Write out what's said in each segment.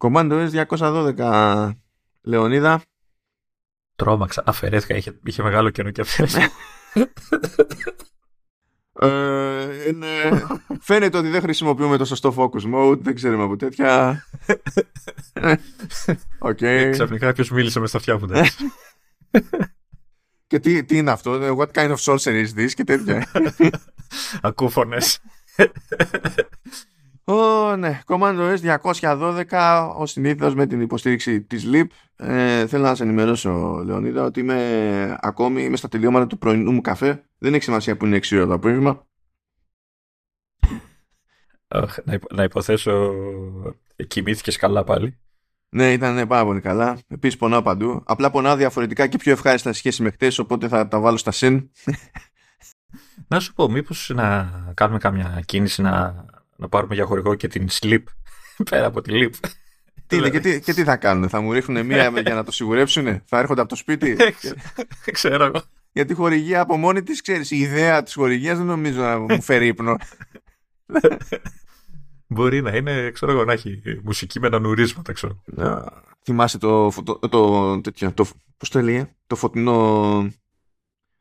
Commando S212 Λεωνίδα. Τρόμαξα, αφαιρέθηκα, είχε, είχε μεγάλο καιρό και αφαιρέθηκα. Ε, είναι... Φαίνεται ότι δεν χρησιμοποιούμε το σωστό focus mode, δεν ξέρουμε από τέτοια. Οκ. Ε, Ξαφνικά κάποιος μίλησε μες στα αυτιά μου. εντάξει. Και τι, τι είναι αυτό, ε, what kind of sorcery is this και τέτοια. Ακούω φωνές. Ω, ναι, Commando S212 ως συνήθως με την υποστήριξη της LEAP. Ε, θέλω να σε ενημερώσω, Λεωνίδα, ότι είμαι ακόμη είμαι στα τελειώματα του πρωινού μου καφέ. Δεν έχει σημασία που είναι 6 ώρα το απόγευμα. Αχ, να, υπο- να υποθέσω κοιμήθηκες καλά πάλι. Ναι, ήταν πάρα πολύ καλά. Επίσης πονάω παντού. Απλά πονάω διαφορετικά και πιο ευχάριστα σε σχέση με χτες, οπότε θα τα βάλω στα συν. Να σου πω, μήπως να κάνουμε κάμια κίνηση να, να πάρουμε για χορηγό και την Sleep πέρα από τη Leap. τι είναι, και, τι, και τι θα κάνουν, θα μου ρίχνουν μία για να το σιγουρέψουν, θα έρχονται από το σπίτι; Ξέρω εγώ. Γιατί η χορηγία από μόνη της, ξέρεις, η ιδέα της χορηγίας δεν νομίζω να μου φέρει ύπνο. Μπορεί να είναι, ξέρω εγώ, να έχει μουσική με ανανουρίσματα, ξέρω. Να, Θυμάσαι το, φω- το, το, τέτοιο, το, πώς το έλεγε, το φωτεινό...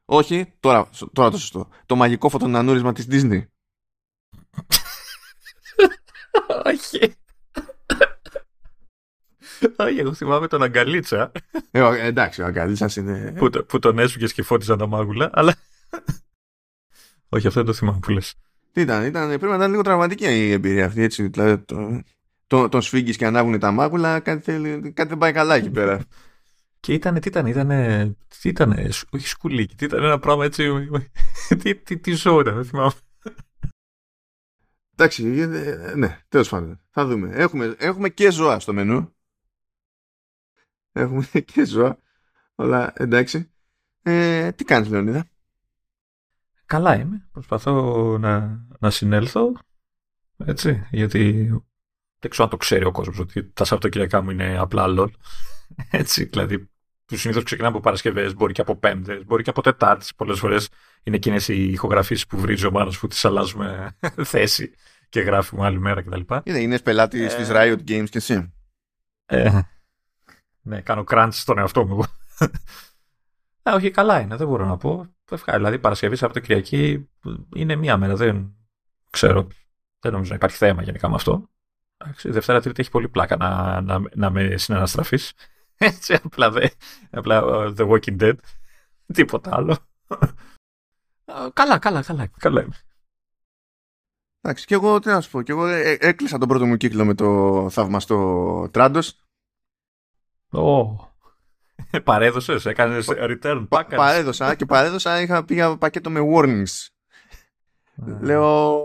Όχι, τώρα, τώρα το σωστό. Το μαγικό φωτονανούρισμα της Disney. Όχι. Όχι, εγώ θυμάμαι τον Αγκαλίτσα Ε, ο- εντάξει, ο Αγκαλίτσας είναι... που, το- που τον έσουγες και φώτιζαν τα μάγουλα, αλλά. Όχι, αυτό δεν το θυμάμαι που λες. Τι ήταν, ήταν, πρέπει να ήταν λίγο τραυματική η εμπειρία αυτή, έτσι. Δηλαδή, το, το, τον σφίγγεις και ανάβουν τα μάγουλα, κάτι, θέλει- κάτι δεν πάει καλά εκεί πέρα. Και ήταν, τι ήταν, ήταν, τι ήταν, όχι σκουλίκι, τι ήταν ένα πράγμα έτσι, τι, τι, τι ζώο ήταν, δεν θυμάμαι. Εντάξει, ε, ε, ναι, τέλος πάντων. Θα δούμε. Έχουμε, έχουμε και ζώα στο μενού. Έχουμε και ζώα. Αλλά εντάξει. Ε, τι κάνεις Λεωνίδα; Καλά είμαι, προσπαθώ να, να συνέλθω, έτσι, γιατί δεν ξέρω αν το ξέρει ο κόσμος ότι τα Σαββατοκυριακά μου είναι απλά λολ, έτσι, δηλαδή που συνήθως ξεκινάμε από Παρασκευές, μπορεί και από Πέμπτες, μπορεί και από Τετάρτες, πολλές φορές είναι εκείνες οι ηχογραφήσεις που βρίζει ο Μάνος που τις αλλάζουμε θέση και γράφουμε άλλη μέρα κτλ. Είναι, είναι πελάτη Ε. της Riot Games και εσύ. Ε, ναι, κάνω crunch στον εαυτό μου εγώ. Ε, όχι, καλά είναι, δεν μπορώ να πω. Ευχά, δηλαδή, Παρασκευή, Σαββατοκυριακή είναι μία μέρα. Δεν ξέρω. Δεν νομίζω να υπάρχει θέμα γενικά με αυτό. Εντάξει, Δευτέρα, Τρίτη έχει πολύ πλάκα να, να, να με συναναστραφείς. Έτσι, απλά, δε, απλά uh, The Walking Dead. Τίποτα άλλο. Ε, καλά, καλά, καλά. καλά είμαι. Εντάξει, και εγώ τι να σου πω. Και εγώ ε, έκλεισα τον πρώτο μου κύκλο με το θαυμαστό Τράντος. Oh. Παρέδωσες, έκανες return Πα, package. παρέδωσα και παρέδωσα. Είχα πήγα πακέτο με warnings. Ε, Λέω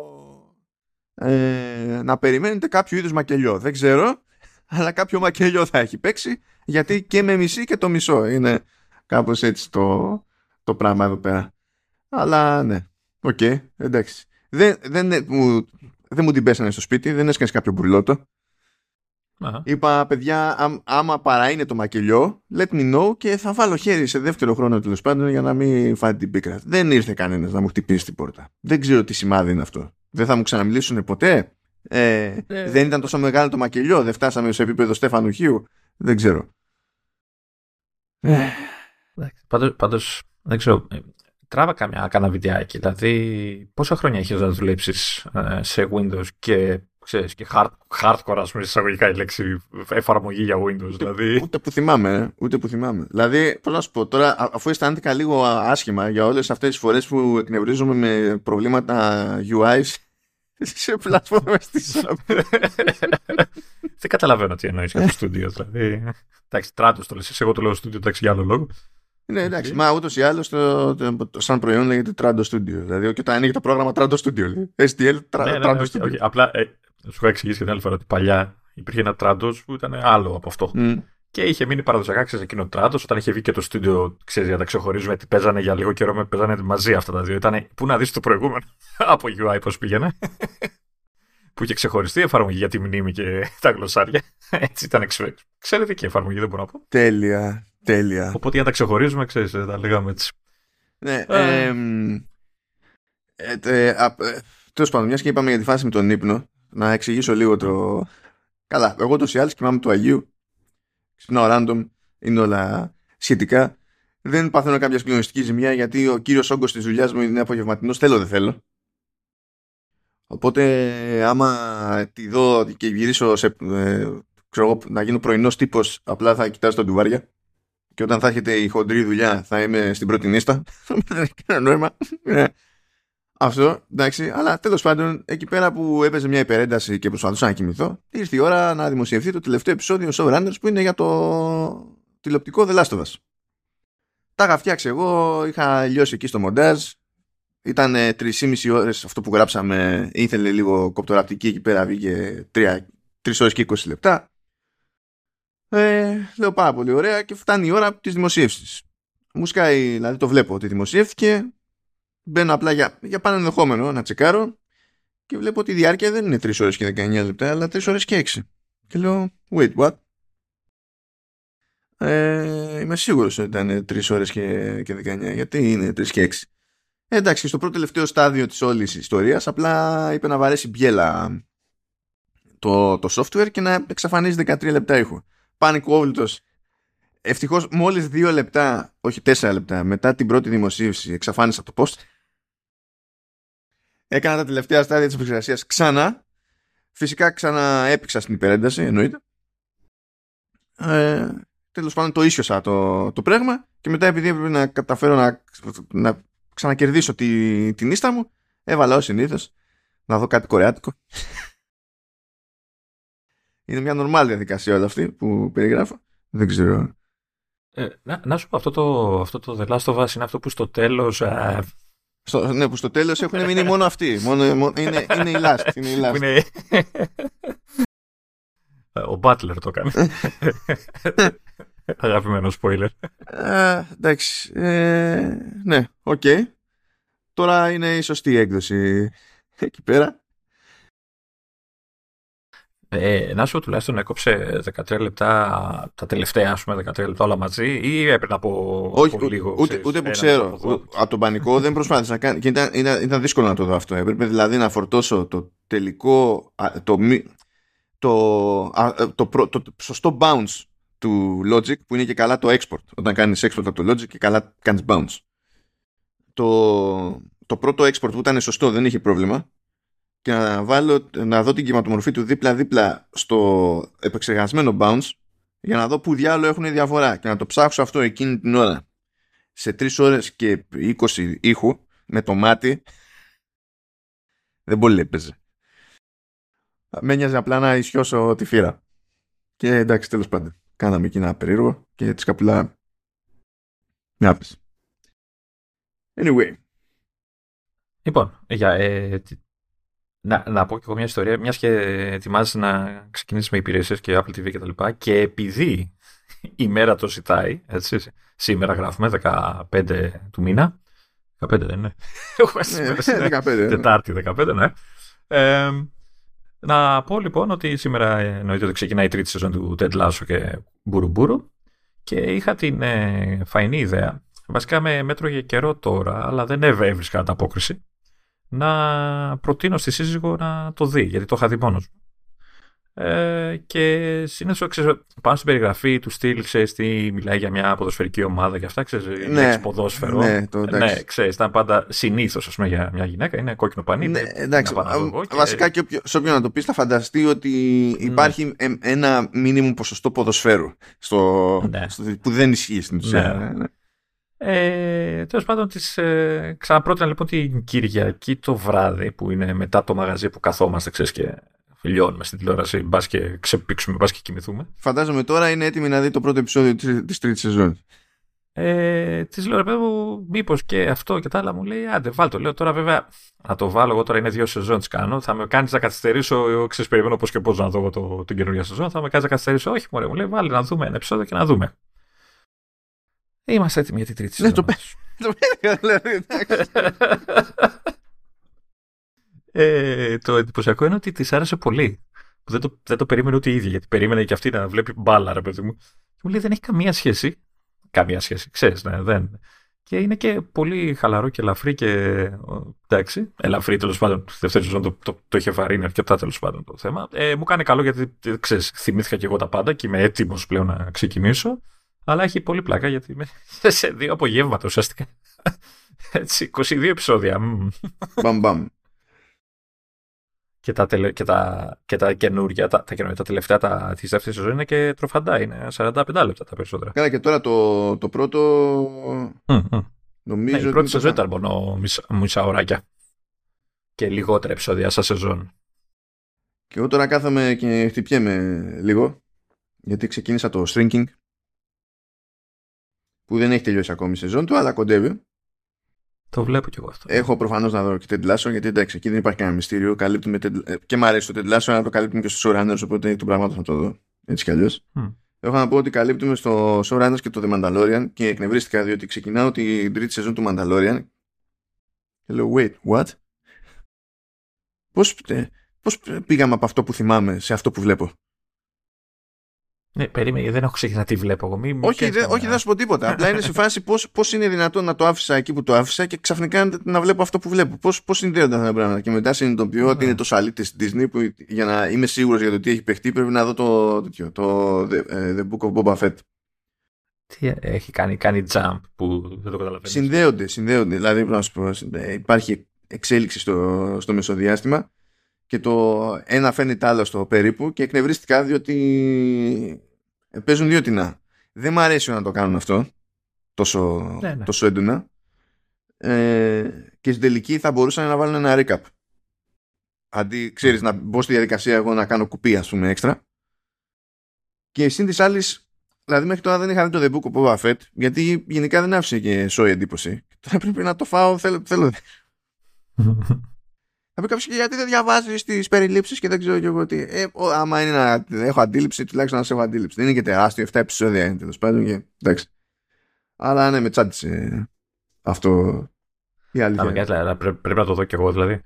ε, να περιμένετε κάποιο είδους μακελιό. Δεν ξέρω, αλλά κάποιο μακελιό θα έχει παίξει, γιατί και με μισή και το μισό. Είναι κάπως έτσι το, το πράγμα εδώ πέρα. Αλλά ναι, οκ, εντάξει. Δεν, δεν, μου, δεν μου την πέσανε στο σπίτι, δεν έσκανε κάποιο μπουρλότο. αχα. Είπα, παιδιά, άμ- άμα παρά είναι το μακελιό, let me know και θα βάλω χέρι σε δεύτερο χρόνο τέλος πάντων για να μην φάτε την πίκρα. Δεν ήρθε κανένας να μου χτυπήσει την πόρτα. Δεν ξέρω τι σημάδι είναι αυτό. Δεν θα μου ξαναμιλήσουν ποτέ. Ε, Ε. Δεν ήταν τόσο μεγάλο το μακελιό. Δεν φτάσαμε σε επίπεδο Στέφανου Χίου. Δεν ξέρω. Ε, Εντάξει, Πάντως, πάντως, δεν ξέρω, ε, τράβα καμιά κάνα βιντεάκι. Δηλαδή, πόσα χρόνια έχεις να δουλέψεις ε, σε Windows και, ξέρεις, και hard, hardcore, ας πούμε, εισαγωγικά η λέξη εφαρμογή για Windows. Δηλαδή, ούτε που θυμάμαι, ε, ούτε που θυμάμαι. Δηλαδή, πώς να σου πω, τώρα, α- αφού αισθάνθηκα λίγο α- άσχημα για όλες αυτές τις φορές που εκνευρίζομαι με προβλήματα UI σε πλατφόρμες της Apple. δεν καταλαβαίνω τι εννοείς για το στούντιο. Δηλαδή, εντάξει, τράτος το λες, εσύ, εγώ το λέω στούντιο, εντάξει, για άλλο λόγο. Ναι, εντάξει, μα ούτως ή άλλως το, το- το- σαν προϊόν λέγεται Trando Studio. Δηλαδή, και όταν ανοίγει το πρόγραμμα Trando Studio, λέει. STL Tra- Ναι, ναι, Trando όχι, Studio. όχι, απλά, ε, σου είχα εξηγήσει και την άλλη φορά ότι παλιά υπήρχε ένα τράτος που ήταν άλλο από αυτό. Μμ. Και είχε μείνει παραδοσιακά, ξέρεις, εκείνο το τράτο. Όταν είχε βγει και το στούντιο, ξέρεις, για να τα ξεχωρίζουμε, τι παίζανε για λίγο καιρό, με παίζανε μαζί αυτά τα δύο. Ήταν, πού να δεις το προηγούμενο από UI πώς πήγαινε. που είχε ξεχωριστεί η εφαρμογή για τη μνήμη και τα γλωσσάρια. Έτσι ήταν εξ- εξαιρετική εφαρμογή, δεν μπορώ να πω. Τέλεια, τέλεια. Οπότε για να τα ξεχωρίζουμε, ξέρεις, τα λέγαμε έτσι. Ναι, Α. εμ, ε, τε- α, ε, τέλος πάντων, μιας και είπαμε για τη φάση με τον ύπνο, να εξηγήσω λίγο το, Καλά, εγώ το ή άλλως κοιμάμαι του Αγίου. Ξυπνάω random, είναι όλα σχετικά. Δεν παθαίνω κάποια συγκλονιστική ζημιά γιατί ο κύριος όγκος της δουλειάς μου είναι απογευματινός, θέλω δεν θέλω. Οπότε άμα τη δω και γυρίσω σε, ε, ξέρω, να γίνω πρωινός τύπος, απλά θα κοιτάζω τα ντουβάρια. Και όταν θα έχετε η χοντρή δουλειά, θα είμαι στην πρώτη νύστα. Δεν έχει κανένα νόημα. Ε, αυτό, εντάξει, αλλά τέλος πάντων, εκεί πέρα που έπαιζε μια υπερένταση και προσπαθούσα να κοιμηθώ, ήρθε η ώρα να δημοσιευθεί το τελευταίο επεισόδιο Showrunners που είναι για το τηλεοπτικό The Last of Us. Τα είχα φτιάξει εγώ, είχα λιώσει εκεί στο μοντάζ. Ήταν 3,5 ώρες αυτό που γράψαμε, ήθελε λίγο κοπτοραπτική εκεί πέρα, βγήκε 3, 3 ώρες και 20 λεπτά. Ε, λέω πάρα πολύ ωραία και φτάνει η ώρα της δημοσίευσης. Μου σκάει, δηλαδή το βλέπω ότι δημοσιεύτηκε. Μπαίνω απλά για, για πάνω ενδεχόμενο να τσεκάρω και βλέπω ότι η διάρκεια δεν είναι 3 ώρες και 19 λεπτά, αλλά 3 ώρες και 6. Και λέω, wait, what? Ε, είμαι σίγουρος ότι ήταν 3 ώρες και, και 19, γιατί είναι 3 και 6. Ε, εντάξει, στο πρώτο τελευταίο στάδιο της όλης ιστορίας απλά είπε να βαρέσει μπιέλα το, το software και να εξαφανίζει 13 λεπτά ήχο πανικόβλητος. Ευτυχώς μόλις δύο λεπτά, όχι τέσσερα λεπτά, μετά την πρώτη δημοσίευση εξαφάνισα το post. Έκανα τα τελευταία στάδια της επεξεργασίας ξανά. Φυσικά ξανά έπαιξα στην υπερένταση, εννοείται. Ε, Τέλος πάντων το ίσιοσα το, το πράγμα και μετά επειδή έπρεπε να καταφέρω να, να ξανακερδίσω τη, την ίστα μου, έβαλα ως συνήθως να δω κάτι κορεάτικο είναι μια νορμάλ διαδικασία όλα αυτή που περιγράφω. Δεν ξέρω. Ε, να, να, σου πω, αυτό το, αυτό το The Last of Us είναι αυτό που στο τέλος... Ε... Στο, ναι, που στο τέλος έχουν μείνει μόνο αυτοί. Μόνο, μόνο, είναι, είναι η last. Είναι η last. Είναι... Ο Butler το έκανε. Αγαπημένο spoiler. Ε, εντάξει. Ε, ναι, OK. Okay. Τώρα είναι η σωστή έκδοση εκεί πέρα. Ε, να σου τουλάχιστον έκοψε 13 λεπτά, τα τελευταία ας πούμε 13 λεπτά όλα μαζί ή έπρεπε να πω Όχι, λίγο. Ούτε, ούτε που ξέρω. Από, από τον πανικό δεν προσπάθησα να κάνω. Και ήταν, ήταν, ήταν, δύσκολο να το δω αυτό. Έπρεπε δηλαδή να φορτώσω το τελικό, το, το, το, το, το σωστό bounce του Logic που είναι και καλά το export. Όταν κάνεις export από το Logic και καλά κάνεις bounce. Το, το πρώτο export που ήταν σωστό δεν είχε πρόβλημα και να, βάλω, να δω την κυματομορφή του δίπλα-δίπλα στο επεξεργασμένο bounce για να δω που διάλογο έχουν διαφορά και να το ψάξω αυτό εκείνη την ώρα σε 3 ώρες και 20 ήχου με το μάτι δεν πολύ έπαιζε. Με νοιάζει απλά να ισιώσω τη φύρα. Και εντάξει τέλος πάντων. Κάναμε εκεί ένα περίεργο και τη σκαπουλά μια Anyway. Λοιπόν, για, ε, να, να πω και εγώ μια ιστορία, μιας και ετοιμάζεσαι να ξεκινήσεις με υπηρεσίες και Apple TV κτλ. Και, και επειδή η μέρα το ζητάει, έτσι, σήμερα γράφουμε 15 του μήνα. 15 δεν είναι. ναι, 15. Ναι. Τετάρτη 15, ναι. Ε, να πω λοιπόν ότι σήμερα εννοείται ότι ξεκινάει η τρίτη σεζόν του Ted Lasso και Μπουρουμπουρου και είχα την ε, φαϊνή ιδέα. Βασικά με μέτρο για καιρό τώρα, αλλά δεν έβρισκα ανταπόκριση να προτείνω στη σύζυγο να το δει, γιατί το είχα δει μόνος ε, και συνήθως πάνω στην περιγραφή του στυλ, ξέρεις τι μιλάει για μια ποδοσφαιρική ομάδα και αυτά, ξέρεις, ναι, ποδόσφαιρο. Ναι, το, ναι ξέρεις, ήταν πάντα συνήθως για μια γυναίκα, είναι κόκκινο πανί. Ναι, εντάξει. Και... Βασικά και σε όποιον να το πεις, θα φανταστεί ότι υπάρχει ναι. ένα μήνυμο ποσοστό ποδοσφαίρου στο, ναι. στο, που δεν ισχύει στην ουσία. Ναι. Ναι. Ε, Τέλος πάντων, τις, ε, ξαναπρότεινα λοιπόν την Κυριακή το βράδυ, που είναι μετά το μαγαζί που καθόμαστε, ξέρεις και λιώνουμε στην τηλεόραση, μπας και ξεπήξουμε, μπας και κοιμηθούμε. Φαντάζομαι τώρα είναι έτοιμη να δει το πρώτο επεισόδιο της τρίτης σεζόν. Ε, της λέω ρε παιδί μου, μήπως και αυτό και τα άλλα μου λέει, άντε βάλ το. Λέω τώρα βέβαια, να το βάλω εγώ τώρα είναι δύο σεζόν τις κάνω. Θα με κάνεις να καθυστερήσω, ξέρεις, περιμένω πώς και πώς να δω το, την καινούργια σεζόν. Θα με κάνεις να καθυστερήσω, όχι μωρέ, μου λέει, βάλε να δούμε ένα επεισόδιο και να δούμε. Είμαστε έτοιμοι για την τρίτη Ναι, το δηλαδή, ε, το εντυπωσιακό είναι ότι της άρεσε πολύ. Δεν το, δεν το περίμενε ούτε η ίδια, γιατί περίμενε και αυτή να βλέπει μπάλα, ρε παιδί μου. Και μου λέει δεν έχει καμία σχέση. Καμία σχέση, ξέρεις, ναι, δεν. Και είναι και πολύ χαλαρό και ελαφρύ και. Εντάξει, ελαφρύ τέλος πάντων. Στη δεύτερη σεζόν το, το, το είχε βαρύνει αρκετά τέλος πάντων το θέμα. Ε, μου κάνει καλό γιατί ξέρεις, θυμήθηκα και εγώ τα πάντα και είμαι έτοιμος πλέον να ξεκινήσω. Αλλά έχει πολύ πλάκα γιατί είμαι σε δύο απογεύματα ουσιαστικά. Έτσι, 22 επεισόδια. Μπαμ, μπαμ. Και τα, τελε, και τα, και τα καινούργια, τα, τα, καινούργια, τα τελευταία τα, της δεύτερης σεζόν είναι και τροφαντά, είναι 45 λεπτά τα περισσότερα. Καλά και τώρα το, το πρώτο Mm-hmm. νομίζω Ναι, η ότι πρώτη το σεζόν θα- ήταν μόνο μισά, μισά ωράκια. Και λιγότερα επεισόδια σαν σεζόν. Και εγώ τώρα κάθομαι και χτυπιέμαι λίγο γιατί ξεκίνησα το Shrinking που δεν έχει τελειώσει ακόμη η σεζόν του αλλά κοντεύει. Το βλέπω κι εγώ αυτό. Έχω προφανώς να δω και Ted Lasso γιατί εντάξει εκεί δεν υπάρχει κανένα μυστήριο. Καλύπτουμε Ted- ε, και μου αρέσει το Ted Lasso αλλά το καλύπτουμε και στους showrunners οπότε εκ των πραγμάτων θα το δω. Έτσι κι αλλιώς. Μμ. Έχω να πω ότι καλύπτουμε στο showrunners και το The Mandalorian και εκνευρίστηκα διότι ξεκινάω την τρίτη σεζόν του Mandalorian και λέω wait, what? Πώς, ε, πώς πήγαμε από αυτό που θυμάμαι σε αυτό που βλέπω; Ναι, περίμενε, δεν έχω ξεκινήσει τι βλέπω εγώ. Μη, μου Όχι, κάνεις δεν, καμιά- όχι, δεν θα σου πω τίποτα. Απλά είναι σε φάση πώς πώς είναι δυνατόν να το άφησα εκεί που το άφησα και ξαφνικά να- να βλέπω αυτό που βλέπω. Πώς πώς συνδέονται αυτά τα πράγματα. Και μετά συνειδητοποιώ ότι Ναι. είναι τόσο αλήτη στην Disney που για να είμαι σίγουρος για το τι έχει παιχτεί πρέπει να δω το, τέτοιο, το The, ε, The Book of Boba Fett. Τι έχει κάνει, κάνει jump που δεν το καταλαβαίνω. Συνδέονται, συνδέονται. Δηλαδή, πρέπει να σου πω, ε, υπάρχει εξέλιξη στο, στο μεσοδιάστημα και το ένα φέρνει το άλλο στο περίπου και εκνευρίστηκα διότι ε, παίζουν δύο τεινά. Δεν μου αρέσει να το κάνουν αυτό τόσο, Ναι, ναι. τόσο έντονα ε, και στην τελική θα μπορούσαν να βάλουν ένα recap. Αντί, ξέρεις, να μπω στη διαδικασία εγώ να κάνω κουπί, ας πούμε, έξτρα. Και σύν της άλλης, δηλαδή μέχρι τώρα δεν είχα δει το The Book of Boba Fett, γιατί γενικά δεν άφησε και σόη εντύπωση. Τώρα πρέπει να το φάω, θέλω, θέλω. Θα πει κάποιος γιατί δεν διαβάζεις τις περιλήψεις και δεν ξέρω και εγώ τι. Ε, ο, άμα είναι να έχω αντίληψη, τουλάχιστον να σε έχω αντίληψη. Δεν είναι και τεράστιο, 7 επεισόδια είναι τέλος πάντων. Και, εντάξει. Αλλά ναι, με τσάντισε αυτό η Να αλήθεια. με κάνεις, αλλά πρέ- πρέπει να το δω κι εγώ δηλαδή.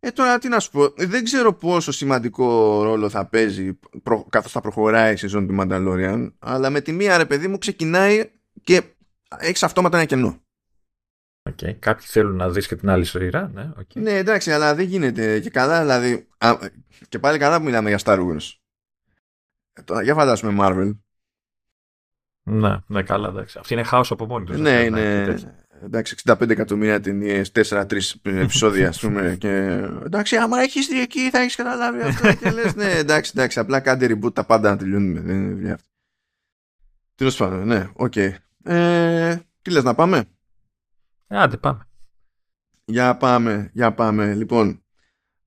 Ε, τώρα τι να σου πω. Δεν ξέρω πόσο σημαντικό ρόλο θα παίζει προ, καθώς θα προχωράει η σεζόν του Mandalorian. Αλλά με τη μία ρε παιδί μου ξεκινάει και έχει αυτόματα ένα κενό. Okay. Κάποιοι θέλουν να δεις και την άλλη σειρά. Ναι, okay. Ναι, εντάξει, αλλά δεν γίνεται και καλά, δηλαδή. Α, και πάλι καλά που μιλάμε για Star Wars. Ε, τώρα, για φαντάσουμε Marvel. ναι, ναι, καλά, εντάξει. Αυτή είναι χάος από μόνη τους. ναι, δεν είναι. τέτοιο. Εντάξει, 65 εκατομμύρια ταινίε, 4-3 επεισόδια, ας πούμε. Και, εντάξει, άμα έχεις δει εκεί, θα έχεις καταλάβει αυτό. και λες, ναι, εντάξει, εντάξει, απλά κάντε reboot τα πάντα να τελειώνουμε. Δεν είναι δουλειά αυτή. Τέλος πάντων, ναι, οκ. Ε, τι λες, να πάμε; Άντε, πάμε. Για πάμε, για πάμε. Λοιπόν,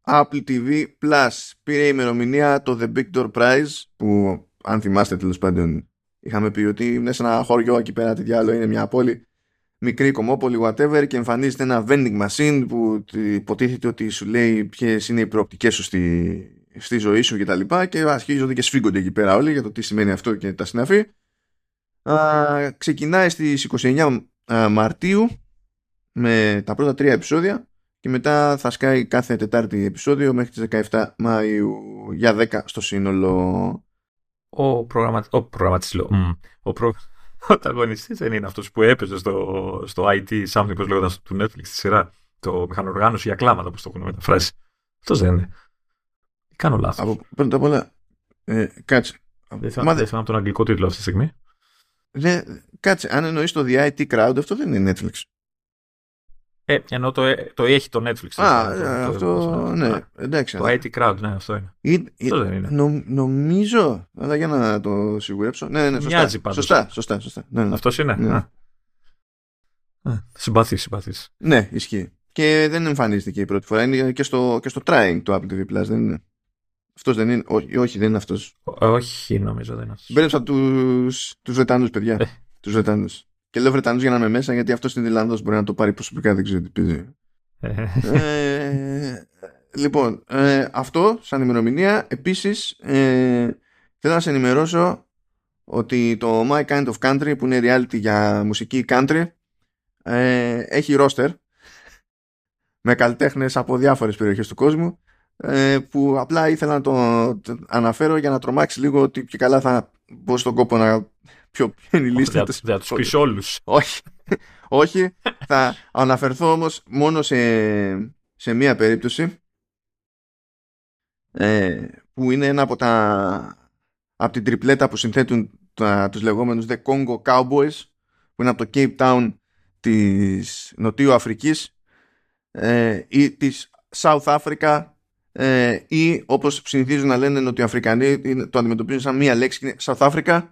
Apple TV Plus πήρε ημερομηνία το The Big Door Prize που αν θυμάστε τέλος πάντων είχαμε πει ότι είναι σε ένα χωριό εκεί πέρα τι διάολο είναι μια πόλη μικρή κομμόπολη whatever και εμφανίζεται ένα vending machine που υποτίθεται ότι σου λέει ποιες είναι οι προοπτικές σου στη, στη ζωή σου και τα λοιπά και αρχίζονται και σφίγγονται εκεί πέρα όλοι για το τι σημαίνει αυτό και τα συναφή. Α, ξεκινάει στις 29 α, Μαρτίου με τα πρώτα τρία επεισόδια και μετά θα σκάει κάθε Τετάρτη επεισόδιο μέχρι τις 17 Μαΐου για 10 στο σύνολο. Ο, προγραμμα... ο προγραμματιστής, λέω, μ, ο, προ... ο ανταγωνιστής δεν είναι αυτός που έπαιζε στο, στο IT, something, πώς λέγονταν, του Netflix τη σειρά. Το μηχανοργάνωση για κλάματα, όπως το έχουν μεταφράσει. Αυτός δεν είναι. Κάνω λάθος. Από πρώτα απ' όλα, ε, κάτσε. Δεν Μα θυμάμαι δε- δεν θυμάμαι τον αγγλικό τίτλο αυτή τη στιγμή. δε- κάτσε, αν εννοείς το The IT Crowd, αυτό δεν είναι Netflix. Ε, ενώ το, ε, το έχει το Netflix. Α, το- ε, το- αυτό, το- ναι, α, εντάξει. Το IT Crowd, ναι, αυτό είναι. Ή- ή- Αυτό δεν είναι. νο- νομίζω, αλλά για να το σιγουρέψω. Ναι, ναι, σωστά. Μοιάζει πάντως. Σωστά, σωστά, σωστά. Ναι, ναι. Αυτός είναι. Ναι. Α. Α, Συμπαθής, συμπαθής. ναι, ισχύει. Και δεν εμφανίστηκε η πρώτη φορά. Είναι και στο, και στο Trying το Apple TV Plus, δεν είναι. Αυτός δεν είναι. Όχι, όχι δεν είναι αυτός. Ο- Όχι, νομίζω δεν είναι αυτός. Μπέρδεψα τους, τους Βρετανούς, παιδιά. Ε. τους Βρετανούς. Και λέω Βρετανούς για να είμαι μέσα, γιατί αυτός είναι Ιρλανδός. Μπορεί να το πάρει προσωπικά, δεν ξέρω τι παίζει. Ε, ε, λοιπόν, ε, αυτό σαν ημερομηνία. Επίσης, ε, θέλω να σε ενημερώσω ότι το My Kind of Country, που είναι reality για μουσική country, ε, έχει roster με καλλιτέχνες από διάφορες περιοχές του κόσμου ε, που απλά ήθελα να το αναφέρω για να τρομάξει λίγο ότι και καλά θα μπω στον κόπο να ποιο, ποιο είναι η λίστα. Δεν θα τους πεις όλους. Όχι. Όχι. Θα αναφερθώ όμως μόνο σε, σε μία περίπτωση ε, που είναι ένα από τα από την τριπλέτα που συνθέτουν τα, τους λεγόμενους The Congo Cowboys που είναι από το Cape Town της Νοτιού Αφρικής ε, ή της South Africa ε, ή όπως συνηθίζουν να λένε Νοτιοαφρικανοί το αντιμετωπίζουν σαν μία λέξη είναι South Africa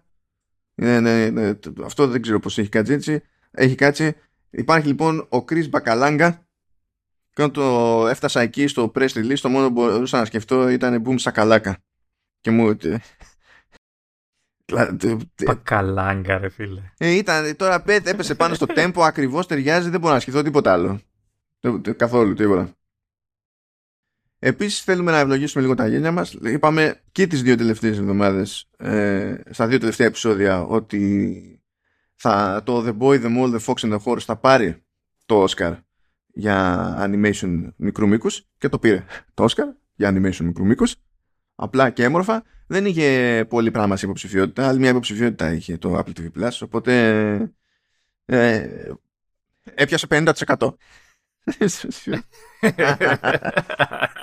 ε, ναι, ναι, αυτό δεν ξέρω πως έχει κάτσει έτσι έχει κάτσει υπάρχει λοιπόν ο Chris Μπακαλάγκα και όταν το έφτασα εκεί στο press release το μόνο που μπορούσα να σκεφτώ ήταν boom σακαλάκα και μου Πακαλάγκα, ρε φίλε. Ε, ήταν, τώρα έπεσε πάνω στο τέμπο, ακριβώς ταιριάζει, δεν μπορώ να σκεφτώ τίποτα άλλο. Καθόλου, τίποτα. Επίσης, θέλουμε να ευλογήσουμε λίγο τα γένια μας. Είπαμε και τις δύο τελευταίες εβδομάδες, ε, στα δύο τελευταία επεισόδια, ότι θα, το The Boy, The Mole, The Fox and The Horse θα πάρει το Oscar για animation μικρού μήκους και το πήρε το Oscar για animation μικρού μήκους απλά και έμορφα. Δεν είχε πολύ πράγμα σε υποψηφιότητα, άλλη μια υποψηφιότητα είχε το Apple TV Plus, οπότε ε, έπιασε 50%.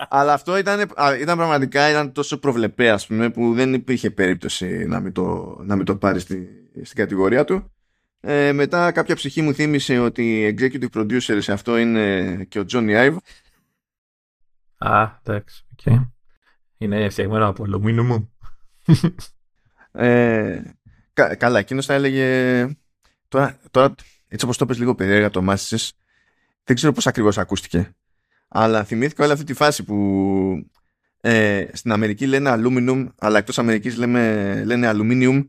Αλλά αυτό ήταν, ήταν πραγματικά ήταν τόσο προβλεπέ, ας πούμε, που δεν υπήρχε περίπτωση να μην το, να μην το πάρει στη, στην κατηγορία του. Ε, μετά κάποια ψυχή μου θύμισε ότι executive producer σε αυτό είναι και ο Johnny Ive. Α, εντάξει, okay. Είναι φτιαγμένο από αλουμίνιο ε, κα, καλά, εκείνος θα έλεγε. Τώρα, τώρα έτσι όπως το πες λίγο περίεργα το μάσησε, δεν ξέρω πώς ακριβώς ακούστηκε. Αλλά θυμήθηκα όλη αυτή τη φάση που ε, στην Αμερική λένε aluminum, αλλά εκτός Αμερικής λένε aluminium.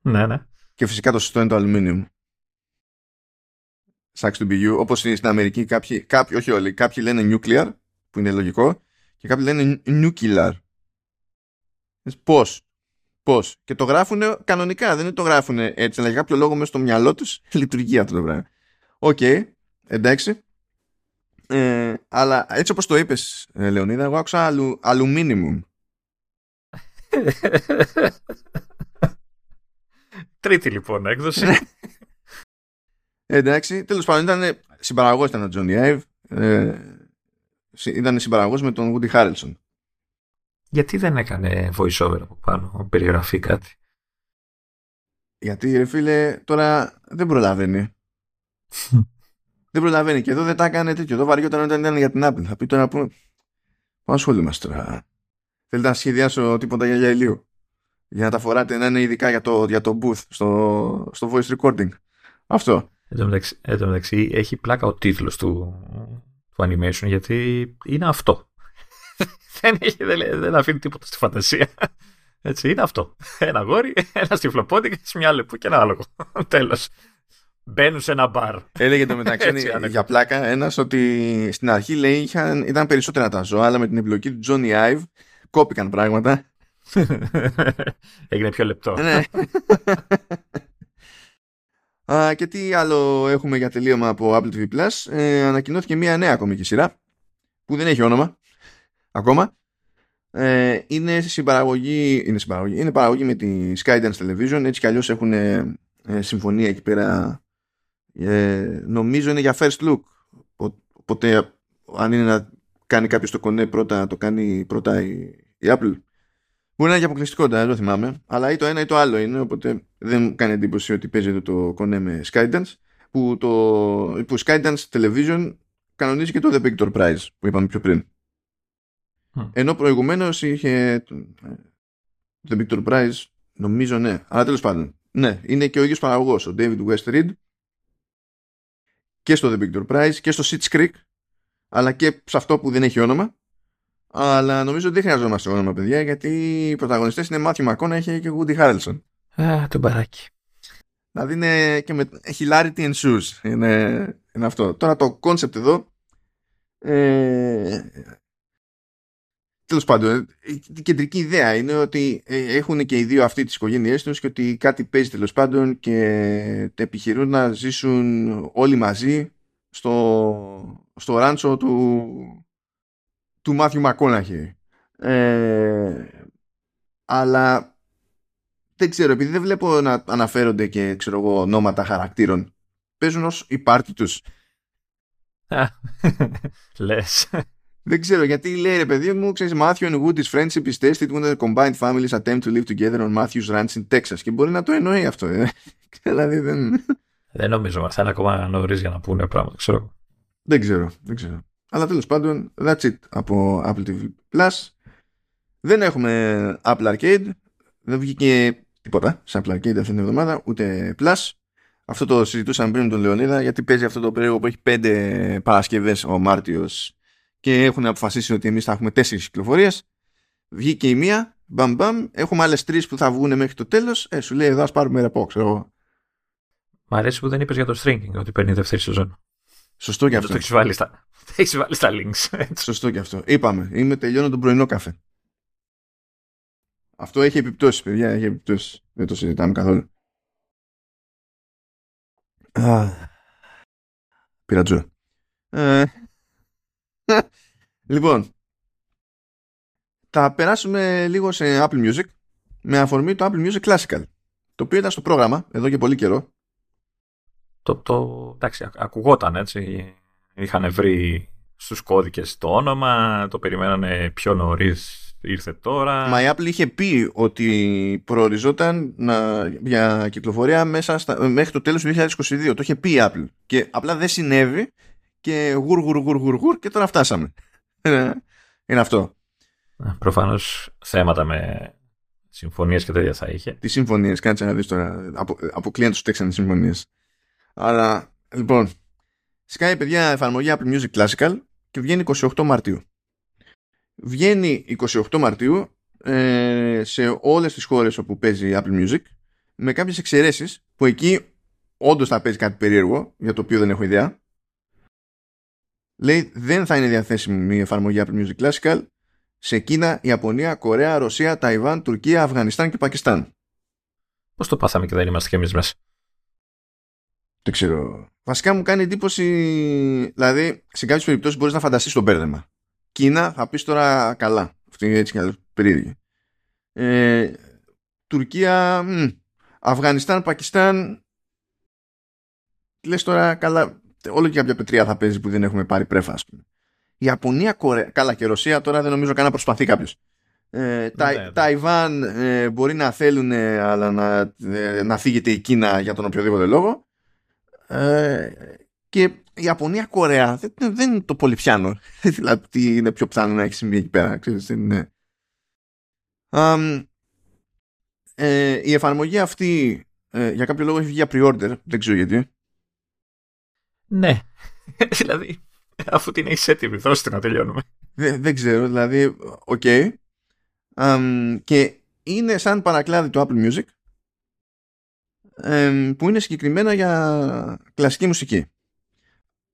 Ναι, ναι. Και φυσικά το σωστό είναι το aluminium. Σάξ του BU. Όπως στην Αμερική κάποιοι, κάποιοι, όχι όλοι, κάποιοι λένε nuclear, που είναι λογικό, και κάποιοι λένε nucular. Πώς. Πώς. Και το γράφουν κανονικά, δεν το γράφουν έτσι. Αλλά για κάποιο λόγο μέσα στο μυαλό τους λειτουργεί αυτό το πράγμα. Οκ, εντάξει. Ε, αλλά έτσι όπως το είπες ε, Λεωνίδα εγώ άκουσα αλου, αλουμίνιμουμ Τρίτη λοιπόν έκδοση Εντάξει, τέλος πάντων ήταν συμπαραγωγός ήταν ο Τζόνι Άιβ ήταν συμπαραγωγός με τον Woody Harrelson. Γιατί δεν έκανε voice-over από πάνω, περιγραφή κάτι; Γιατί ρε φίλε, τώρα δεν προλαβαίνει. Δεν προλαβαίνει. Και εδώ δεν τα έκανε τέτοιο. Εδώ βαριόταν όταν ήταν για την Apple. Θα πει τώρα που. Πώ ασχολούμαστε τώρα; Θέλετε να σχεδιάσω τίποτα για, για ηλίου. Για να τα φοράτε να είναι ειδικά για το, για το booth στο, στο voice recording. Αυτό. Εν τω μεταξύ, έχει πλάκα ο τίτλος του, του animation γιατί είναι αυτό. δεν, έχει, δεν, δεν αφήνει τίποτα στη φαντασία. Έτσι, είναι αυτό. Ένα γόρι, ένα τυφλοπόντι και μια λεπού και ένα άλογο. Τέλος. Μπαίνουν σε ένα μπαρ. Έλεγε το μεταξύ για πλάκα ένας ότι στην αρχή λέει είχαν, ήταν περισσότερα τα ζώα, αλλά με την εμπλοκή του Johnny Ive κόπηκαν πράγματα. Έγινε πιο λεπτό. ναι. Α, και τι άλλο έχουμε για τελείωμα από Apple TV Plus; Ε, ανακοινώθηκε μια νέα κομική σειρά που δεν έχει όνομα ακόμα. Ε, είναι συμπαραγωγή, είναι συμπαραγωγή, είναι παραγωγή με τη Skydance Television. Έτσι κι αλλιώς έχουν ε, συμφωνία εκεί πέρα. Ε, νομίζω είναι για first look. Οπότε αν είναι να κάνει κάποιος το κονέ πρώτα, το κάνει πρώτα η, η Apple. Μπορεί να είναι και αποκλειστικότητα, δεν το θυμάμαι. Αλλά ή το ένα ή το άλλο είναι. Οπότε δεν μου κάνει εντύπωση ότι παίζεται το κονέ με Skydance. Που το που Skydance Television κανονίζει και το The Picture Prize που είπαμε πιο πριν. Ενώ προηγουμένως είχε The Picture Prize, νομίζω ναι. Αλλά τέλος πάντων. Ναι, είναι και ο ίδιος παραγωγός, ο David West Reed. Και στο The Picture Prize και στο Sitch Creek. Αλλά και σε αυτό που δεν έχει όνομα. Αλλά νομίζω ότι δεν χρειαζόμαστε όνομα, παιδιά, γιατί οι πρωταγωνιστές είναι Μάθιου Μακόνα και Woody Harrelson. Α, το μπαράκι. Δηλαδή είναι και με hilarity and shoes. Είναι, είναι αυτό. Τώρα το concept εδώ. Ε, Τέλος πάντων, η κεντρική ιδέα είναι ότι ε, έχουν και οι δύο αυτοί τις οικογένειές τους και ότι κάτι παίζει τέλος πάντων και επιχειρούν να ζήσουν όλοι μαζί στο, στο ράντσο του, του Μάθιου Μακόναχη. Ε, αλλά δεν ξέρω, επειδή δεν βλέπω να αναφέρονται και ξέρω εγώ ονόματα χαρακτήρων, παίζουν ως η πάρτι τους. Λες. Δεν ξέρω γιατί λέει ρε παιδί μου, ξέρεις, Matthew and Woody's friendship is tested when the combined families attempt to live together on Matthew's ranch in Texas. Και μπορεί να το εννοεί αυτό. Ε. δηλαδή δεν... Δεν νομίζω, θα είναι ακόμα νωρίς για να πούνε πράγματα, ξέρω. Δεν ξέρω, δεν ξέρω. Αλλά τέλος πάντων, that's it από Apple TV Plus. Δεν έχουμε Apple Arcade. Δεν βγήκε τίποτα σε Apple Arcade αυτή την εβδομάδα, ούτε Plus. Αυτό το συζητούσαμε πριν με τον Λεωνίδα, γιατί παίζει αυτό το περίεργο που έχει πέντε Παρασκευές ο Μάρτιος και έχουν αποφασίσει ότι εμείς θα έχουμε τέσσερις κυκλοφορίες. Βγήκε η μία, μπαμ μπαμ, έχουμε άλλες τρεις που θα βγουν μέχρι το τέλος. Ε, σου λέει εδώ ας πάρουμε ρεπό, ξέρω εγώ. Μ' αρέσει που δεν είπες για το stringing ότι παίρνει δεύτερη σεζόν. Σωστό και Το αυτό. έχεις βάλει στα, το έχεις βάλει στα links. Σωστό και αυτό. Είπαμε, είμαι τελειώνω τον πρωινό καφέ. Αυτό έχει επιπτώσεις, παιδιά, έχει επιπτώσεις. Δεν το συζητάμε καθόλου. Α, Πήρα τζούρα. Ε, λοιπόν, θα περάσουμε λίγο σε Apple Music με αφορμή το Apple Music Classical το οποίο ήταν στο πρόγραμμα εδώ και πολύ καιρό το, το, εντάξει, α- ακουγόταν έτσι. Είχαν βρει στους κώδικες το όνομα, το περιμένανε πιο νωρίς, ήρθε τώρα. Μα η Apple είχε πει ότι προοριζόταν να, για κυκλοφορία μέσα στα, μέχρι το τέλος του 2022. Το είχε πει η Apple. Και απλά δεν συνέβη και γουρ γουρ γουρ γουρ γουρ και τώρα φτάσαμε. Ε, Είναι αυτό. Προφανώς θέματα με συμφωνίες και τέτοια θα είχε. Τι συμφωνίες, κάτσε να δεις τώρα. Από, αποκλείαν τους τέξανε συμφωνίες. Άρα, λοιπόν, σκάει παιδιά εφαρμογή Apple Music Classical και βγαίνει 28 Μαρτίου. Βγαίνει 28 Μαρτίου ε, σε όλες τις χώρες όπου παίζει Apple Music με κάποιες εξαιρέσεις που εκεί όντως θα παίζει κάτι περίεργο για το οποίο δεν έχω ιδέα. Λέει δεν θα είναι διαθέσιμη η εφαρμογή Apple Music Classical σε Κίνα, Ιαπωνία, Κορέα, Ρωσία, Ταϊβάν, Τουρκία, Αφγανιστάν και Πακιστάν. Πώς το πάθαμε και δεν είμαστε κι εμείς μέσα; Δεν ξέρω. Βασικά μου κάνει εντύπωση. Δηλαδή, σε κάποιες περιπτώσεις μπορείς να φανταστείς το μπέρδεμα. Κίνα θα πεις τώρα καλά. Αυτή είναι έτσι κι αλλιώς περίεργη. Ε, Τουρκία, μ, Αφγανιστάν, Πακιστάν. Λες τώρα καλά. Όλο και κάποια πετριά θα παίζει που δεν έχουμε πάρει πρέφα, ας πούμε. Ιαπωνία, Κορέα. Καλά και Ρωσία τώρα δεν νομίζω καν να προσπαθεί κάποιος. Ε, Τα, Ναι, ναι. Ταϊβάν ε, μπορεί να θέλουν αλλά να, ε, να φύγεται η Κίνα για τον οποιοδήποτε λόγο ε, και η Ιαπωνία, Κορέα δεν, δεν το πολύ πιάνω. δηλαδή τι είναι πιο πιθανό να έχει συμβεί εκεί πέρα. Ξέρεις, δεν είναι. Αμ, ε, η εφαρμογή αυτή ε, για κάποιο λόγο έχει βγει για pre-order. Δεν ξέρω γιατί. Ναι. δηλαδή, αφού την έχεις έτοιμη, δώστε την να τελειώνουμε. Δεν, δεν ξέρω, δηλαδή, οκ. Αμ, και είναι σαν παρακλάδι του Apple Music εμ, που είναι συγκεκριμένα για κλασική μουσική.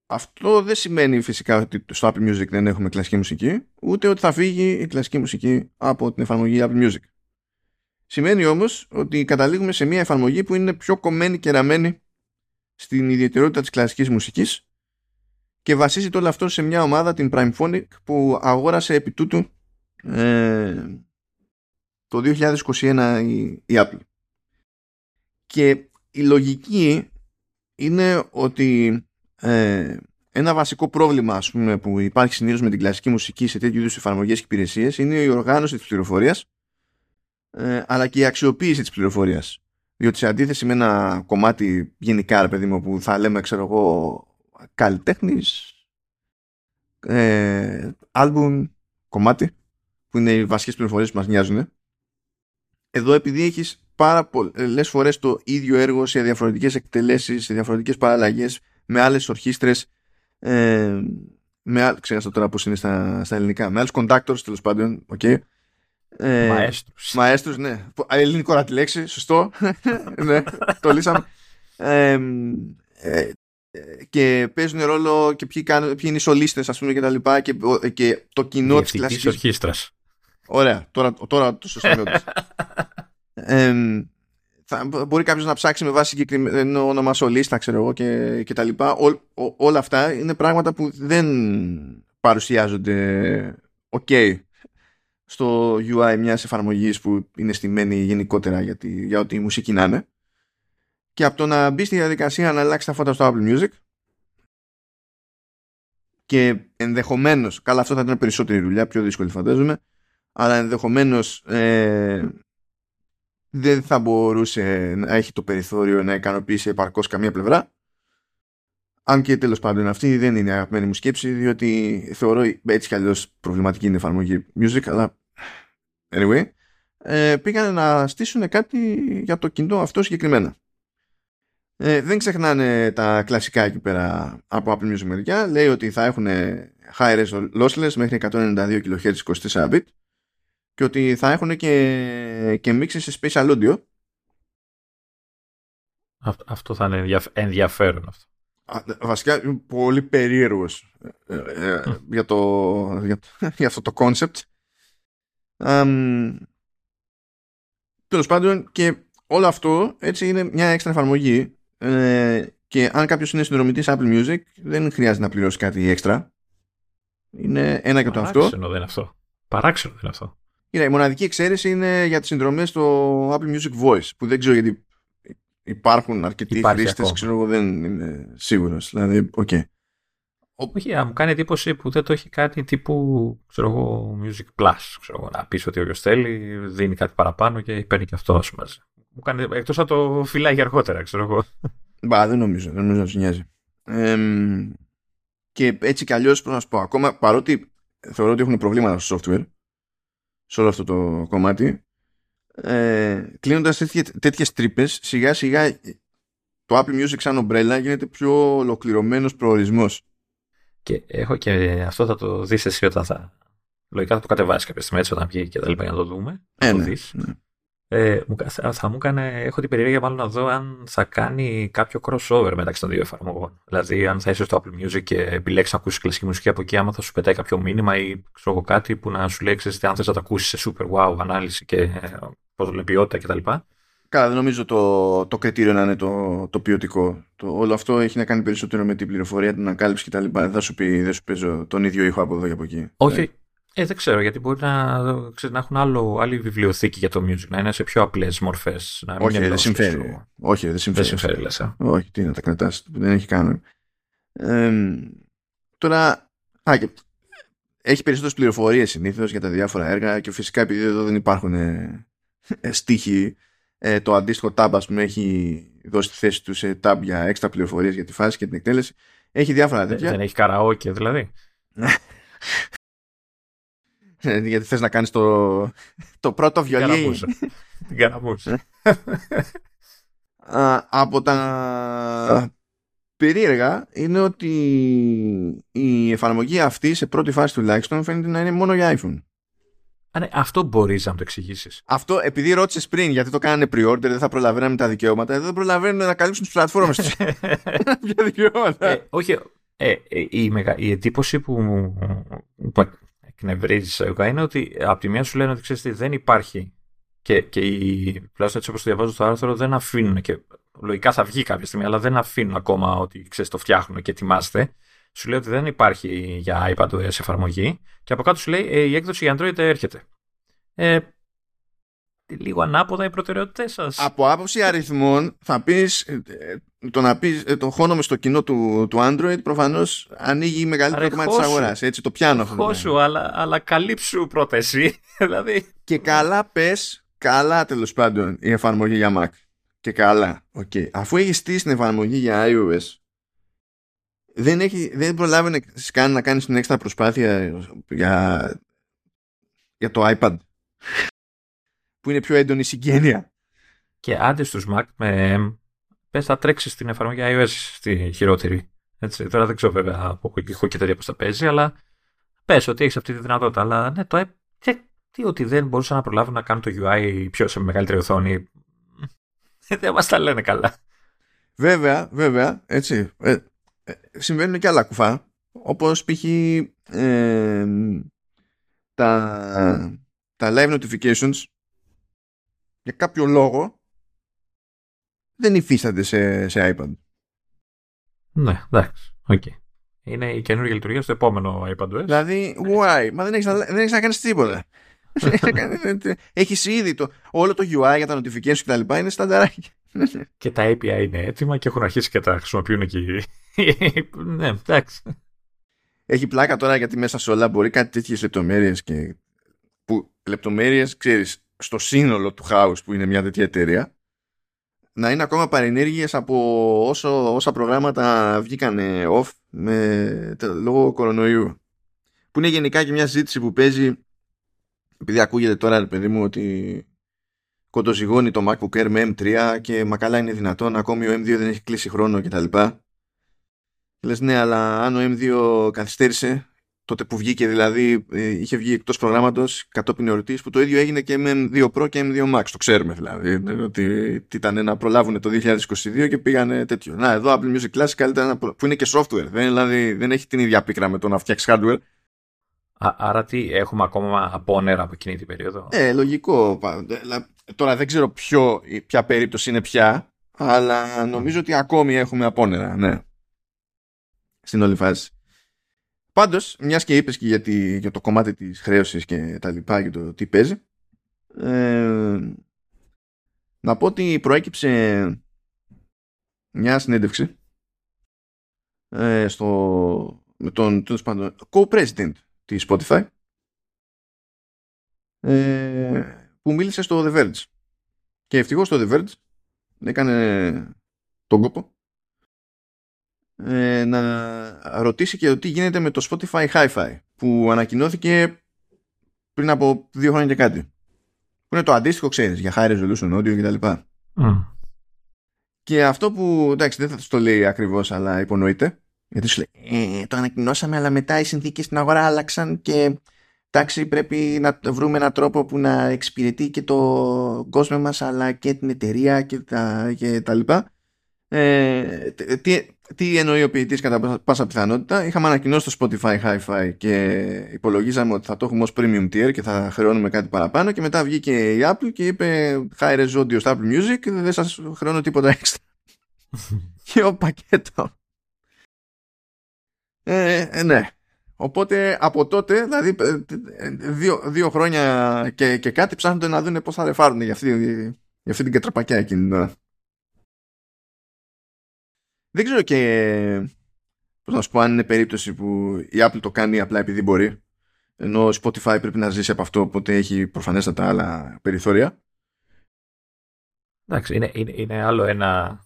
Αυτό δεν σημαίνει φυσικά ότι στο Apple Music δεν έχουμε κλασική μουσική, ούτε ότι θα φύγει η κλασική μουσική από την εφαρμογή Apple Music. Σημαίνει όμως ότι καταλήγουμε σε μια εφαρμογή που είναι πιο κομμένη και ραμμένη στην ιδιαιτερότητα της κλασικής μουσικής και βασίζεται όλο αυτό σε μια ομάδα, την Primephonic, που αγόρασε επί τούτου ε, το 2021 η, η Apple. Και η λογική είναι ότι ε, ένα βασικό πρόβλημα ας πούμε, που υπάρχει συνήθως με την κλασική μουσική σε τέτοιου είδους εφαρμογές και υπηρεσίες είναι η οργάνωση της πληροφορίας ε, αλλά και η αξιοποίηση της πληροφορίας. Διότι σε αντίθεση με ένα κομμάτι γενικά, ρε παιδί μου, που θα λέμε, ξέρω εγώ, καλλιτέχνης, ε, άλμπουμ, κομμάτι, που είναι οι βασικές πληροφορίες που μας νοιάζουν. Εδώ επειδή έχεις πάρα πολλές φορές το ίδιο έργο σε διαφορετικές εκτελέσεις, σε διαφορετικές παραλλαγές, με άλλες ορχήστρες, ε, με άλλ... ξέχασα τώρα πώς είναι στα, στα ελληνικά, με άλλους conductors τέλος πάντων, okay. Ε, Μαέστρους. Μαέστρους, ναι. Ελληνικό ώρα τη λέξη, σωστό. ναι, το λύσαμε. Ε, ε, και παίζουν ρόλο και ποιοι, κάνουν, ποιοι είναι οι σολίστες ας πούμε και τα λοιπά και, και το κοινό της Διευθυντής κλασικής ορχήστρας. Ωραία, τώρα, τώρα το σωστό νέο ε, θα, μπορεί κάποιος να ψάξει με βάση συγκεκριμένο όνομα σολίστα ξέρω εγώ και, και τα λοιπά Ό, ό, όλα αυτά είναι πράγματα που δεν παρουσιάζονται ok στο UI μιας εφαρμογής που είναι στημένη γενικότερα για, τη, για ό,τι η μουσική να είναι και από το να μπει στη διαδικασία να αλλάξει τα φώτα στο Apple Music και ενδεχομένως, καλά αυτό θα ήταν περισσότερη δουλειά, πιο δύσκολη φαντάζομαι, αλλά ενδεχομένως ε, δεν θα μπορούσε να έχει το περιθώριο να ικανοποιήσει επαρκώς καμία πλευρά. Αν και τέλος πάντων αυτή δεν είναι αγαπημένη μου σκέψη, διότι θεωρώ έτσι κι αλλιώς προβληματική είναι η εφαρμογή music, αλλά anyway, ε, πήγανε να στήσουν κάτι για το κινητό αυτό συγκεκριμένα. Ε, δεν ξεχνάνε τα κλασικά εκεί πέρα από Apple Music μεριά. Λέει ότι θα έχουν high res lossless μέχρι 192 kHz 24 bit και ότι θα έχουν και, και μίξεις σε spatial audio. Αυτό θα είναι ενδιαφέρον αυτό. Βασικά είναι πολύ περίεργος ε, ε, για, το, για, για, αυτό το concept. Um, Τέλος πάντων και όλο αυτό έτσι είναι μια έξτρα εφαρμογή ε, και αν κάποιος είναι συνδρομητής Apple Music δεν χρειάζεται να πληρώσει κάτι έξτρα. Είναι ένα και το αυτό. Παράξενο δεν είναι αυτό. Παράξενο δεν είναι αυτό. Είναι, η μοναδική εξαίρεση είναι για τις συνδρομές στο Apple Music Voice που δεν ξέρω γιατί υπάρχουν αρκετοί χρήστες, ξέρω εγώ δεν είμαι σίγουρος. Δηλαδή, OK. Okay. Όχι, μου κάνει εντύπωση που δεν το έχει κάνει τύπου ξέρω εγώ, Music Plus. Ξέρω εγώ, να πεις ότι όποιος θέλει δίνει κάτι παραπάνω και παίρνει και αυτός μαζί. Μου κάνει εκτός να το φυλάει για αργότερα, ξέρω εγώ. Μπα, δεν νομίζω, δεν νομίζω να του νοιάζει. Ε, και έτσι κι αλλιώς πρέπει να σου πω, ακόμα παρότι θεωρώ ότι έχουν προβλήματα στο software, σε όλο αυτό το κομμάτι, ε, κλείνοντας τέτοιες τρύπες, σιγά σιγά το Apple Music σαν ομπρέλα γίνεται πιο ολοκληρωμένος προορισμός. Και έχω και αυτό θα το δεις εσύ όταν θα. Λογικά θα το κατεβάσεις κάποια στιγμή έτσι όταν βγει και τα λοιπά για να το δούμε. Ε, το ναι, δεις. ναι. Ε, θα μου έκανε, έχω την περιέργεια μάλλον να δω αν θα κάνει κάποιο crossover μεταξύ των δύο εφαρμογών. Δηλαδή, αν θα είσαι στο Apple Music και επιλέξεις να ακούσεις κλασική μουσική από εκεί, άμα θα σου πετάει κάποιο μήνυμα ή ξέρω εγώ κάτι που να σου λέει, αν θες να το ακούσεις σε super wow ανάλυση και πώς το ποιότητα κτλ. Καλά, δεν νομίζω το, το κριτήριο να είναι το, το ποιοτικό. Το, όλο αυτό έχει να κάνει περισσότερο με την πληροφορία, την ανακάλυψη κτλ. Δεν θα σου πει, δεν σου παίζω τον ίδιο ήχο από εδώ και από εκεί. Όχι, ε. Ε, δεν ξέρω, γιατί μπορεί να, ξέρεις, να έχουν άλλο, άλλη βιβλιοθήκη για το music, να είναι σε πιο απλές μορφές. Όχι, δεν συμφέρει. Όχι, δεν συμφέρει. Δεν συμφέρει, λες, ε. Όχι, τι να τα κρατάς, δεν έχει κάνει. Ε, τώρα, α, και, έχει περισσότερες πληροφορίες συνήθως για τα διάφορα έργα και φυσικά επειδή εδώ δεν υπάρχουν ε, ε στίχοι, ε, το αντίστοιχο tab, ας πούμε, έχει δώσει τη θέση του σε tab για έξτρα πληροφορίες για τη φάση και την εκτέλεση. Έχει διάφορα τέτοια. Δεν έχει καραόκε δηλαδή. Ε, γιατί θες να κάνεις το, το πρώτο βιολί. Την καραμούσα. από τα περίεργα είναι ότι η εφαρμογή αυτή σε πρώτη φάση τουλάχιστον φαίνεται να είναι μόνο για iPhone. Α, ναι, αυτό μπορείς να το εξηγήσεις. Αυτό επειδή ρώτησες πριν γιατί το κάνανε pre-order, δεν θα προλαβαίναμε τα δικαιώματα. Δεν προλαβαίνουν να καλύψουν τις πλατφόρμες τους. Ποια δικαιώματα. Ε, όχι. Ε, ε, η, μεγα, η εντύπωση που, που εκνευρίζει είναι ότι από τη μία σου λένε ότι ξέρεις τι δεν υπάρχει και, και οι, τουλάχιστον έτσι όπως το διαβάζω στο άρθρο, δεν αφήνουν και λογικά θα βγει κάποια στιγμή, αλλά δεν αφήνουν ακόμα ότι ξέρεις το φτιάχνουν και ετοιμάστε. Σου λέει ότι δεν υπάρχει για iPadOS εφαρμογή και από κάτω σου λέει ε, η έκδοση για Android έρχεται. Ε, λίγο ανάποδα οι προτεραιότητε σας. Από άποψη αριθμών, θα πεις ε, το να πεις ε, το χώνομαι στο κοινό του, του Android προφανώς ανοίγει μεγαλύτερο κομμάτι της αγοράς. Έτσι το πιάνω αυτό. Χώσου, αλλά, αλλά καλύψου πρώτα εσύ. δηλαδή. Και καλά πες, καλά τέλος πάντων η εφαρμογή για Mac. Και καλά. Okay. Αφού έχεις στήσει την εφαρμογή για iOS, δεν, έχει, δεν προλάβει να, να κάνει την έξτρα προσπάθεια για, για το iPad που είναι πιο έντονη συγγένεια. Και άντε στους Mac με M, πες θα τρέξεις στην εφαρμογή iOS στη χειρότερη. Έτσι, τώρα δεν ξέρω βέβαια από ηχό και τέτοια πώς θα παίζει, αλλά πες ότι έχεις αυτή τη δυνατότητα. Αλλά ναι, το και, τι ότι δεν μπορούσαν να προλάβουν να κάνουν το UI πιο σε μεγαλύτερη οθόνη. δεν μας τα λένε καλά. Βέβαια, βέβαια, έτσι. Ε, ε, συμβαίνουν και άλλα κουφά. Όπως π.χ. Ε, τα, τα live notifications για κάποιο λόγο δεν υφίστανται σε, σε iPad. Ναι, εντάξει. Okay. Είναι η καινούργια λειτουργία στο επόμενο iPad. Δηλαδή, why? Μα δεν έχεις να, δεν έχεις να κάνεις τίποτα. Έχεις ήδη το, όλο το UI για τα notifications και τα λοιπά είναι στανταράκι. και τα API είναι έτοιμα και έχουν αρχίσει και τα χρησιμοποιούν εκεί. ναι, εντάξει. Έχει πλάκα τώρα γιατί μέσα σε όλα μπορεί κάτι τέτοιες λεπτομέρειες και που λεπτομέρειες, ξέρεις, στο σύνολο του house που είναι μια τέτοια εταιρεία να είναι ακόμα παρενέργειες από όσο, όσα προγράμματα βγήκαν off με, λόγω κορονοϊού. Που είναι γενικά και μια συζήτηση που παίζει επειδή ακούγεται τώρα, παιδί μου, ότι κοντοζυγώνει το MacBook Air με M3 και μα καλά είναι δυνατόν, ακόμη ο M2 δεν έχει κλείσει χρόνο κτλ. Λες ναι, αλλά αν ο M2 καθυστέρησε, τότε που βγήκε δηλαδή, ε, είχε βγει εκτός προγράμματος κατόπιν εορτής, που το ίδιο έγινε και με M2 Pro και M2 Max, το ξέρουμε δηλαδή, ότι ήταν να προλάβουν το 2022 και πήγανε τέτοιο. Να, εδώ Apple Music Classic ήταν που είναι και software, δεν, δηλαδή, δεν έχει την ίδια πίκρα με το να φτιάξεις hardware. άρα τι, έχουμε ακόμα απόνερα από εκείνη την περίοδο; Ε, λογικό. Τώρα δεν ξέρω ποιο, ποια περίπτωση είναι πια, αλλά νομίζω ότι ακόμη έχουμε απόνερα, ναι στην όλη φάση. Πάντως, μιας και είπες και για, για το κομμάτι της χρέωσης και τα λοιπά και το τι παίζει, ε, να πω ότι προέκυψε μια συνέντευξη ε, στο, με τον πάντων, co-president της Spotify ε, που μίλησε στο The Verge και ευτυχώς το The Verge έκανε τον κόπο ε, να ρωτήσει και τι γίνεται με το Spotify Hi-Fi που ανακοινώθηκε πριν από δύο χρόνια και κάτι. Που είναι το αντίστοιχο, ξέρεις, για high resolution audio κτλ. Mm. Και αυτό που, εντάξει, δεν θα το λέει ακριβώς, αλλά υπονοείται, γιατί σου λέει, ε, το ανακοινώσαμε, αλλά μετά οι συνθήκες στην αγορά άλλαξαν και εντάξει, πρέπει να βρούμε έναν τρόπο που να εξυπηρετεί και το κόσμο μας, αλλά και την εταιρεία και τα, και τα λοιπά. Ε, τι, τι εννοεί ο ποιητής κατά πάσα πιθανότητα. Είχαμε ανακοινώσει το Spotify Hi-Fi και υπολογίζαμε ότι θα το έχουμε ως premium tier και θα χρεώνουμε κάτι παραπάνω και μετά βγήκε η Apple και είπε high res audio στο Apple Music και δεν σας χρεώνω τίποτα έξτρα. και ο πακέτο. Ε, ε, ναι. Οπότε από τότε, δηλαδή ε, δύο, δύο χρόνια και, και κάτι ψάχνονται να δουν πώς θα ρεφάρουν για αυτή, για αυτή την κατραπακιά εκείνη τώρα. Δεν ξέρω και πώς να σου πω αν είναι περίπτωση που η Apple το κάνει απλά επειδή μπορεί ενώ Spotify πρέπει να ζήσει από αυτό οπότε έχει προφανέστατα άλλα περιθώρια. Εντάξει, είναι, είναι, είναι άλλο ένα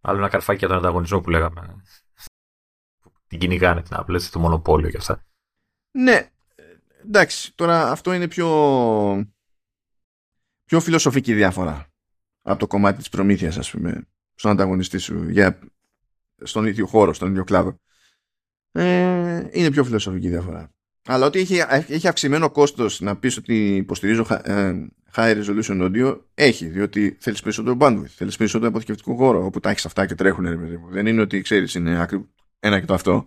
άλλο ένα καρφάκι για τον ανταγωνισμό που λέγαμε. Την κυνηγάνε την Apple, το μονοπόλιο και αυτά. Ναι, εντάξει, τώρα αυτό είναι πιο πιο φιλοσοφική διάφορα από το κομμάτι της προμήθειας ας πούμε στον ανταγωνιστή σου για, στον ίδιο χώρο, στον ίδιο κλάδο. Ε, είναι πιο φιλοσοφική διαφορά. Αλλά ότι έχει, έχει αυξημένο κόστος να πεις ότι υποστηρίζω ε, high resolution audio, έχει, διότι θέλεις περισσότερο bandwidth, θέλεις περισσότερο αποθηκευτικό χώρο όπου τα έχεις αυτά και τρέχουν. Δεν είναι ότι ξέρεις, είναι άκρη, ένα και το αυτό.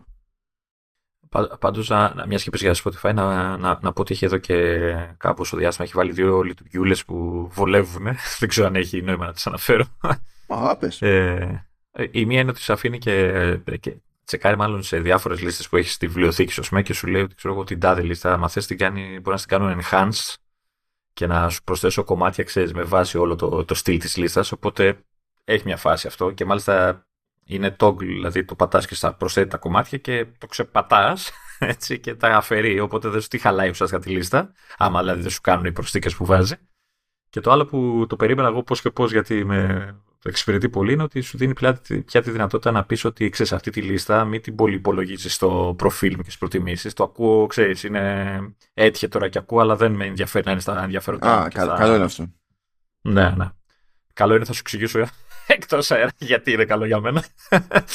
Πάντως, μιας και για Spotify, να, να, να πω ότι έχει εδώ και κάπου στο διάστημα έχει βάλει δύο λειτουργιούλες που βολεύουν. Δεν ξέρω αν έχει νόημα να τις αναφέρω. Α, ε, η μία είναι ότι σε αφήνει και, και τσεκάρει μάλλον σε διάφορες λίστες που έχεις στη βιβλιοθήκη σου και σου λέει ότι ξέρω εγώ την τάδε λίστα, αν θες την κάνει, μπορεί να την κάνουν enhance και να σου προσθέσω κομμάτια, ξέρεις, με βάση όλο το, το στυλ της λίστας. Οπότε έχει μια φάση αυτό και μάλιστα είναι toggle, δηλαδή το πατάς και στα προσθέτει τα κομμάτια και το ξεπατάς έτσι και τα αφαιρεί. Οπότε δεν σου τι χαλάει ουσιαστικά τη λίστα, άμα δηλαδή δεν σου κάνουν οι προσθήκες που βάζει. Και το άλλο που το περίμενα εγώ πώς και πώς, γιατί με το εξυπηρετεί πολύ, είναι ότι σου δίνει πια, πια τη δυνατότητα να πεις ότι ξέρεις αυτή τη λίστα, μην την πολύ υπολογίζεις στο προφίλ μου και στις προτιμήσεις. Το ακούω, ξέρεις, είναι έτυχε τώρα και ακούω, αλλά δεν με ενδιαφέρει να είναι στα ενδιαφέροντα. Α, καλό είναι αυτό. Ναι, ναι. Καλό είναι, θα σου εξηγήσω εκτός αέρα γιατί είναι καλό για μένα.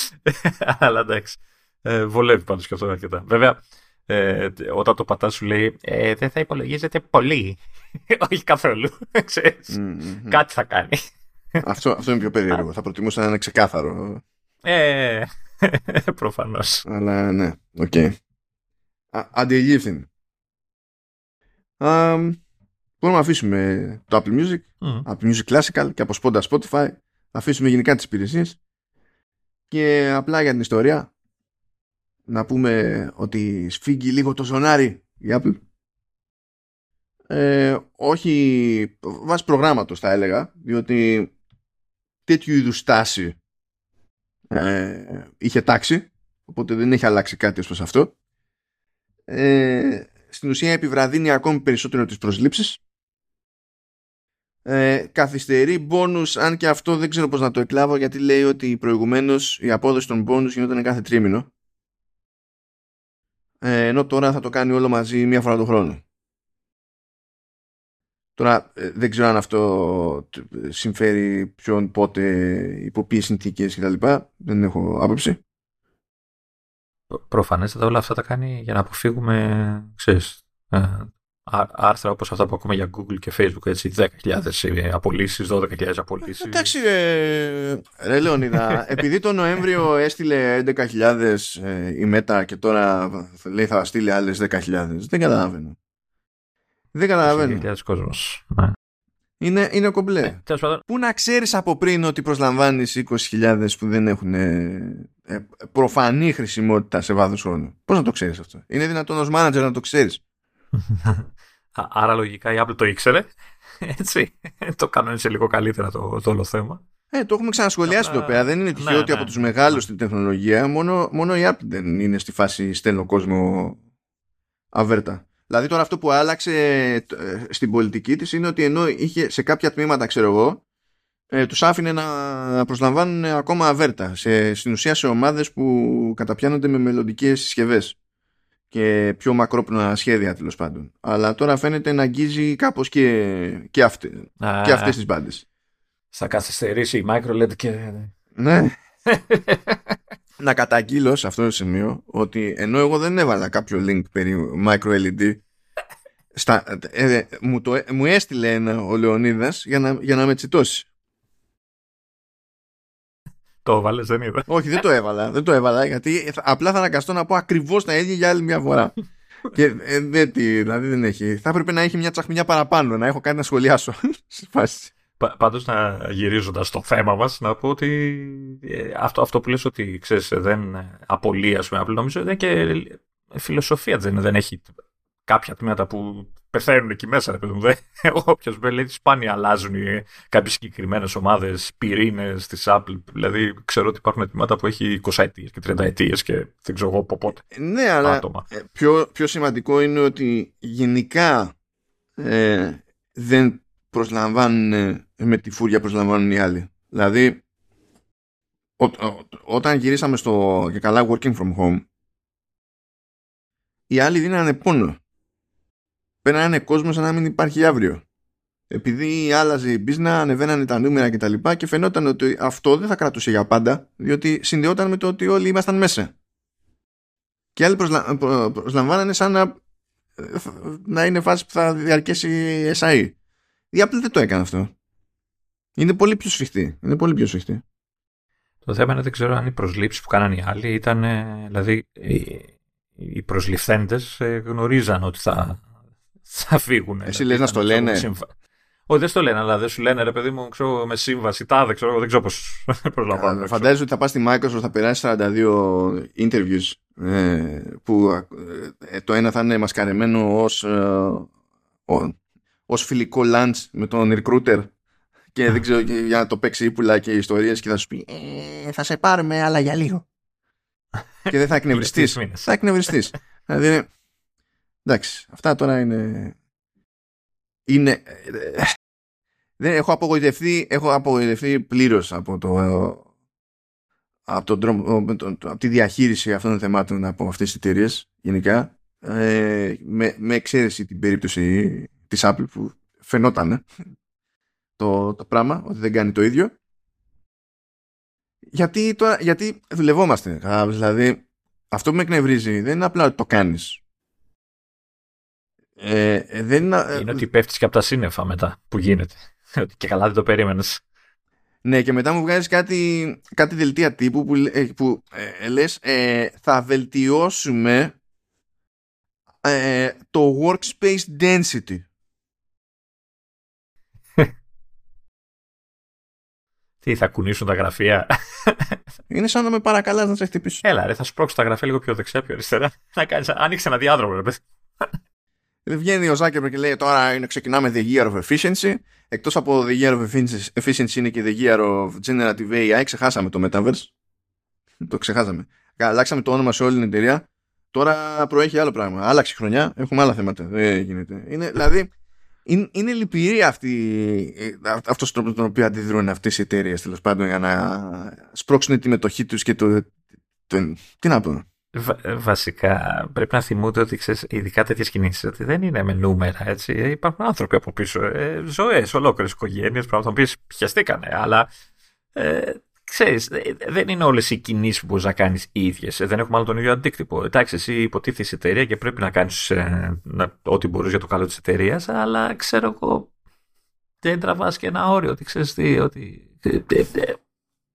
αλλά εντάξει. Ε, βολεύει πάντως και αυτό αρκετά. Βέβαια, ε, όταν το πατάς σου λέει ε, δεν θα υπολογίζεται πολύ. Όχι καθόλου. Κάτι θα κάνει. Αυτό, αυτό είναι πιο περίεργο. θα προτιμούσα να είναι ξεκάθαρο. Ε, προφανώς. Αλλά ναι, OK. Okay. Αντιλήφθη. Um, μπορούμε να αφήσουμε το Apple Music, mm. Apple Music Classical και από σπόντα Spotify. Να αφήσουμε γενικά τις υπηρεσίες και απλά για την ιστορία να πούμε ότι σφίγγει λίγο το ζωνάρι η Apple ε, όχι βάσει προγράμματος θα έλεγα διότι τέτοιου είδους στάση ε, είχε τάξει οπότε δεν έχει αλλάξει κάτι ως προς αυτό. Ε, στην ουσία επιβραδύνει ακόμη περισσότερο τις προσλήψεις. Ε, καθυστερεί μπόνους αν και αυτό δεν ξέρω πώς να το εκλάβω γιατί λέει ότι προηγουμένως η απόδοση των μπόνους γινόταν κάθε τρίμηνο. Ε, ενώ τώρα θα το κάνει όλο μαζί μία φορά το χρόνο Τώρα ε, δεν ξέρω αν αυτό συμφέρει ποιον, πότε, υπό ποιες συνθήκες κτλ. Δεν έχω άποψη. Προφανέστατα όλα αυτά τα κάνει για να αποφύγουμε, ξέρεις, ε, άρθρα όπως αυτά που ακούμε για Google και Facebook, έτσι, 10.000 απολύσεις, 12.000 απολύσεις. Εντάξει ρε, ρε Λεωνίδα, επειδή το Νοέμβριο έστειλε 11.000 ε, η ΜΕΤΑ και τώρα λέει θα στείλει άλλες 10.000, δεν καταλαβαίνω. Δεν καταλαβαίνω. κόσμος. Ναι. Είναι, είναι κομπλέ. Ε, Πού να ξέρεις από πριν ότι προσλαμβάνεις 20.000 που δεν έχουν ε, ε, προφανή χρησιμότητα σε βάθος χρόνου; Πώς να το ξέρεις αυτό; Είναι δυνατόν ως manager να το ξέρεις; Άρα λογικά η Apple το ήξερε. Έτσι. το κανόνισε λίγο καλύτερα το, το όλο θέμα. Ε, το έχουμε ξανασχολιάσει εδώ πέρα. Δεν είναι τυχαίο ναι, ότι ναι, από τους ναι. μεγάλους στην τεχνολογία μόνο, μόνο η Apple δεν είναι στη φάση στέλνω κόσμο αβέρτα. Δηλαδή τώρα αυτό που άλλαξε ε, στην πολιτική της είναι ότι ενώ είχε σε κάποια τμήματα ξέρω εγώ ε, τους άφηνε να προσλαμβάνουν ακόμα αβέρτα σε, στην ουσία σε ομάδες που καταπιάνονται με μελλοντικές συσκευές και πιο μακρόπνοα σχέδια τέλος πάντων. Αλλά τώρα φαίνεται να αγγίζει κάπως και, και, αυτέ, και αυτές τις μπάντες. Θα καθυστερήσει η MicroLED και... Ναι. να καταγγείλω σε αυτό το σημείο ότι ενώ εγώ δεν έβαλα κάποιο link περί micro-LED στα, ε, μου, το, μου έστειλε ένα ο Λεωνίδας για να, για να με τσιτώσει. Το έβαλες, δεν είδα. Όχι, δεν το έβαλα. Δεν το έβαλα γιατί απλά θα αναγκαστώ να πω ακριβώς τα ίδια για άλλη μια φορά. και ε, δεν, δηλαδή δεν έχει. Θα έπρεπε να έχει μια τσαχμινιά παραπάνω, να έχω κάτι να σχολιάσω. Πάντως, να γυρίζοντας στο θέμα μας, να πω ότι ε, αυτό, αυτό που λες ότι ξέρεις, δεν απολύει, ας πούμε, νομίζω δεν και φιλοσοφία δεν, δεν έχει κάποια τμήματα που πεθαίνουν εκεί μέσα, ρε παιδί μου. Όποιος με λέει σπάνια αλλάζουν κάποιες συγκεκριμένες ομάδες, πυρήνες της Apple. Δηλαδή, ξέρω ότι υπάρχουν τμήματα που έχει 20 ετίε και 30 ετίε και δεν ξέρω εγώ πότε. Ναι, αλλά πιο, πιο σημαντικό είναι ότι γενικά ε, δεν προσλαμβάνουν ε, με τη φούρια προσλαμβάνουν οι άλλοι. Δηλαδή, όταν γυρίσαμε στο και καλά working from home, οι άλλοι δίνανε πόνο. Παίρνανε κόσμο σαν να μην υπάρχει αύριο. Επειδή άλλαζε η business, ανεβαίνανε τα νούμερα κτλ. Και, και φαινόταν ότι αυτό δεν θα κρατούσε για πάντα, διότι συνδεόταν με το ότι όλοι ήμασταν μέσα. Και άλλοι προσλα... προσλαμβάνανε σαν να... να είναι φάση που θα διαρκέσει SAE. Η Apple δεν το έκανε αυτό. Είναι πολύ πιο σφιχτή. Είναι πολύ πιο σφιχτή. Το θέμα είναι δεν ξέρω αν οι προσλήψεις που κάνανε οι άλλοι ήταν. Δηλαδή, οι προσληφθέντες ε, γνωρίζαν ότι θα, θα φύγουν. Εσύ λες να στο λένε. Όχι, δεν στο λένε, αλλά δεν σου λένε ρε παιδί μου ξέρω, με σύμβαση. Τάδε, ξέρω, δεν ξέρω πώ προσλαμβάνουν. Φαντάζεσαι ότι θα πας στη Microsoft, θα περάσει 42 interviews ε, που ε, το ένα θα είναι μασκαρεμένο ως ως φιλικό lunch με τον recruiter και δεν ξέρω για να το παίξει ύπουλα και ιστορίες και θα σου πει ε, θα σε πάρουμε αλλά για λίγο και δεν θα εκνευριστείς. Θα εκνευριστείς. Δηλαδή εντάξει αυτά τώρα είναι είναι δεν έχω απογοητευτεί έχω απογοητευτεί πλήρως από το από, τον τρόπο, από τη διαχείριση αυτών των θεμάτων από αυτές τις εταιρείες γενικά. Ε, με, με εξαίρεση την περίπτωση της Apple που φαινόταν το, το πράγμα ότι δεν κάνει το ίδιο. Γιατί, τώρα, γιατί δουλευόμαστε δηλαδή αυτό που με εκνευρίζει δεν είναι απλά ότι το κάνεις. Ε, ε δεν είναι, είναι ότι πέφτεις και από τα σύννεφα μετά που γίνεται. Ότι και καλά δεν το περίμενες. Ναι, και μετά μου βγάζεις κάτι, κάτι δελτία τύπου που, ε, που ε, λες ε, θα βελτιώσουμε ε, το workspace density. Τι, θα κουνήσουν τα γραφεία; Είναι σαν να με παρακαλάς να σε χτυπήσω. Έλα, ρε, θα σπρώξω τα γραφεία λίγο πιο δεξιά, πιο αριστερά. Να κάνεις, άνοιξε ένα διάδρομο, ρε, Βγαίνει ο Ζάκερ και λέει τώρα είναι, ξεκινάμε the year of efficiency. Εκτός από the year of efficiency είναι και the year of generative AI. Ξεχάσαμε το metaverse. Το ξεχάσαμε. Αλλάξαμε το όνομα σε όλη την εταιρεία. Τώρα προέχει άλλο πράγμα. Άλλαξε χρονιά. Έχουμε άλλα θέματα. Δεν γίνεται. Είναι, δηλαδή είναι, είναι λυπηρή αυτή, αυτός ο τρόπος τον οποίο αντιδρούν αυτές οι εταιρείες τέλος πάντων για να σπρώξουν τη μετοχή τους και το, το, τι να πω βασικά πρέπει να θυμούνται ότι ξέρεις, ειδικά τέτοιες κινήσεις ότι δεν είναι με νούμερα. Έτσι. Υπάρχουν άνθρωποι από πίσω, ε, ζωές, ολόκληρες οικογένειες, πράγματα που πιαστήκανε. Αλλά ε, ξέρεις, δεν είναι όλες οι κινήσεις που μπορείς να κάνεις ίδιες. Ε, δεν έχουμε άλλο τον ίδιο αντίκτυπο. Εντάξει, εσύ υποτίθεσαι εταιρεία και πρέπει να κάνεις ε, ό,τι μπορείς για το καλό της εταιρείας, αλλά ξέρω εγώ. Δεν τραβάς και ένα όριο ότι ξέρεις τι, ότι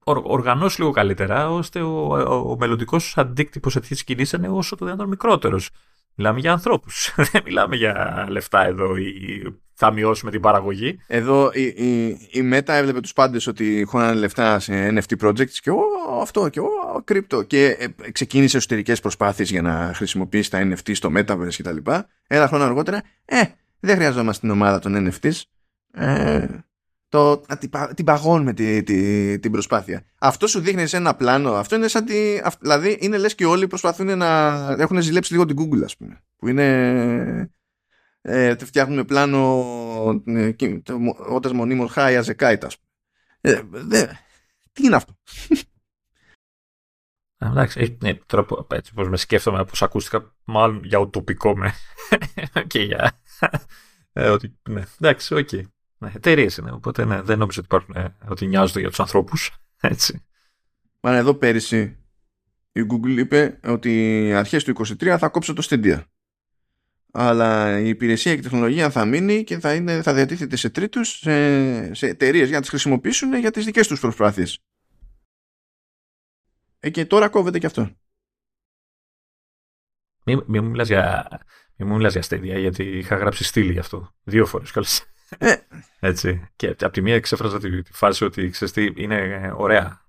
οργανώσει λίγο καλύτερα, ώστε ο, ο, ο μελλοντικός αντίκτυπος σε τέτοιες κινήσεις είναι όσο το δυνατόν μικρότερος. Μιλάμε για ανθρώπους. Δεν μιλάμε για λεφτά εδώ ή θα μειώσουμε την παραγωγή. Εδώ η, η, η Meta έβλεπε τους πάντες ότι χώνανε λεφτά σε NFT projects και ο, αυτό και ο, κρύπτο. Και ε, ξεκίνησε εσωτερικές προσπάθειες για να χρησιμοποιήσει τα NFT στο Metaverse κτλ. Ένα χρόνο αργότερα, ε, δεν χρειαζόμαστε την ομάδα των NFTs. Ε, το, την παγώνουμε τη, τη, την προσπάθεια. Αυτό σου δείχνει σε ένα πλάνο. Αυτό είναι σαν τη, δηλαδή είναι λες και όλοι προσπαθούν να έχουν ζηλέψει λίγο την Google ας πούμε. Που είναι ε, φτιάχνουμε πλάνο ε, όταν μονίμως high as a kite ας πούμε. Ε, δε, τι είναι αυτό; Εντάξει, ναι, τώρα έτσι πως με σκέφτομαι πως ακούστηκα μάλλον για οτοπικό με και για ε, ότι, ναι, εντάξει, οκ. Okay. Ναι, εταιρείες είναι, οπότε ναι, δεν νόμιζα ότι, υπάρχουν, ε, ότι νοιάζονται για τους ανθρώπους. Έτσι. Μα εδώ πέρυσι η Google είπε ότι αρχές του 2023 θα κόψω το Stadia. Αλλά η υπηρεσία και η τεχνολογία θα μείνει και θα, είναι, θα διατίθεται σε τρίτους, σε, σε εταιρείες για να τις χρησιμοποιήσουν για τις δικές τους προσπάθειες. Ε, και τώρα κόβεται και αυτό. Μην μη μου μιλάς για, μη μου για Stadia, γιατί είχα γράψει στήλη γι' αυτό. Δύο φορές κιόλας. Ε. Έτσι. Και από τη μία εξέφρασα τη, τη φάση ότι ξέρεις τι, είναι ωραία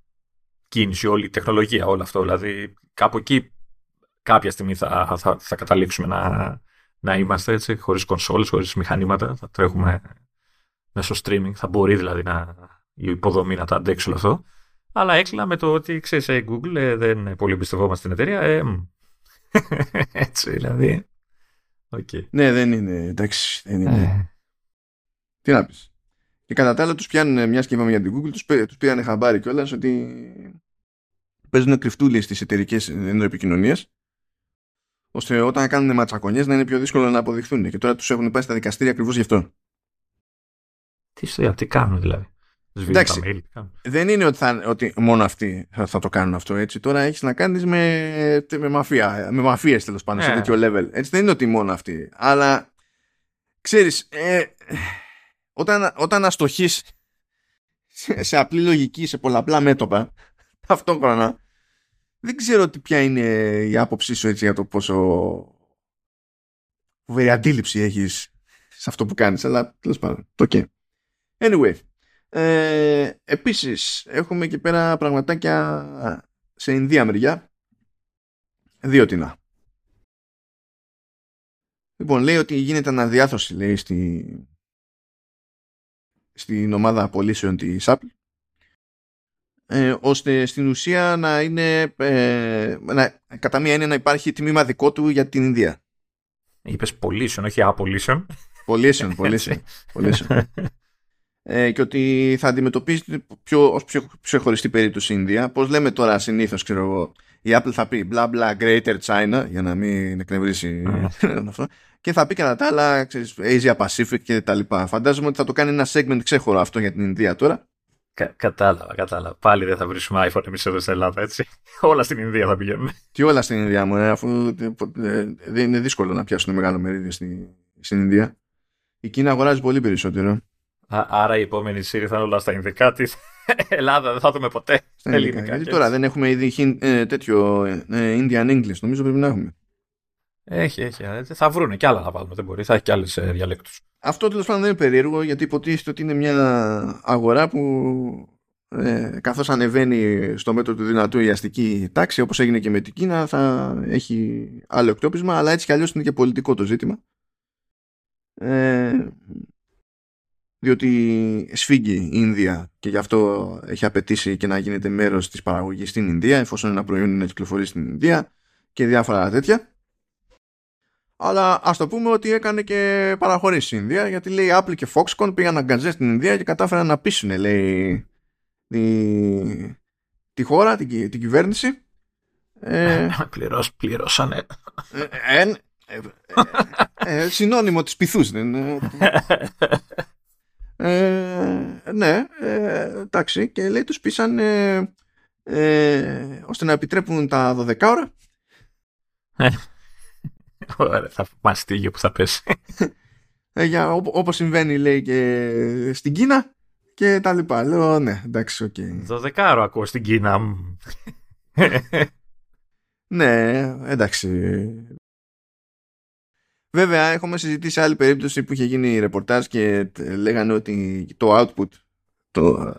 κίνηση όλη η τεχνολογία, όλο αυτό. Δηλαδή κάπου εκεί κάποια στιγμή θα, θα, θα καταλήξουμε να, να είμαστε έτσι, χωρίς κονσόλες, χωρίς μηχανήματα. Θα τρέχουμε μέσω streaming. Θα μπορεί δηλαδή να, η υποδομή να τα αντέξει όλο αυτό. Αλλά έκλεινα με το ότι ξέρεις, ε, Google ε, δεν πολύ εμπιστευόμαστε την εταιρεία. Ε, έτσι δηλαδή. Okay. Ναι, δεν είναι. Εντάξει, δεν είναι. Τι να πεις. Και κατά τα άλλα τους πιάνουν, μια και είπαμε για την Google, τους, τους πήραν χαμπάρι κιόλας ότι παίζουν κρυφτούλες στις εταιρικές ενδοεπικοινωνίες ώστε όταν κάνουν ματσακονιές να είναι πιο δύσκολο να αποδειχθούν. Και τώρα τους έχουν πάει στα δικαστήρια ακριβώς γι' αυτό. Τι, στο, τι κάνουν δηλαδή; Εντάξει, δεν είναι ότι, θα, ότι μόνο αυτοί θα, θα, το κάνουν αυτό έτσι. Τώρα έχεις να κάνεις με, με μαφία, με μαφίες τέλος πάντων σε ναι. τέτοιο level. Έτσι δεν είναι ότι μόνο αυτοί. Αλλά ξέρεις, ε, όταν, όταν αστοχείς σε, σε απλή λογική, σε πολλαπλά μέτωπα, ταυτόχρονα, δεν ξέρω τι ποια είναι η άποψή σου έτσι για το πόσο φοβερή αντίληψη έχεις σε αυτό που κάνεις, αλλά τέλος πάντων, το okay. Anyway, ε, επίσης έχουμε εκεί πέρα πραγματάκια σε Ινδία μεριά, δύο τινά. Λοιπόν, λέει ότι γίνεται αναδιάθρωση, λέει, στη, στην ομάδα απολύσεων της Apple ε, ώστε στην ουσία να είναι ε, να, κατά μία έννοια να υπάρχει τμήμα δικό του για την Ινδία. Είπες πωλήσεων, όχι απολύσεων. Πωλήσεων, πωλήσεων. ε, και ότι θα αντιμετωπίσει πιο, ως πιο ξεχωριστή περίπτωση η Ινδία. Πώς λέμε τώρα συνήθως, ξέρω εγώ, η Apple θα πει bla bla greater China για να μην εκνευρίσει αυτό και θα πει κατά τα άλλα ξέρεις, Asia Pacific και τα λοιπά. Φαντάζομαι ότι θα το κάνει ένα segment ξέχωρο αυτό για την Ινδία τώρα. Κα, κατάλαβα, κατάλαβα. Πάλι δεν θα βρίσκουμε iPhone εμείς εδώ στην Ελλάδα, έτσι. όλα στην Ινδία θα πηγαίνουμε. Τι όλα στην Ινδία μου, ε, αφού ε, δεν είναι δύσκολο να πιάσουν μεγάλο μερίδιο στην, στην Ινδία. Η Κίνα αγοράζει πολύ περισσότερο. Α, άρα η επόμενη σύρη θα είναι όλα στα Ινδικά της. Ελλάδα δεν θα δούμε ποτέ. Στα ελληνικά. Γιατί τώρα δεν έχουμε ήδη ε, τέτοιο ε, Indian English. Νομίζω πρέπει να έχουμε. Έχει, έχει. Θα βρούνε κι άλλα να βάλουμε. Δεν μπορεί. Θα έχει κι άλλες διαλέκτους. Αυτό τέλος πάντων δεν είναι περίεργο γιατί υποτίθεται ότι είναι μια αγορά που ε, καθώς ανεβαίνει στο μέτρο του δυνατού η αστική τάξη όπως έγινε και με την Κίνα θα έχει άλλο εκτόπισμα αλλά έτσι κι αλλιώς είναι και πολιτικό το ζήτημα Ε, διότι σφίγγει η Ινδία και γι' αυτό έχει απαιτήσει και να γίνεται μέρος της παραγωγής στην Ινδία εφόσον ένα προϊόν είναι να κυκλοφορεί στην Ινδία και διάφορα τέτοια. Αλλά ας το πούμε ότι έκανε και παραχωρήσεις στην Ινδία γιατί λέει Apple και Foxconn πήγαν να γκαζέ στην Ινδία και κατάφεραν να πείσουν λέει τη, τη χώρα, την, την κυβέρνηση. Ε, Πληρώσ, πληρώσανε. Ε, ε, ε, ε, συνώνυμο της πειθούς δεν ε, ναι, εντάξει και λέει τους πείσαν ώστε να επιτρέπουν τα 12ωρα Ωραία, θα μαστίγιο που θα πέσει. ε, για, ό, όπως συμβαίνει λέει και στην Κίνα και τα λοιπά. Λέω ναι, εντάξει, οκ. Okay. Δωδεκάωρο ακούω στην Κίνα. ναι, εντάξει. Βέβαια, έχουμε συζητήσει άλλη περίπτωση που είχε γίνει ρεπορτάζ και λέγανε ότι το output το,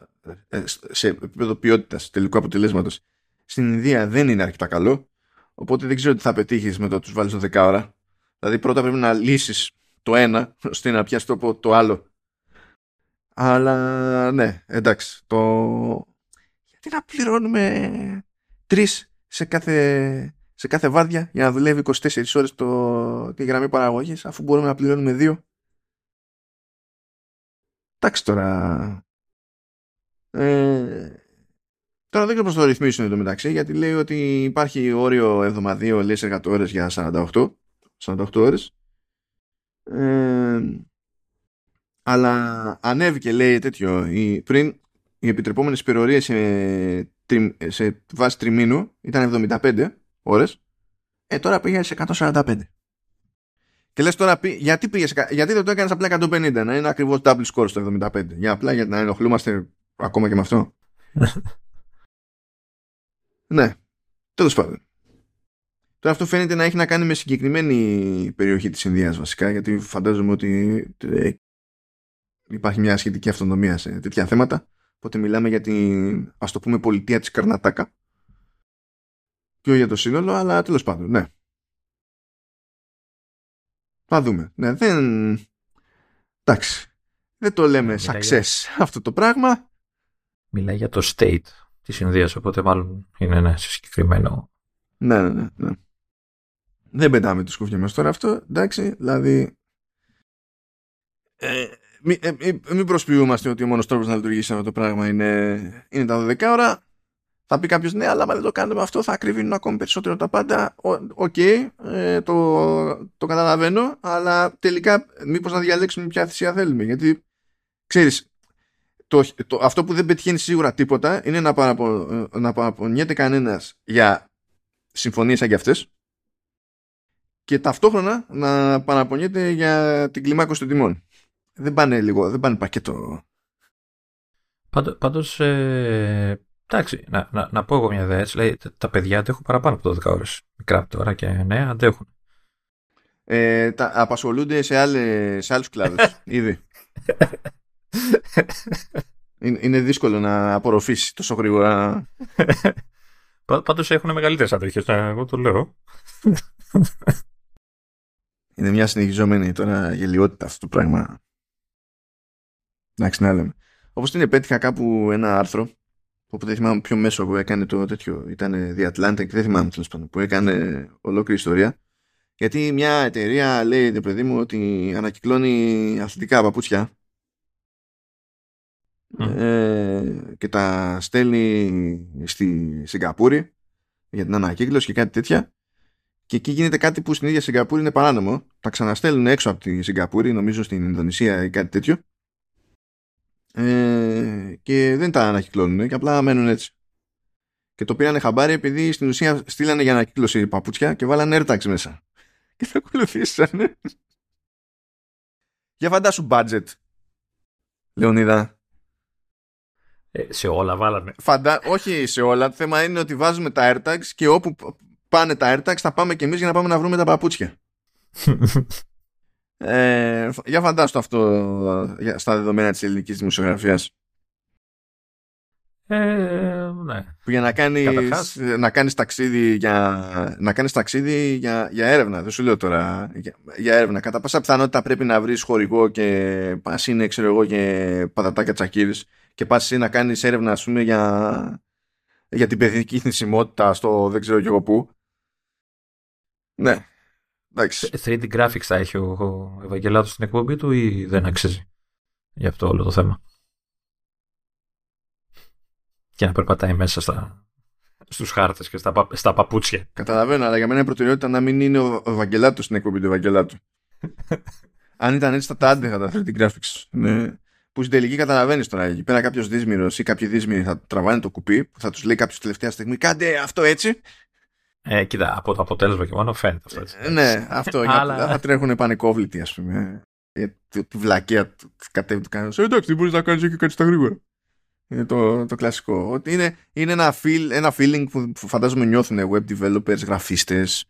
ε, σε επίπεδο ποιότητας τελικού αποτελέσματος στην Ινδία δεν είναι αρκετά καλό Οπότε δεν ξέρω τι θα πετύχεις με το τους βάλεις το 10 ώρα. Δηλαδή πρώτα πρέπει να λύσεις το ένα ώστε να πιάσει το, το άλλο. Αλλά ναι, εντάξει. Το... Γιατί να πληρώνουμε τρεις σε κάθε, σε κάθε βάρδια για να δουλεύει 24 ώρες το, τη γραμμή παραγωγής αφού μπορούμε να πληρώνουμε δύο; Εντάξει τώρα. Ε, Τώρα δεν ξέρω πώς το ρυθμίσουν εδώ μεταξύ, γιατί λέει ότι υπάρχει όριο εβδομαδίο λέει σε 100 ώρε για 48, 48 ώρες. Ε, αλλά ανέβηκε λέει τέτοιο, η, πριν οι επιτρεπόμενες υπερορίες σε, σε βάση τριμήνου ήταν 75 ώρες, ε, τώρα πήγε σε 145. Και λες τώρα, γιατί, πήγε σε, γιατί δεν το έκανες απλά 150, να είναι ακριβώς double score στο 75, για απλά για να ενοχλούμαστε ακόμα και με αυτό. Ναι, τέλος πάντων. Τώρα αυτό φαίνεται να έχει να κάνει με συγκεκριμένη περιοχή της Ινδίας βασικά, γιατί φαντάζομαι ότι ε, υπάρχει μια σχετική αυτονομία σε τέτοια θέματα. Οπότε μιλάμε για την, ας το πούμε, πολιτεία της Καρνατάκα. Πιο για το σύνολο, αλλά τέλος πάντων, ναι. Θα δούμε. Ναι, δεν... Εντάξει. Δεν το λέμε ναι, success αυτό το πράγμα. Μιλάει για το state της Ινδίας, οπότε μάλλον είναι ένα συγκεκριμένο. Ναι, ναι, ναι, ναι. Δεν πετάμε τη σκούφια μας τώρα αυτό, εντάξει, δηλαδή... Ε, μην, ε, μην προσποιούμαστε ότι ο μόνος τρόπος να λειτουργήσει αυτό το πράγμα είναι, είναι τα 12ωρα. Θα πει κάποιος ναι, αλλά αν δεν το κάνουμε αυτό θα ακριβύνουν ακόμη περισσότερο τα πάντα. Οκ, ε, το, το καταλαβαίνω, αλλά τελικά μήπως να διαλέξουμε ποια θυσία θέλουμε. Γιατί ξέρεις, το, το, αυτό που δεν πετυχαίνει σίγουρα τίποτα είναι να, παραπο, να παραπονιέται κανένας για συμφωνίες σαν και αυτές και ταυτόχρονα να παραπονιέται για την κλιμάκωση των τιμών. Δεν πάνε λίγο, δεν πάνε πακέτο. Πάντω, πάντως, ε, εντάξει, να, να, να, πω εγώ μια ιδέα. Έτσι, τα παιδιά αντέχουν παραπάνω από 12 ώρες. Μικρά τώρα και νέα αντέχουν. Ε, τα, απασχολούνται σε, άλλες, σε άλλους κλάδους, ήδη. Είναι, δύσκολο να απορροφήσει τόσο γρήγορα. Πάντως έχουν μεγαλύτερες αντοχέ, εγώ το λέω. είναι μια συνεχιζόμενη τώρα γελιότητα αυτό το πράγμα. Εντάξει, να λέμε. Όπως την επέτυχα κάπου ένα άρθρο, όπου δεν θυμάμαι ποιο μέσο που έκανε το τέτοιο, ήταν The Atlantic, δεν θυμάμαι τέλος πάντων, που έκανε ολόκληρη ιστορία. Γιατί μια εταιρεία λέει, παιδί μου, ότι ανακυκλώνει αθλητικά παπούτσια ε, και τα στέλνει στη Σιγκαπούρη για την ανακύκλωση και κάτι τέτοια. Και εκεί γίνεται κάτι που στην ίδια Σιγκαπούρη είναι παράνομο. Τα ξαναστέλνουν έξω από τη Σιγκαπούρη νομίζω στην Ινδονησία ή κάτι τέτοιο. Ε, και δεν τα ανακυκλώνουν και απλά μένουν έτσι. Και το πήρανε χαμπάρι επειδή στην ουσία στείλανε για ανακύκλωση παπούτσια και βάλανε AirTags μέσα. Και θα ακολουθήσανε. Για φαντάσου budget Λεωνίδα ε, σε όλα βάλαμε. Φαντα... Όχι σε όλα. Το θέμα είναι ότι βάζουμε τα AirTags και όπου πάνε τα AirTags θα πάμε και εμείς για να πάμε να βρούμε τα παπούτσια. ε, για φαντάστο αυτό στα δεδομένα της ελληνικής δημοσιογραφίας. Ε, ναι. Που για να κάνεις, Καταρχάς. να κάνεις ταξίδι για, να κάνεις ταξίδι για, για έρευνα. Δεν σου λέω τώρα για, για έρευνα. Κατά πάσα πιθανότητα πρέπει να βρεις χορηγό και πας είναι ξέρω εγώ και πατατάκια τσακίρις και πας εσύ να κάνεις έρευνα ας πούμε για, για την παιδική θνησιμότητα στο δεν ξέρω και εγώ πού. Ναι. Εντάξει. 3D graphics θα έχει ο, ο Ευαγγελάτος στην εκπομπή του ή δεν αξίζει για αυτό όλο το θέμα; Και να περπατάει μέσα στα, στους χάρτες και στα, πα- στα παπούτσια. Καταλαβαίνω, αλλά για μένα η προτεραιότητα να μην είναι ο ο Ευαγγελάτος στην εκπομπή του Ευαγγελάτου. Αν ήταν έτσι θα τα άντεχα τα 3D graphics. Ναι. Που στην τελική καταλαβαίνεις τώρα. Εκεί πέρα κάποιος δύσμηρο ή κάποιοι δύσμηροι θα τραβάνε το κουπί που θα τους λέει κάποιος τελευταία στιγμή Κάντε αυτό έτσι. Ε, κοίτα, από το αποτέλεσμα και μόνο φαίνεται αυτό έτσι. Ε, ναι, αυτό. για- Αλλά- Θα τρέχουν πανικόβλητοι, ας πούμε. Για τη, τη βλακεία του κατέβει του κανένας. Εντάξει, τι μπορείς να κάνεις και κάτι στα γρήγορα. Είναι το, το κλασικό. Ότι είναι, είναι ένα, feel, ένα feeling που, που φαντάζομαι νιώθουν web developers, γραφίστες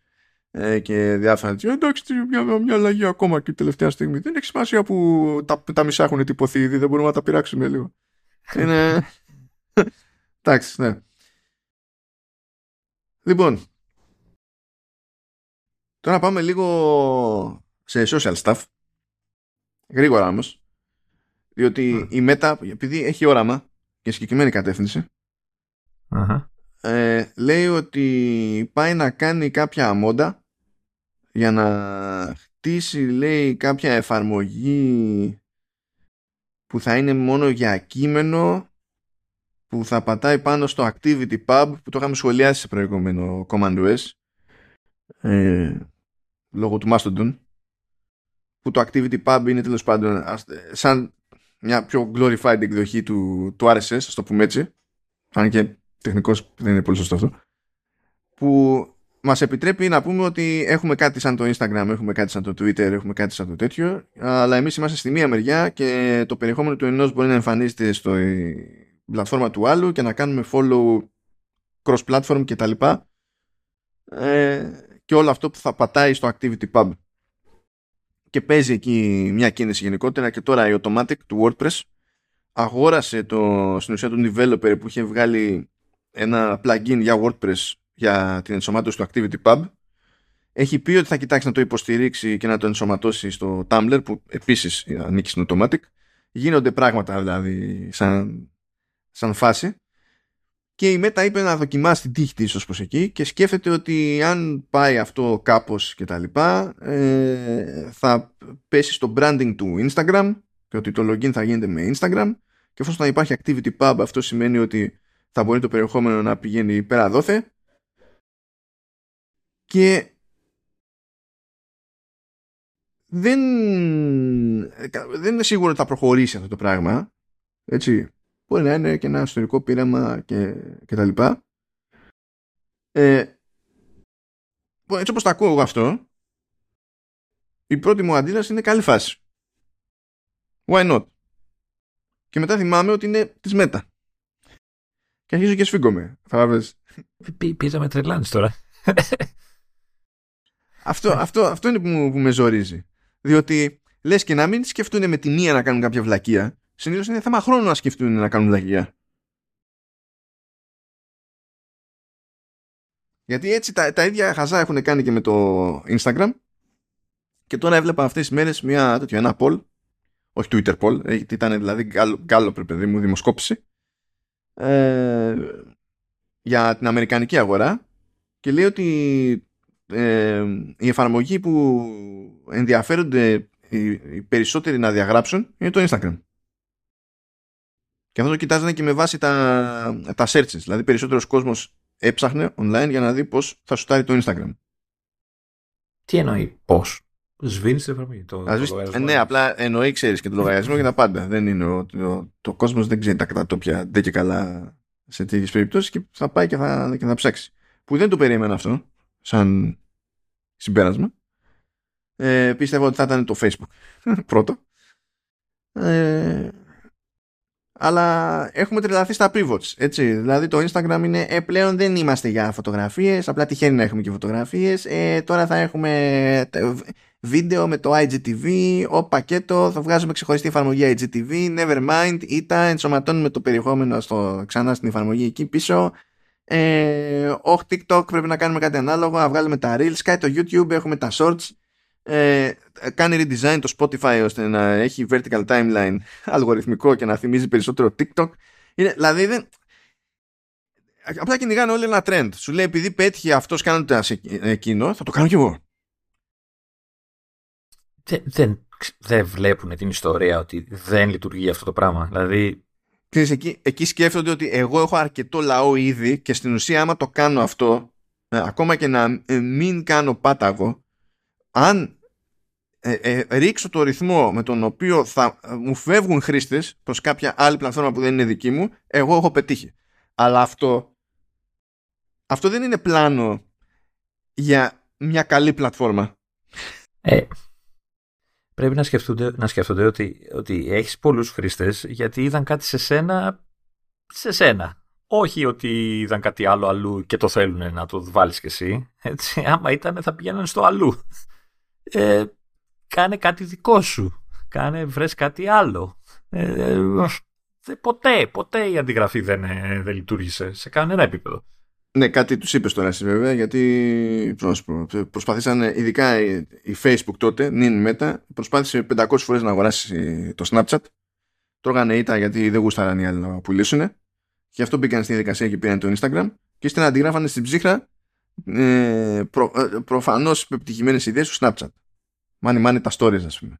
ε, και διάφορα τέτοια. Εντάξει, τι- μια, μια αλλαγή ακόμα και τελευταία στιγμή. Δεν έχει σημασία που τα, τα μισά έχουν τυπωθεί ήδη, δεν μπορούμε να τα πειράξουμε λίγο. είναι. Εντάξει, ναι. Λοιπόν, τώρα πάμε λίγο σε social stuff. Γρήγορα όμως. Διότι Μμ. η Meta, επειδή έχει όραμα και συγκεκριμένη κατεύθυνση, Αχα. Ε, λέει ότι πάει να κάνει κάποια μόντα για να χτίσει λέει κάποια εφαρμογή που θα είναι μόνο για κείμενο που θα πατάει πάνω στο Activity Pub που το είχαμε σχολιάσει σε προηγούμενο Command OS ε, λόγω του Mastodon που το Activity Pub είναι τέλος πάντων ας- σαν μια πιο glorified εκδοχή του, του RSS, ας το πούμε έτσι αν και τεχνικώς δεν είναι πολύ σωστό αυτό. Που μας επιτρέπει να πούμε ότι έχουμε κάτι σαν το Instagram, έχουμε κάτι σαν το Twitter, έχουμε κάτι σαν το τέτοιο αλλά εμείς είμαστε στη μία μεριά και το περιεχόμενο του ενός μπορεί να εμφανίζεται στο πλατφόρμα του άλλου και να κάνουμε follow cross-platform και τα λοιπά ε, και όλο αυτό που θα πατάει στο Activity Pub. Και παίζει εκεί μια κίνηση γενικότερα και τώρα η Automatic του WordPress αγόρασε το, στην ουσία τον developer που είχε βγάλει ένα plugin για WordPress για την ενσωμάτωση του Activity Pub. Έχει πει ότι θα κοιτάξει να το υποστηρίξει και να το ενσωματώσει στο Tumblr που επίσης ανήκει στην Automatic. Γίνονται πράγματα δηλαδή σαν, σαν φάση. Και η Meta είπε να δοκιμάσει την τύχη της ως προς εκεί και σκέφτεται ότι αν πάει αυτό κάπως και τα λοιπά ε, θα πέσει στο branding του Instagram και ότι το login θα γίνεται με Instagram. Και εφόσον θα υπάρχει activity pub αυτό σημαίνει ότι θα μπορεί το περιεχόμενο να πηγαίνει πέρα δόθε. Και δεν, δεν είναι σίγουρο ότι θα προχωρήσει αυτό το πράγμα. Έτσι μπορεί να είναι και ένα ιστορικό πείραμα και, και τα λοιπά. Ε, έτσι όπως το ακούω εγώ αυτό η πρώτη μου αντίδραση είναι καλή φάση. Why not; Και μετά θυμάμαι ότι είναι της Meta και αρχίζω και σφίγγομαι. Θα Πίζα με τρελάνεις τώρα. αυτό, αυτό, αυτό είναι που, μου- που με ζορίζει. Διότι λες και να μην σκεφτούν με τη μία να κάνουν κάποια βλακεία συνήθως είναι θέμα χρόνου να σκεφτούν να κάνουν βλακεία. Γιατί έτσι τα, τα ίδια χαζά έχουν κάνει και με το Instagram. Και τώρα έβλεπα αυτές τις μέρες μια, τέτοιο, ένα poll. Όχι Twitter poll, ε, γιατί ήταν δηλαδή γκάλο παιδί μου δημοσκόπηση ε, για την Αμερικανική αγορά και λέει ότι ε, η εφαρμογή που ενδιαφέρονται οι, οι περισσότεροι να διαγράψουν είναι το Instagram. Και αυτό το κοιτάζανε και με βάση τα, τα searches. Δηλαδή περισσότερος κόσμος έψαχνε online για να δει πώς θα σουτάρει το Instagram. Τι εννοεί, πώς; Σβήνεις την εφαρμογή. Το, Ας το δεις- λογαριασμό. ναι, απλά εννοεί ξέρεις και το λογαριασμό και τα πάντα. Δεν είναι ο, το, το κόσμος δεν ξέρει τα κατατόπια δεν και καλά σε τέτοιες περιπτώσεις και θα πάει και θα, και θα ψάξει. Που δεν το περίμενα αυτό σαν συμπέρασμα. Ε, πίστευα ότι θα ήταν το Facebook πρώτο. Ε, αλλά έχουμε τρελαθεί στα pivots, έτσι. Δηλαδή το Instagram είναι, ε, πλέον δεν είμαστε για φωτογραφίες, απλά τυχαίνει να έχουμε και φωτογραφίες. Ε, τώρα θα έχουμε, βίντεο με το IGTV, ο πακέτο, θα βγάζουμε ξεχωριστή εφαρμογή IGTV, never mind, είτε ενσωματώνουμε το περιεχόμενο στο, ξανά στην εφαρμογή εκεί πίσω. Ε, όχι TikTok, πρέπει να κάνουμε κάτι ανάλογο, να βγάλουμε τα Reels, κάτι το YouTube, έχουμε τα Shorts. Ε, κάνει redesign το Spotify ώστε να έχει vertical timeline αλγοριθμικό και να θυμίζει περισσότερο TikTok. Είναι, δηλαδή δεν, απλά κυνηγάνε όλοι ένα trend. Σου λέει επειδή πέτυχε αυτός κάνοντα εκείνο, θα το κάνω κι εγώ. Δεν, δεν, βλέπουν την ιστορία ότι δεν λειτουργεί αυτό το πράγμα. Δηλαδή. Ξέρεις, εκεί, εκεί σκέφτονται ότι εγώ έχω αρκετό λαό ήδη και στην ουσία άμα το κάνω αυτό, ε, ακόμα και να ε, μην κάνω πάταγο, αν ε, ε, ρίξω το ρυθμό με τον οποίο θα μου φεύγουν χρήστες προς κάποια άλλη πλατφόρμα που δεν είναι δική μου, εγώ έχω πετύχει. Αλλά αυτό αυτό δεν είναι πλάνο για μια καλή πλατφόρμα. Ε, πρέπει να σκεφτούνται, να σκεφτούνται ότι, ότι έχεις πολλούς χρήστες γιατί είδαν κάτι σε σένα, σε σένα. Όχι ότι είδαν κάτι άλλο αλλού και το θέλουν να το βάλεις κι εσύ. Έτσι, άμα ήταν θα πηγαίνουν στο αλλού. Ε, κάνε κάτι δικό σου. Κάνε, βρες κάτι άλλο. Ε, ε ποτέ, ποτέ η αντιγραφή δεν, ε, δεν λειτουργήσε σε κανένα επίπεδο. Ναι, κάτι τους είπες τώρα εσύ βέβαια, γιατί προσπαθήσαν, ειδικά η Facebook τότε, νυν μετά, προσπάθησε 500 φορές να αγοράσει το Snapchat. Τρώγανε ήττα γιατί δεν γούσταραν οι άλλοι να πουλήσουν. Και αυτό μπήκαν στη διαδικασία και πήραν το Instagram. Και ύστερα αντιγράφανε στην ψύχρα ε, προ, ε, προφανώς πεπτυχημένε ιδέες του Snapchat. Μάνι μάνι τα stories, ας πούμε.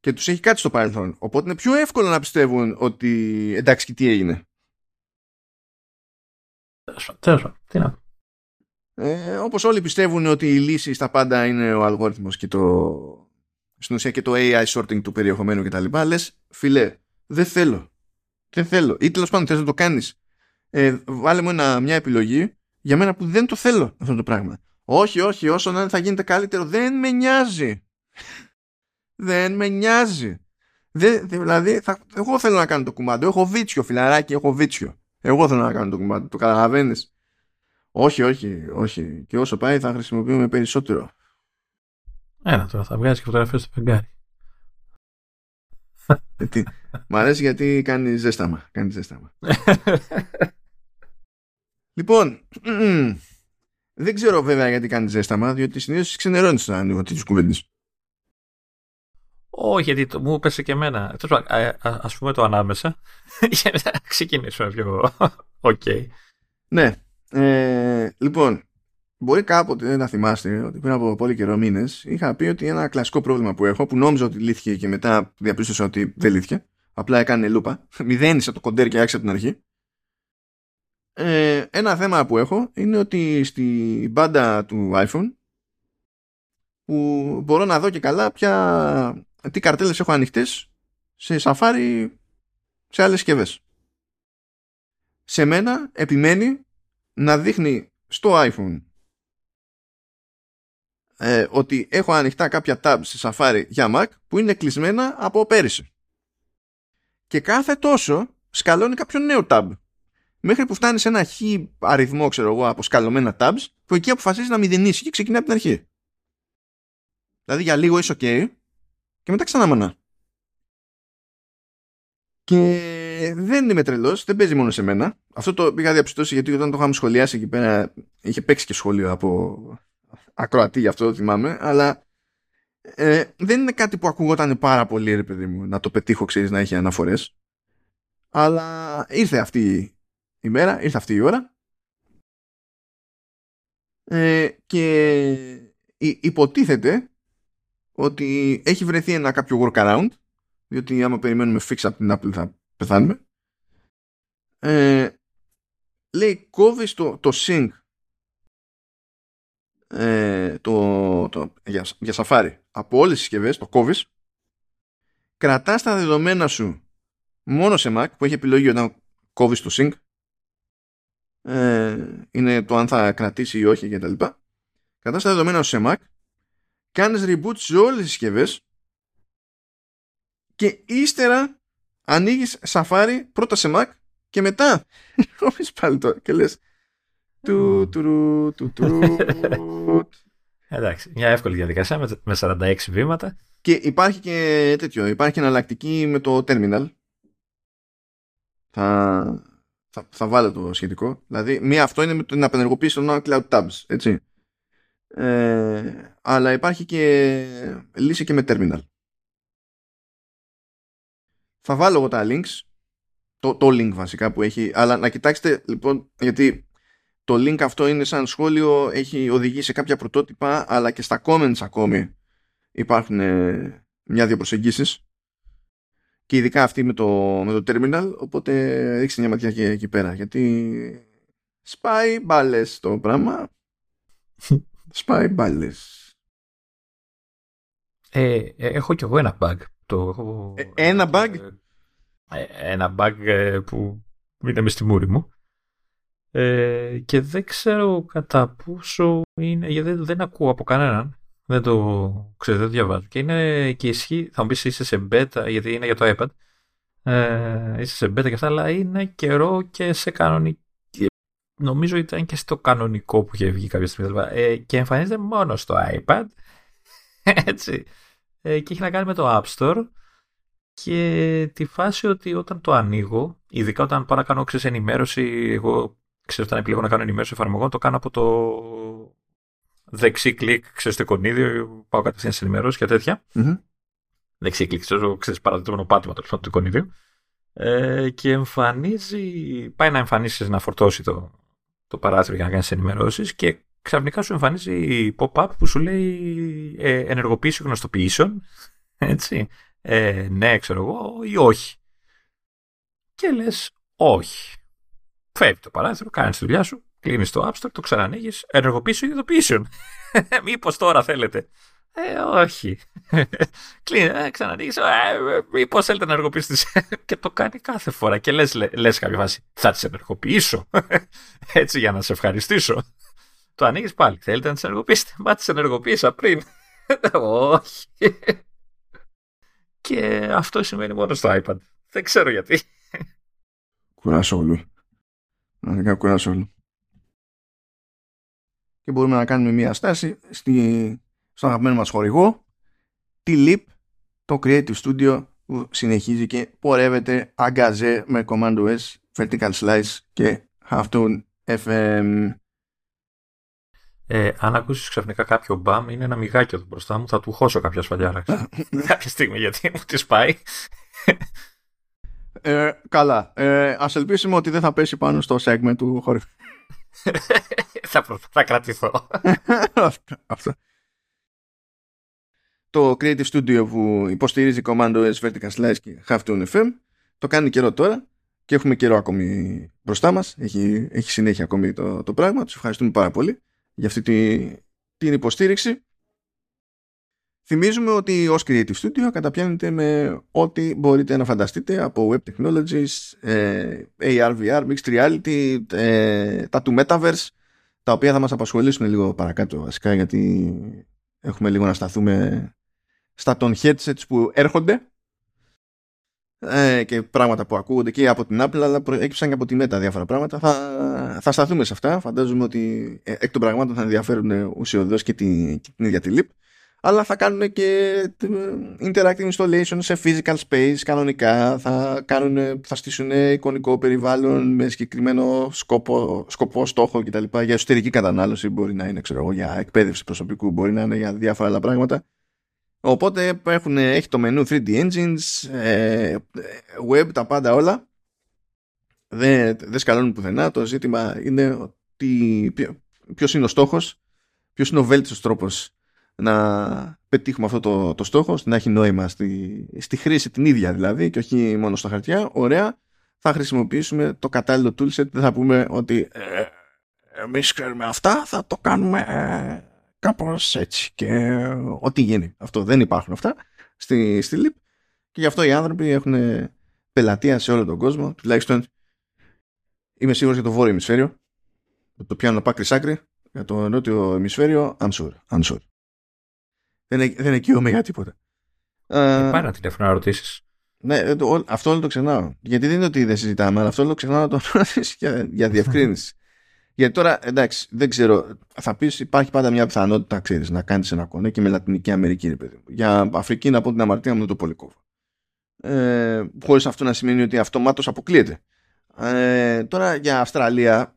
Και τους έχει κάτι στο παρελθόν. Οπότε είναι πιο εύκολο να πιστεύουν ότι εντάξει και τι έγινε. Τέλος Τι να ε, όπως όλοι πιστεύουν ότι η λύση στα πάντα είναι ο αλγόριθμος και το στην ουσία και το AI sorting του περιεχομένου κτλ. Λες, φιλέ, δεν θέλω. Δεν θέλω. Ή τέλος πάντων θες να το κάνεις. Ε, βάλε μου ένα, μια επιλογή για μένα που δεν το θέλω αυτό το πράγμα. Όχι, όχι, όσο να θα γίνεται καλύτερο. Δεν με νοιάζει. δεν με νοιάζει. Δεν, δηλαδή, θα, εγώ θέλω να κάνω το κουμάντο. Έχω βίτσιο, φιλαράκι, έχω βίτσιο. Εγώ θέλω να κάνω το κομμάτι. Το καταλαβαίνεις. Όχι, όχι, όχι. Και όσο πάει θα χρησιμοποιούμε περισσότερο. Ένα τώρα, θα βγάζει και φωτογραφία στο φεγγάρι. Γιατί, μ' αρέσει γιατί κάνει ζέσταμα. Κάνει ζέσταμα. λοιπόν, δεν ξέρω βέβαια γιατί κάνει ζέσταμα, διότι συνήθως ξενερώνεις να ανοίγω τέτοιε κουβέντες. Όχι, γιατί το, μου έπεσε και εμένα. Α πούμε το ανάμεσα. Για να ξεκινήσουμε πιο. Οκ. Ναι. Ε, λοιπόν, μπορεί κάποτε να θυμάστε ότι πριν από πολύ καιρό μήνες είχα πει ότι ένα κλασικό πρόβλημα που έχω, που νόμιζα ότι λύθηκε και μετά διαπίστωσα ότι δεν λύθηκε. Απλά έκανε λούπα. Μηδένισε το κοντέρ και άρχισε από την αρχή. Ε, ένα θέμα που έχω είναι ότι στη μπάντα του iPhone που μπορώ να δω και καλά ποια τι καρτέλες έχω ανοιχτές σε σαφάρι σε άλλες συσκευές. Σε μένα επιμένει να δείχνει στο iPhone ε, ότι έχω ανοιχτά κάποια tabs σε Safari για Mac που είναι κλεισμένα από πέρυσι. Και κάθε τόσο σκαλώνει κάποιο νέο tab. Μέχρι που φτάνει σε ένα χ αριθμό, ξέρω εγώ, από σκαλωμένα tabs, που εκεί αποφασίζει να μηδενίσει και ξεκινάει από την αρχή. Δηλαδή για λίγο είσαι ok, και μετά ξανά μανά. Και δεν είμαι τρελός, δεν παίζει μόνο σε μένα. Αυτό το πήγα διαπιστώσει γιατί όταν το είχαμε σχολιάσει εκεί πέρα είχε παίξει και σχόλιο από ακροατή γι' αυτό το θυμάμαι. Αλλά ε, δεν είναι κάτι που ακουγόταν πάρα πολύ, ρε παιδί μου, να το πετύχω, ξέρεις, να έχει αναφορές. Αλλά ήρθε αυτή η μέρα, ήρθε αυτή η ώρα. Ε, και υποτίθεται ότι έχει βρεθεί ένα κάποιο workaround διότι άμα περιμένουμε fix από την Apple θα πεθάνουμε. Ε, λέει κόβεις το, το sync ε, το, το, για, για Safari. Από όλες τις συσκευές το κόβεις. Κρατάς τα δεδομένα σου μόνο σε Mac που έχει επιλογή όταν κόβεις το sync. Ε, είναι το αν θα κρατήσει ή όχι κτλ. Κρατάς τα δεδομένα σου σε Mac κάνεις reboot σε όλες τις συσκευές και ύστερα ανοίγεις Safari πρώτα σε Mac και μετά κόβεις πάλι το και λες του του του του Εντάξει, μια εύκολη διαδικασία με 46 βήματα. Και υπάρχει και τέτοιο, υπάρχει και εναλλακτική με το terminal. Θα, θα, θα βάλω το σχετικό. Δηλαδή, μία αυτό είναι με την απενεργοποίηση των Cloud Tabs, έτσι. Ε, αλλά υπάρχει και λύση και με terminal. Θα βάλω εγώ τα links, το, το link βασικά που έχει, αλλά να κοιτάξετε λοιπόν, γιατί το link αυτό είναι σαν σχόλιο, έχει οδηγήσει σε κάποια πρωτότυπα, αλλά και στα comments ακόμη υπάρχουν ε, μια-δύο προσεγγίσεις και ειδικά αυτή με το, με το terminal, οπότε ρίξτε μια ματιά και εκεί πέρα, γιατί σπάει μπάλες το πράγμα. Σπάει μπάλες. Ε, ε, έχω κι εγώ ένα bug. Το, έχω, ε, ένα bug? Ε, ένα bug που είναι μες στη μούρη μου. Ε, και δεν ξέρω κατά πόσο είναι, γιατί δεν, ακούω από κανέναν. Δεν το ξέρω, δεν το διαβάζω. Και είναι και ισχύει, θα μου πεις είσαι σε beta, γιατί είναι για το iPad. Ε, είσαι σε beta και αυτά, αλλά είναι καιρό και σε κανονική. Νομίζω ήταν και στο κανονικό που είχε βγει κάποια στιγμή. Ε, και εμφανίζεται μόνο στο iPad. Έτσι. Ε, και έχει να κάνει με το App Store. Και τη φάση ότι όταν το ανοίγω, ειδικά όταν πάω να κάνω ξέρεις, ενημέρωση, εγώ ξέρω όταν επιλέγω να κάνω ενημέρωση εφαρμογών, το κάνω από το δεξί κλικ, ξέρεις το εικονίδιο, πάω κατευθείαν σε ενημερώσεις και τέτοια. Mm-hmm. Δεξί κλικ, ξέρω, ξέρεις παραδείγμα πάτημα το του εικονίδιου. Ε, και εμφανίζει, πάει να εμφανίσεις να φορτώσει το, το παράθυρο για να κάνεις ενημερώσεις και ξαφνικά σου εμφανίζει pop-up που σου λέει ε, ενεργοποίηση γνωστοποιήσεων. Έτσι. Ε, ναι, ξέρω εγώ, ή όχι. Και λες, όχι. Φεύγει το παράθυρο, κάνεις τη δουλειά σου, κλείνεις το App Store, το ξανανοίγεις, ενεργοποίηση ειδοποιήσεων. Μήπως τώρα θέλετε. Ε, όχι. Κλείνει, ε, ξανανοίγει. Ε, Μήπω θέλετε να ενεργοποιήσετε. και το κάνει κάθε φορά. Και λες λες κάποια φάση, θα τις ενεργοποιήσω; Έτσι για να σε ευχαριστήσω. Το ανοίγεις πάλι. Θέλετε να τις ενεργοποιήσετε; Μα τις ενεργοποίησα πριν. όχι. και αυτό σημαίνει μόνο στο iPad. Δεν ξέρω γιατί. Κουράσολου. Να κουράσολου και μπορούμε να κάνουμε μια στάση στη, στον αγαπημένο μας χορηγό τη LIP, το Creative Studio που συνεχίζει και πορεύεται αγκαζέ με Command S, Vertical Slice και Halftone FM. Ε, αν ακούσεις ξαφνικά κάποιο μπαμ, είναι ένα μιγάκι εδώ μπροστά μου, θα του χώσω κάποια σφαλιάρα. κάποια στιγμή γιατί μου τη πάει. Ε, καλά. Ε, ας ελπίσουμε ότι δεν θα πέσει πάνω στο segment του χορηγού θα, θα κρατηθώ. Αυτό. Το Creative Studio που υποστηρίζει Command OS Vertical Slice και Halftone FM το κάνει καιρό τώρα και έχουμε καιρό ακόμη μπροστά μας. Έχει, έχει συνέχεια ακόμη το, το πράγμα. Τους ευχαριστούμε πάρα πολύ για αυτή τη, την υποστήριξη. Θυμίζουμε ότι ως Creative Studio καταπιάνεται με ό,τι μπορείτε να φανταστείτε από Web Technologies, ε, AR, VR, Mixed Reality, ε, τα του Metaverse, τα οποία θα μας απασχολήσουν λίγο παρακάτω βασικά γιατί έχουμε λίγο να σταθούμε στα των headsets που έρχονται. Ε, και πράγματα που ακούγονται και από την Apple αλλά προέκυψαν και από τη Meta διάφορα πράγματα. Θα, θα σταθούμε σε αυτά. Φαντάζομαι ότι εκ των πραγμάτων θα ενδιαφέρουν ουσιοδός και, τη, και την ίδια τη LIP αλλά θα κάνουν και interactive installation σε physical space κανονικά, θα, κάνουν, θα στήσουν εικονικό περιβάλλον με συγκεκριμένο σκοπό, σκοπό στόχο κτλ. Για εσωτερική κατανάλωση μπορεί να είναι, ξέρω εγώ, για εκπαίδευση προσωπικού, μπορεί να είναι για διάφορα άλλα πράγματα. Οπότε έχουν, έχει το μενού 3D engines, ε, web, τα πάντα όλα. Δεν, δεν σκαλώνουν πουθενά. Το ζήτημα είναι ότι ποιος είναι ο στόχος, ποιος είναι ο βέλτιστος τρόπος να πετύχουμε αυτό το, το στόχο, να έχει νόημα στη, στη χρήση την ίδια δηλαδή και όχι μόνο στα χαρτιά, ωραία, θα χρησιμοποιήσουμε το κατάλληλο toolset, δεν θα πούμε ότι ε, εμείς ξέρουμε αυτά, θα το κάνουμε ε, κάπως έτσι και ό,τι γίνει. Αυτό δεν υπάρχουν αυτά στη, στη LIP και γι' αυτό οι άνθρωποι έχουν πελατεία σε όλο τον κόσμο, τουλάχιστον είμαι σίγουρος για το βόρειο ημισφαίριο, το πιάνω από άκρη άκρη, για το νότιο ημισφαίριο, I'm sure, I'm sure. Δεν, δεν εκείωμαι για τίποτα. Ε, πάρε ένα τηλέφωνο να ρωτήσεις. Ναι, το, αυτό όλο το ξεχνάω. Γιατί δεν είναι ότι δεν συζητάμε, αλλά αυτό όλο το ξεχνάω να το ρωτήσει για, για διευκρίνηση. Γιατί τώρα, εντάξει, δεν ξέρω, θα πεις υπάρχει πάντα μια πιθανότητα, ξέρεις, να κάνεις ένα κονέ και με Λατινική Αμερική, ρε παιδί Για Αφρική, να πω την αμαρτία μου, το πολύ κόβω. Ε, Χωρίς αυτό να σημαίνει ότι αυτομάτως αποκλείεται. Ε, τώρα για Αυστραλία,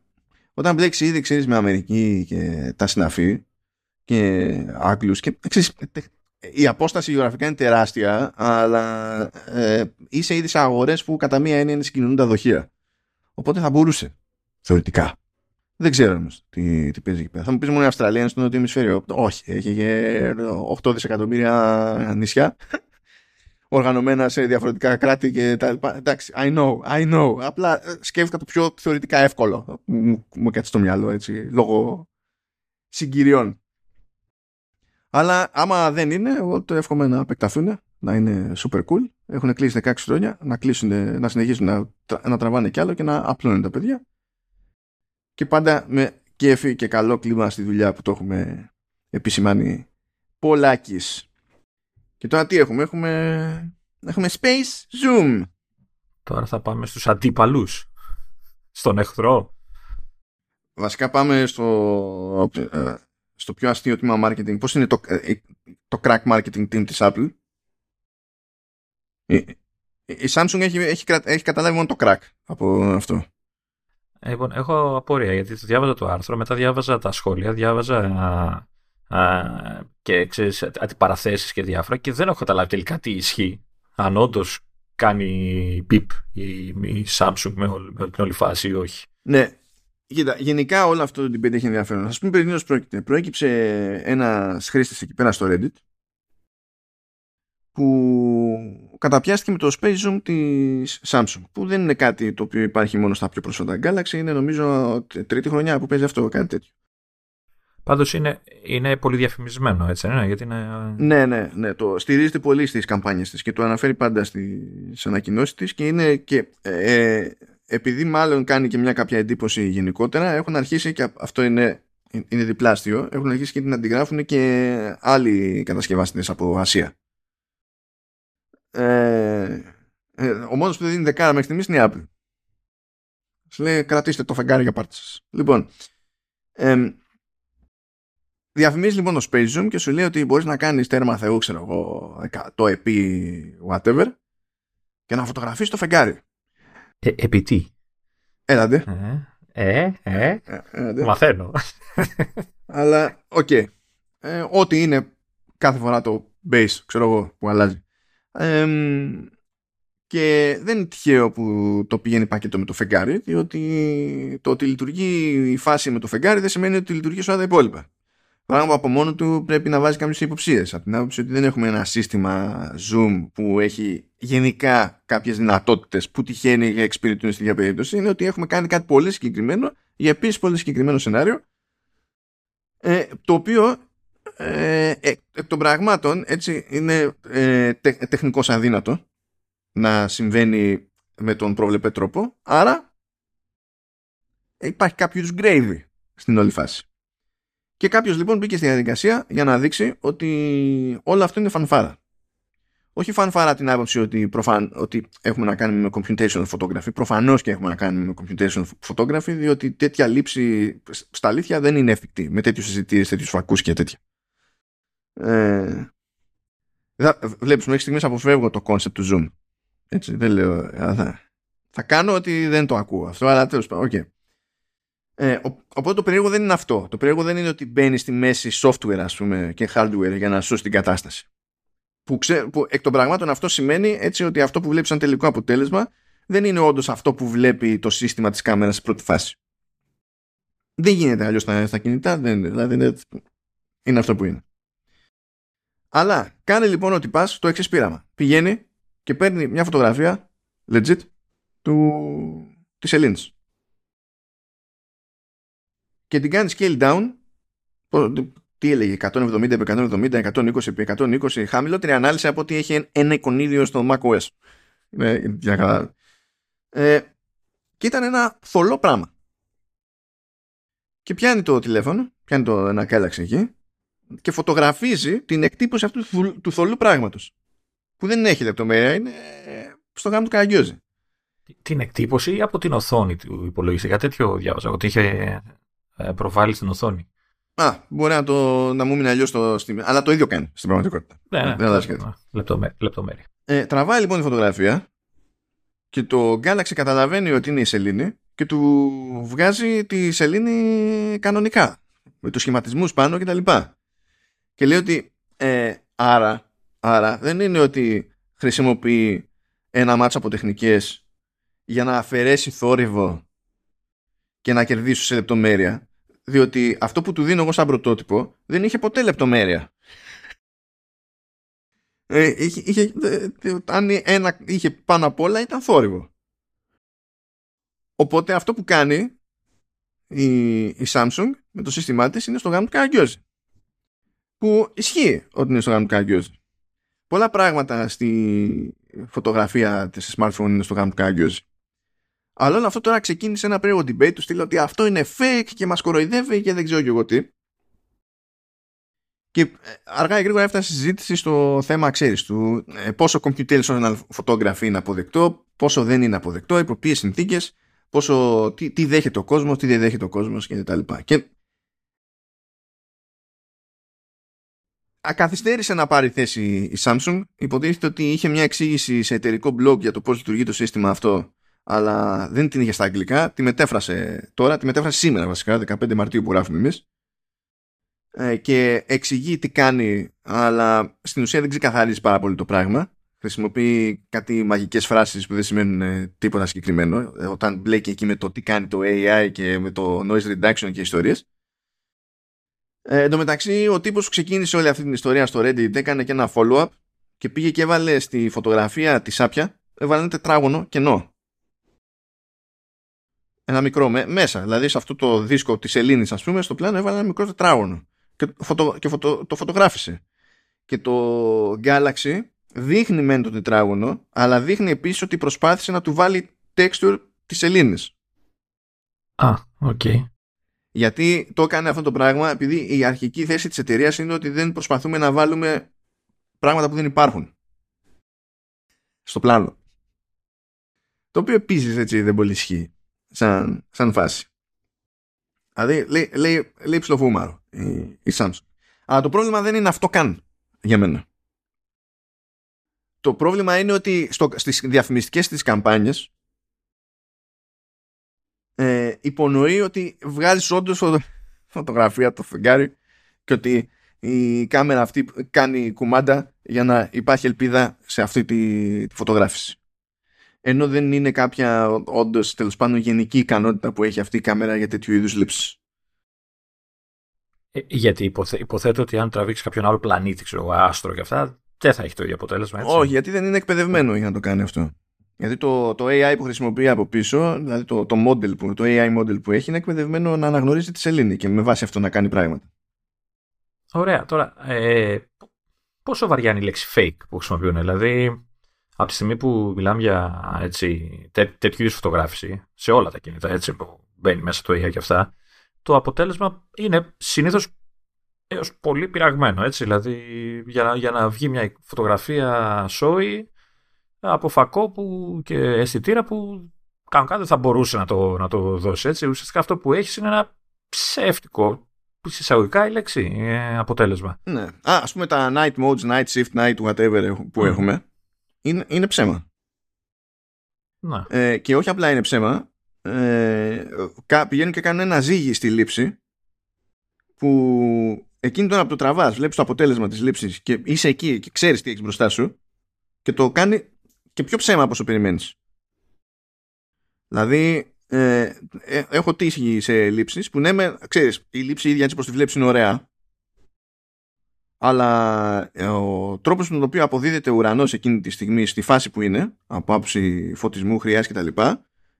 όταν μπλέξεις ήδη, ξέρεις, με Αμερική και τα συναφή και Άγγλους και ξέρεις, η απόσταση γεωγραφικά είναι τεράστια, αλλά ε, είσαι ήδη σε αγορές που κατά μία έννοια συγκινούν τα δοχεία. Οπότε θα μπορούσε, θεωρητικά. Δεν ξέρω όμως τι, τι παίζει εκεί πέρα. Θα μου πεις μόνο η Αυστραλία είναι στο νότιο ημισφαίριο. Όχι, έχει και 8 δισεκατομμύρια νησιά οργανωμένα σε διαφορετικά κράτη και τα λοιπά. Εντάξει, I know, I know. Απλά ε, σκέφτηκα το πιο θεωρητικά εύκολο. Μου, μου κάτσε στο μυαλό έτσι, λόγω συγκυριών. Αλλά άμα δεν είναι, εγώ το εύχομαι να επεκταθούν, να είναι super cool. Έχουν κλείσει 16 χρόνια, να, κλείσουν, να συνεχίσουν να, να τραβάνε κι άλλο και να απλώνουν τα παιδιά. Και πάντα με κέφι και καλό κλίμα στη δουλειά που το έχουμε επισημάνει πολλάκις. Και τώρα τι έχουμε, έχουμε, έχουμε Space Zoom. Τώρα θα πάμε στους αντίπαλους, στον εχθρό. Βασικά πάμε στο, ε, στο πιο αστείο τμήμα marketing. Πώς είναι το, ε, το crack marketing team της Apple; Η, η Samsung έχει, έχει, έχει καταλάβει μόνο το crack από αυτό. Λοιπόν, έχω απορία γιατί διάβαζα το άρθρο, μετά διάβαζα τα σχόλια, διάβαζα και ξέρεις, αντιπαραθέσεις και διάφορα και δεν έχω καταλάβει τελικά τι ισχύει. Αν όντως κάνει πιπ η, η Samsung με, όλη, με την όλη φάση ή όχι. Ναι, Κοίτα, γενικά όλο αυτό το debate έχει ενδιαφέρον. Α πούμε περί πρόκειται. Προέκυψε ένας χρήστης εκεί πέρα στο Reddit που καταπιάστηκε με το Space Zoom της Samsung που δεν είναι κάτι το οποίο υπάρχει μόνο στα πιο πρόσφατα Galaxy είναι νομίζω τρίτη χρονιά που παίζει αυτό κάτι τέτοιο Πάντως είναι, είναι πολύ διαφημισμένο, έτσι, ναι, γιατί είναι... Ναι, ναι, ναι, το στηρίζεται πολύ στις καμπάνιες της και το αναφέρει πάντα στις ανακοινώσεις της και είναι και ε, επειδή μάλλον κάνει και μια κάποια εντύπωση γενικότερα έχουν αρχίσει και αυτό είναι, είναι διπλάστιο έχουν αρχίσει και την αντιγράφουν και άλλοι κατασκευαστές από Ασία. Ε, ε, ο μόνος που δεν δίνει δεκάρα μέχρι στιγμής είναι η Apple. Σου λέει κρατήστε το φεγγάρι για πάρτη σας. Λοιπόν, ε, Διαφημίζεις λοιπόν το Space Zoom και σου λέει ότι μπορείς να κάνεις τέρμα θεού, ξέρω εγώ, 100 επί whatever και να φωτογραφίσεις το φεγγάρι. Ε, επί τι; Ελάτε. Ε, ε, ε μαθαίνω. Αλλά, OK. Okay. Ε, ό,τι είναι κάθε φορά το base, ξέρω εγώ, που αλλάζει. Ε, και δεν είναι τυχαίο που το πηγαίνει πακέτο με το φεγγάρι, διότι το ότι λειτουργεί η φάση με το φεγγάρι δεν σημαίνει ότι λειτουργεί σε όλα τα υπόλοιπα. Πράγμα που από μόνο του πρέπει να βάζει κάποιες υποψίες. Από την άποψη ότι δεν έχουμε ένα σύστημα Zoom που έχει γενικά κάποιες δυνατότητες που τυχαίνει για εξυπηρετούν στη ίδια περίπτωση. Είναι ότι έχουμε κάνει κάτι πολύ συγκεκριμένο για επίσης πολύ συγκεκριμένο σενάριο. Ε, το οποίο ε, ε, εκ των πραγμάτων έτσι είναι ε, τεχνικώς αδύνατο να συμβαίνει με τον πρόβλεπε τρόπο. Άρα υπάρχει κάποιο είδους gravy στην όλη φάση. Και κάποιος λοιπόν μπήκε στη διαδικασία για να δείξει ότι όλο αυτό είναι φανφάρα. Όχι φανφάρα την άποψη ότι, προφαν... ότι έχουμε να κάνουμε με computation photography. Προφανώς και έχουμε να κάνουμε με computation photography, διότι τέτοια λήψη στα αλήθεια δεν είναι εφικτή με τέτοιους συζητήρες, τέτοιους φακούς και τέτοια. Ε... Βλέπεις, μέχρι στιγμής αποφεύγω το concept του Zoom. Έτσι, δεν λέω. Θα, θα κάνω ότι δεν το ακούω αυτό, αλλά τέλος πάντων. Okay. Ε, οπότε το περίεργο δεν είναι αυτό. Το περίεργο δεν είναι ότι μπαίνει στη μέση software ας πούμε, και hardware για να σώσει την κατάσταση. Που, ξέ, που εκ των πραγμάτων αυτό σημαίνει έτσι ότι αυτό που βλέπεις σαν τελικό αποτέλεσμα δεν είναι όντως αυτό που βλέπει το σύστημα της κάμερας σε πρώτη φάση. Δεν γίνεται αλλιώς στα, στα κινητά, δεν, δηλαδή είναι, είναι αυτό που είναι. Αλλά κάνει λοιπόν ότι πας το εξή πείραμα. Πηγαίνει και παίρνει μια φωτογραφία legit του, της Ελλήνης και την κάνει scale down. Τι έλεγε 170 επί 170 120 επί 120 χαμηλότερη ανάλυση από ότι έχει ένα εικονίδιο στο macOS. Για ε, και ήταν ένα θολό πράγμα. Και πιάνει το τηλέφωνο πιάνει το ένα κάλαξε εκεί και φωτογραφίζει την εκτύπωση αυτού του, του θολού πράγματος που δεν έχει λεπτομέρεια είναι στο γάμο του Καραγκιόζη την εκτύπωση ή από την οθόνη του υπολογιστή. Για τέτοιο διάβαζα. Ότι είχε ε, προβάλλει στην οθόνη. Α, μπορεί να, το, να μου μείνει αλλιώς το Steam. Αλλά το ίδιο κάνει στην πραγματικότητα. Ναι, ναι, Δεν αλλάζει κάτι. ναι, λεπτομέ- λεπτομέρεια. Ε, τραβάει λοιπόν τη φωτογραφία και το Galaxy καταλαβαίνει ότι είναι η σελήνη και του βγάζει τη σελήνη κανονικά με τους σχηματισμούς πάνω και τα λοιπά. Και λέει ότι ε, άρα, άρα δεν είναι ότι χρησιμοποιεί ένα μάτσο από τεχνικές για να αφαιρέσει θόρυβο και να κερδίσει σε λεπτομέρεια διότι αυτό που του δίνω εγώ σαν πρωτότυπο δεν είχε ποτέ λεπτομέρεια. Ε, είχε, είχε, ε, ε, αν ένα είχε πάνω απ' όλα ήταν θόρυβο. Οπότε αυτό που κάνει η, η Samsung με το σύστημά της είναι στο γάμο του Καραγκιόζη. Που ισχύει ότι είναι στο γάμο του Καραγκιόζη. Πολλά πράγματα στη φωτογραφία της smartphone είναι στο γάμο του Καραγκιόζη. Αλλά όλο αυτό τώρα ξεκίνησε ένα περίεργο debate τους στείλω ότι αυτό είναι fake και μας κοροϊδεύει και δεν ξέρω και εγώ τι. Και ε, αργά ή γρήγορα έφτασε η συζήτηση στο θέμα, ξέρεις, του ε, πόσο computational photography είναι αποδεκτό, πόσο δεν είναι αποδεκτό, υπό ποιες συνθήκες, πόσο, τι, τι δέχεται ο κόσμος, τι δεν δέχεται ο κόσμος και τα λοιπά. Και ακαθυστέρησε να πάρει θέση η Samsung. Υποτίθεται ότι είχε μια εξήγηση σε εταιρικό blog για το πώς λειτουργεί το σύστημα αυτό, αλλά δεν την είχε στα αγγλικά. Τη μετέφρασε τώρα, τη μετέφρασε σήμερα βασικά, 15 Μαρτίου που γράφουμε εμείς ε, και εξηγεί τι κάνει, αλλά στην ουσία δεν ξεκαθαρίζει πάρα πολύ το πράγμα. Χρησιμοποιεί κάτι μαγικές φράσεις που δεν σημαίνουν ε, τίποτα συγκεκριμένο, ε, όταν μπλέκει εκεί με το τι κάνει το AI και με το noise reduction και ιστορίες. Ε, εν τω μεταξύ, ο τύπος που ξεκίνησε όλη αυτή την ιστορία στο Reddit έκανε και ένα follow-up και πήγε και έβαλε στη φωτογραφία τη σάπια, έβαλε ένα τετράγωνο κενό. Ένα μικρό με, μέσα, δηλαδή σε αυτό το δίσκο της σελήνης ας πούμε, στο πλάνο έβαλε ένα μικρό τετράγωνο και, φωτο, και φωτο, το φωτογράφησε. Και το Galaxy δείχνει μεν το τετράγωνο, αλλά δείχνει επίσης ότι προσπάθησε να του βάλει texture της σελήνης. Α, OK. Okay. Γιατί το έκανε αυτό το πράγμα, επειδή η αρχική θέση της εταιρείας είναι ότι δεν προσπαθούμε να βάλουμε πράγματα που δεν υπάρχουν στο πλάνο. Το οποίο επίσης έτσι δεν πολύ ισχύει σαν, σαν φάση. Δηλαδή λέει, λέει, λέει ψηλοφούμαρο η, η Samsung. Αλλά το πρόβλημα δεν είναι αυτό καν για μένα. Το πρόβλημα είναι ότι στο, στις διαφημιστικές της καμπάνιες ε, υπονοεί ότι βγάζεις όντως φωτογραφία το φεγγάρι και ότι η κάμερα αυτή κάνει κουμάντα για να υπάρχει ελπίδα σε αυτή τη, τη φωτογράφηση. Ενώ δεν είναι κάποια όντως τέλος πάντων γενική ικανότητα που έχει αυτή η κάμερα για τέτοιου είδους λήψεις. Ε, γιατί υποθέ, υποθέτω ότι αν τραβήξεις κάποιον άλλο πλανήτη, ξέρω εγώ, άστρο και αυτά, δεν θα έχει το ίδιο αποτέλεσμα. Έτσι. Όχι, γιατί δεν είναι εκπαιδευμένο για να το κάνει αυτό. Γιατί το, το AI που χρησιμοποιεί από πίσω, δηλαδή το, το, model που, το AI model που έχει, είναι εκπαιδευμένο να αναγνωρίζει τη σελήνη και με βάση αυτό να κάνει πράγματα. Ωραία. Τώρα, ε, πόσο βαριά είναι η λέξη fake που χρησιμοποιούν, δηλαδή από τη στιγμή που μιλάμε για έτσι, τέ, τέτοιου είδους φωτογράφηση σε όλα τα κινητά έτσι, που μπαίνει μέσα το AI και αυτά, το αποτέλεσμα είναι συνήθως έως πολύ πειραγμένο. Έτσι, δηλαδή, για να, για να βγει μια φωτογραφία σόι από φακό που, και αισθητήρα που κανονικά δεν θα μπορούσε να το, να το δώσει. Έτσι. Ουσιαστικά αυτό που έχεις είναι ένα ψεύτικο, εισαγωγικά η λέξη, ε, αποτέλεσμα. Ναι. Α, ας πούμε τα night modes, night shift, night whatever που mm. έχουμε, είναι, είναι ψέμα. Να. Ε, και όχι απλά είναι ψέμα, ε, πηγαίνουν και κάνουν ένα ζύγι στη λήψη που εκείνη τώρα που το τραβάς βλέπεις το αποτέλεσμα της λήψης και είσαι εκεί και ξέρεις τι έχεις μπροστά σου και το κάνει και πιο ψέμα από όσο περιμένεις. Δηλαδή ε, ε, έχω τύχει σε λήψεις που ναι με, ξέρεις η λήψη ίδια έτσι πως τη βλέπεις είναι ωραία αλλά ε, ο τρόπος με τον οποίο αποδίδεται ο ουρανός εκείνη τη στιγμή στη φάση που είναι από άψη φωτισμού, χρειάς κτλ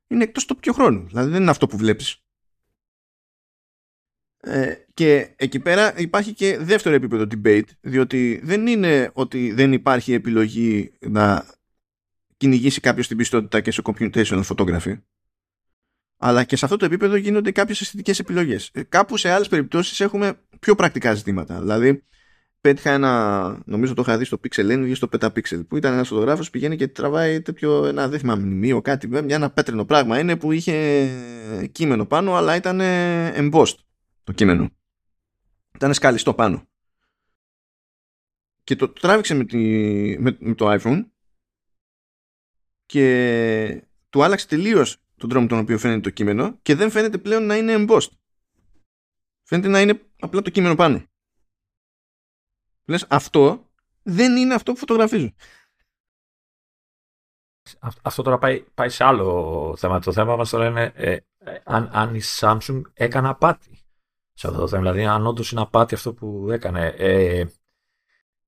είναι εκτός το πιο χρόνο. Δηλαδή δεν είναι αυτό που βλέπεις. Ε, και εκεί πέρα υπάρχει και δεύτερο επίπεδο debate διότι δεν είναι ότι δεν υπάρχει επιλογή να κυνηγήσει κάποιος την πιστότητα και σε computational photography αλλά και σε αυτό το επίπεδο γίνονται κάποιες αισθητικές επιλογές. Ε, κάπου σε άλλες περιπτώσεις έχουμε πιο πρακτικά ζητήματα. Δηλαδή πέτυχα ένα, νομίζω το είχα δει στο Pixel Lane ή στο Petapixel, που ήταν ένας φωτογράφος πηγαίνει και τραβάει τέτοιο, ένα δεν θυμάμαι μνημείο, κάτι, μια, ένα πέτρινο πράγμα είναι που είχε κείμενο πάνω, αλλά ήταν embossed το κείμενο. Ήταν σκαλιστό πάνω. Και το, τράβηξε με, τη, με, με το iPhone και του άλλαξε τελείως τον τρόπο με τον οποίο φαίνεται το κείμενο και δεν φαίνεται πλέον να είναι embossed. Φαίνεται να είναι απλά το κείμενο πάνω. Λες αυτό δεν είναι αυτό που φωτογραφίζω. Αυτό τώρα πάει, πάει σε άλλο θέμα. Το θέμα μας τώρα είναι ε, ε, αν, αν η Samsung έκανε απάτη σε αυτό το θέμα. Δηλαδή αν όντως είναι απάτη αυτό που έκανε. Ε,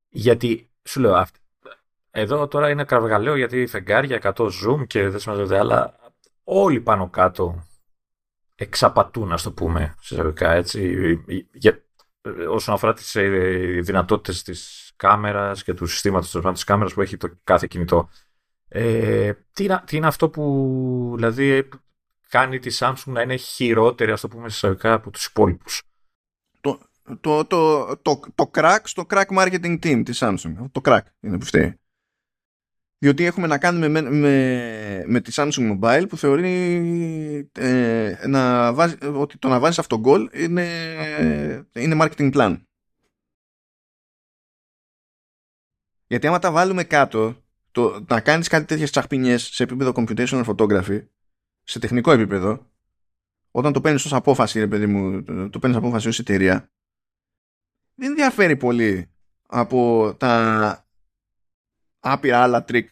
γιατί σου λέω αυτό. Εδώ τώρα είναι κραυγαλαίο γιατί φεγγάρια 100 zoom και δεν σημαίνει αλλά όλοι πάνω κάτω εξαπατούν, ας το πούμε, συστατικά έτσι. Για, όσον αφορά τις ε, δυνατότητες της κάμερας και του συστήματος της κάμερας που έχει το κάθε κινητό. Ε, τι, τι, είναι αυτό που δηλαδή κάνει τη Samsung να είναι χειρότερη, ας το πούμε συστατικά, από τους υπόλοιπους; Το, το, το, το, το crack στο crack marketing team της Samsung. Το crack είναι που φταίει διότι έχουμε να κάνουμε με, με, με τη Samsung Mobile που θεωρεί ε, να βάζει, ότι το να βάζεις αυτό goal είναι, είναι marketing plan. Γιατί άμα τα βάλουμε κάτω, το, να κάνεις κάτι τέτοιες τσαχπινιές σε επίπεδο computational photography, σε τεχνικό επίπεδο, όταν το παίρνεις ως απόφαση, ρε παιδί μου, το, το παίρνεις απόφαση ως εταιρεία, δεν διαφέρει πολύ από τα άπειρα άλλα τρικ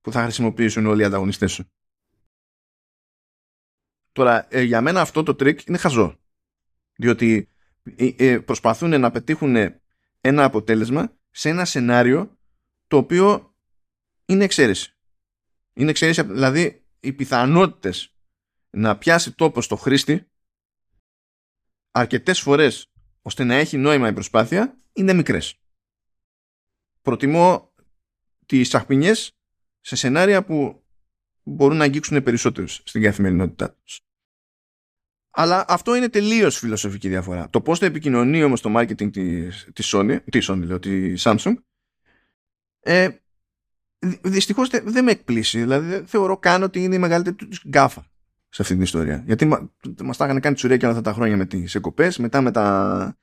που θα χρησιμοποιήσουν όλοι οι ανταγωνιστές σου. Τώρα, ε, για μένα αυτό το τρικ είναι χαζό. Διότι ε, ε, προσπαθούν να πετύχουν ένα αποτέλεσμα σε ένα σενάριο το οποίο είναι εξαίρεση. Είναι εξαίρεση, δηλαδή οι πιθανότητες να πιάσει τόπος στο χρήστη αρκετές φορές ώστε να έχει νόημα η προσπάθεια είναι μικρές. Προτιμώ τις τσαχπινιές σε σενάρια που μπορούν να αγγίξουν περισσότερους στην καθημερινότητά τους. Αλλά αυτό είναι τελείως φιλοσοφική διαφορά. Το πώς το επικοινωνεί όμως το marketing της της Sony, της Sony λέω, της Samsung, ε, δυστυχώς δεν με εκπλήσει. Δηλαδή δεν θεωρώ καν ότι είναι η μεγαλύτερη τους γκάφα σε αυτή την ιστορία. Γιατί μα μας τα είχαν κάνει τσουρέκια όλα αυτά τα χρόνια με τις εγκοπέ, μετά με τα.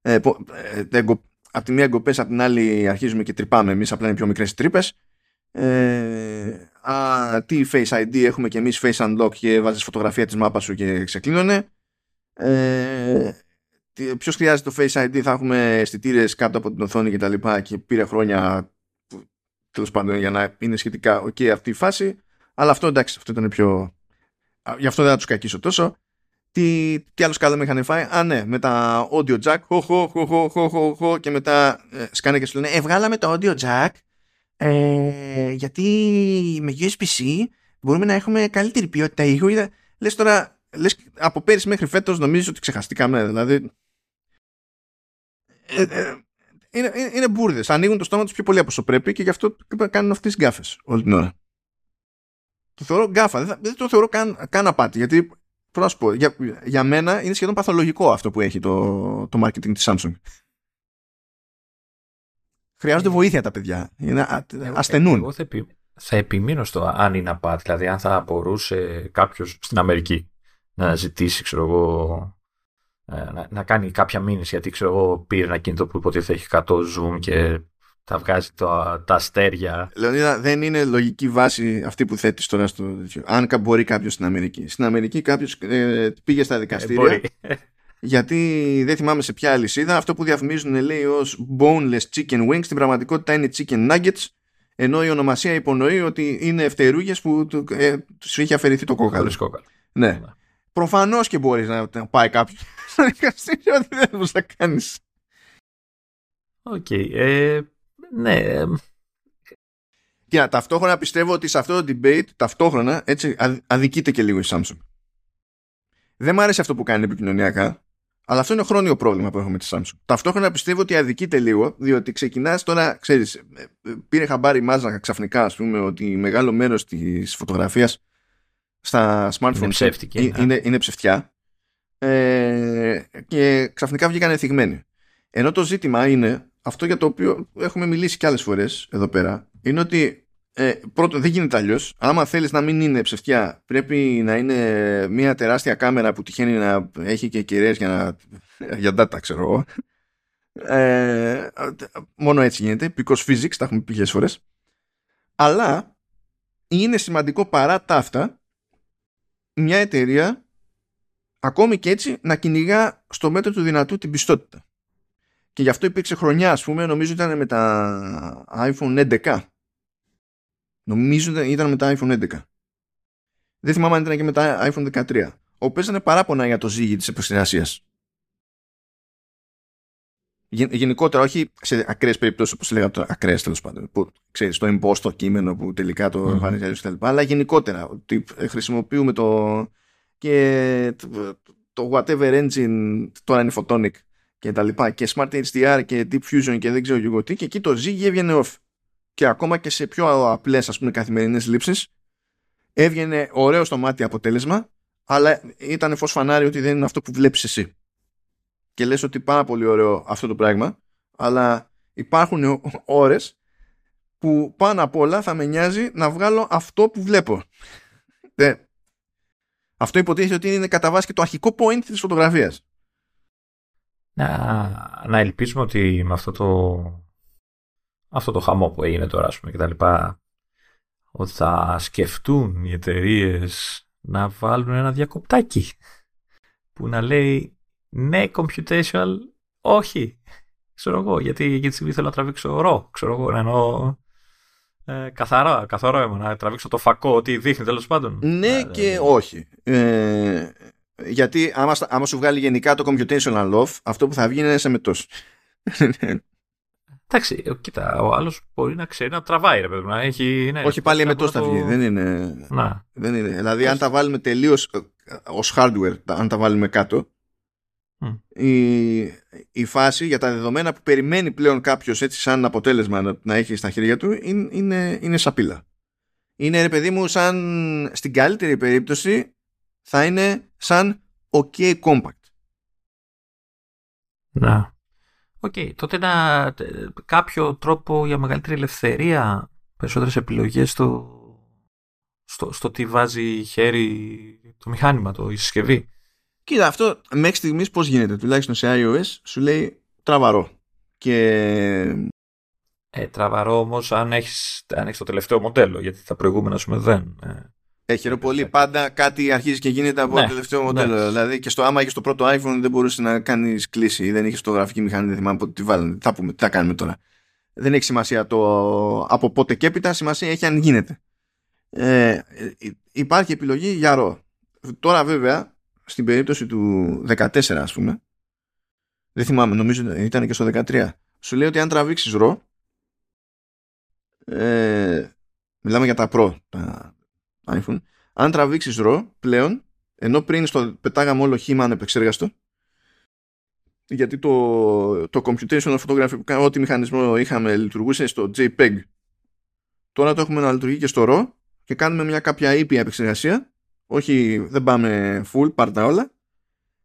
Ε, ε, από τη μία εγκοπές, από την άλλη αρχίζουμε και τρυπάμε. Εμείς απλά είναι πιο μικρές τρύπες. Ε, α, τι Face ID έχουμε και εμείς Face Unlock και βάζεις φωτογραφία της μάπας σου και ξεκλίνωνε ε, ποιος χρειάζεται το Face ID θα έχουμε αισθητήρες κάτω από την οθόνη και τα λοιπά και πήρε χρόνια τέλος πάντων για να είναι σχετικά ok αυτή η φάση αλλά αυτό εντάξει αυτό ήταν πιο γι' αυτό δεν θα τους κακίσω τόσο τι, τι άλλο σκάλα με είχαν φάει; Α, ναι, με τα audio jack. Χω, χω, χω, χω, χω, χω, και μετά ε, σκάνε και σου λένε Ε, βγάλαμε το audio jack ε, γιατί με USB-C μπορούμε να έχουμε καλύτερη ποιότητα ήχου. Λες τώρα, λες από πέρυσι μέχρι φέτος νομίζεις ότι ξεχαστήκαμε. Δηλαδή, ε, ε, είναι, είναι, είναι μπουρδες. Ανοίγουν το στόμα τους πιο πολύ από όσο πρέπει και γι' αυτό κάνουν αυτές τις γκάφες όλη την ώρα. Το θεωρώ γκάφα. Δεν, δεν το θεωρώ καν, καν απάτη. Γιατί, πρέπει να σου πω, για, για μένα είναι σχεδόν παθολογικό αυτό που έχει το, το marketing της Samsung. Χρειάζονται βοήθεια τα παιδιά. Είναι, ασθενούν. Εγώ θα, επι, θα επιμείνω στο αν είναι απάτη. Δηλαδή, αν θα μπορούσε κάποιος στην Αμερική να ζητήσει, ξέρω εγώ, ε, να, να κάνει κάποια μήνυση. Γιατί ξέρω εγώ, πήρε ένα κινητό που υποτίθεται έχει 100 zoom και θα βγάζει το, τα αστέρια. Λεωνίδα, δεν είναι λογική βάση αυτή που θέτεις τώρα στο. Αν μπορεί κάποιος στην Αμερική. Στην Αμερική κάποιος ε, πήγε στα δικαστήρια. Ε, γιατί δεν θυμάμαι σε ποια αλυσίδα αυτό που διαφημίζουν λέει ως boneless chicken wings στην πραγματικότητα είναι chicken nuggets ενώ η ονομασία υπονοεί ότι είναι φτερούγες που του, ε, σου είχε αφαιρεθεί το κόκαλο. Ναι. ναι. Προφανώς και μπορείς να, πάει κάποιος στο δικαστήριο ότι δεν μπορείς να κάνεις. Οκ. Ε, ναι. Και ταυτόχρονα πιστεύω ότι σε αυτό το debate ταυτόχρονα έτσι αδικείται και λίγο η Samsung. Δεν μου άρεσε αυτό που κάνει επικοινωνιακά αλλά αυτό είναι χρόνιο πρόβλημα που έχουμε με τη Samsung. Ταυτόχρονα πιστεύω ότι αδικείται λίγο, διότι ξεκινάς τώρα, ξέρεις, ε, ε, πήρε χαμπάρι μάζα ξαφνικά, ας πούμε, ότι μεγάλο μέρος της φωτογραφίας στα smartphones είναι, ψεύτικη, είναι, είναι, είναι ψευτιά. Ε, και ξαφνικά βγήκαν εθιγμένοι. Ενώ το ζήτημα είναι αυτό για το οποίο έχουμε μιλήσει κι άλλες φορές εδώ πέρα είναι ότι ε, πρώτον δεν γίνεται αλλιώς. Άμα θέλεις να μην είναι ψευτιά πρέπει να είναι μια τεράστια κάμερα που τυχαίνει να έχει και κυρίες για, να, για data ξέρω εγώ. Ε, μόνο έτσι γίνεται. Because physics, τα έχουμε πει πολλές φορές. Αλλά είναι σημαντικό παρά τα αυτά μια εταιρεία ακόμη και έτσι να κυνηγά στο μέτρο του δυνατού την πιστότητα. Και γι' αυτό υπήρξε χρονιά, ας πούμε, νομίζω ήταν με τα iPhone 11. Νομίζω ήταν με τα iPhone 11. Δεν θυμάμαι αν ήταν και με τα iPhone 13. Όπου παίζανε παράπονα για το ζύγι της επεξεργασίας. Γενικότερα, όχι σε ακραίες περιπτώσεις όπως λέγαμε τώρα, ακραίες τέλος πάντων, που ξέρεις, το εμπόστο κείμενο που τελικά το εμφανίζει mm. κτλ. Αλλά γενικότερα, ότι χρησιμοποιούμε το. και το, whatever engine τώρα είναι photonic και τα λοιπά και smart HDR και deep fusion και δεν ξέρω εγώ τι και εκεί το ζύγι έβγαινε off και ακόμα και σε πιο απλές ας πούμε καθημερινές λήψεις έβγαινε ωραίο στο μάτι αποτέλεσμα αλλά ήταν φως φανάρι ότι δεν είναι αυτό που βλέπεις εσύ και λες ότι πάρα πολύ ωραίο αυτό το πράγμα αλλά υπάρχουν ώρες που πάνω απ' όλα θα με νοιάζει να βγάλω αυτό που βλέπω. Ε, αυτό υποτίθεται ότι είναι κατά βάση και το αρχικό point της φωτογραφίας. Να, να ελπίσουμε ότι με αυτό το, αυτό το χαμό που έγινε τώρα, ας πούμε, και τα λοιπά, ότι θα σκεφτούν οι εταιρείες να βάλουν ένα διακοπτάκι που να λέει ναι, computational, όχι. Ξέρω εγώ, γιατί για τη στιγμή θέλω να τραβήξω ρο, ξέρω εγώ, να εννοώ ε, καθαρά, καθαρό αίμα, να τραβήξω το φακό, ότι δείχνει τέλος πάντων. Ναι ε, και όχι. Ε, γιατί άμα, άμα σου βγάλει γενικά το computational off, αυτό που θα βγει είναι σε μετός. Εντάξει, κοίτα, ο άλλος μπορεί να ξέρει να τραβάει, ρε παιδί να έχει. Ναι, Όχι, πάλι εμετό θα βγει. Δεν είναι. Να. Δεν είναι. Δηλαδή, αν τα βάλουμε τελείως ε, ως hardware, αν τα βάλουμε κάτω, η, η φάση για τα δεδομένα που περιμένει πλέον κάποιος έτσι σαν αποτέλεσμα να, να έχει στα χέρια του είναι, είναι, είναι σαπίλα. Είναι ρε παιδί μου σαν στην καλύτερη περίπτωση θα είναι σαν OK compact. Να. OK. Okay. Τότε να, κάποιο τρόπο για μεγαλύτερη ελευθερία, περισσότερες επιλογές στο, στο, στο τι βάζει χέρι το μηχάνημα, το η συσκευή. Κοίτα, αυτό μέχρι στιγμής πώς γίνεται, τουλάχιστον σε iOS, σου λέει τράβα RAW. Και. Ε, τράβα RAW όμως αν έχεις αν έχεις το τελευταίο μοντέλο, γιατί τα προηγούμενα σου δεν. Ε, ε πολύ. Πάντα κάτι αρχίζει και γίνεται από ναι, το τελευταίο μοντέλο. Ναι. Δηλαδή και στο άμα είχε το πρώτο iPhone δεν μπορούσε να κάνεις κλίση ή δεν είχες το γραφική μηχανή, δεν θυμάμαι πότε τη βάλανε. Τι θα πούμε, τι θα κάνουμε τώρα. Δεν έχει σημασία το από πότε και έπειτα, σημασία έχει αν γίνεται. Ε, ε υπάρχει επιλογή για ρο. Τώρα βέβαια στην περίπτωση του 14 ας πούμε δεν θυμάμαι νομίζω ήταν και στο 13 σου λέει ότι αν τραβήξεις ρο ε, μιλάμε για τα Pro τα iPhone αν τραβήξεις ρο πλέον ενώ πριν στο πετάγαμε όλο χήμα ανεπεξέργαστο γιατί το, το computational photography ό,τι μηχανισμό είχαμε λειτουργούσε στο JPEG τώρα το έχουμε να λειτουργεί και στο RAW και κάνουμε μια κάποια ήπια επεξεργασία όχι δεν πάμε full, πάρ' τα όλα.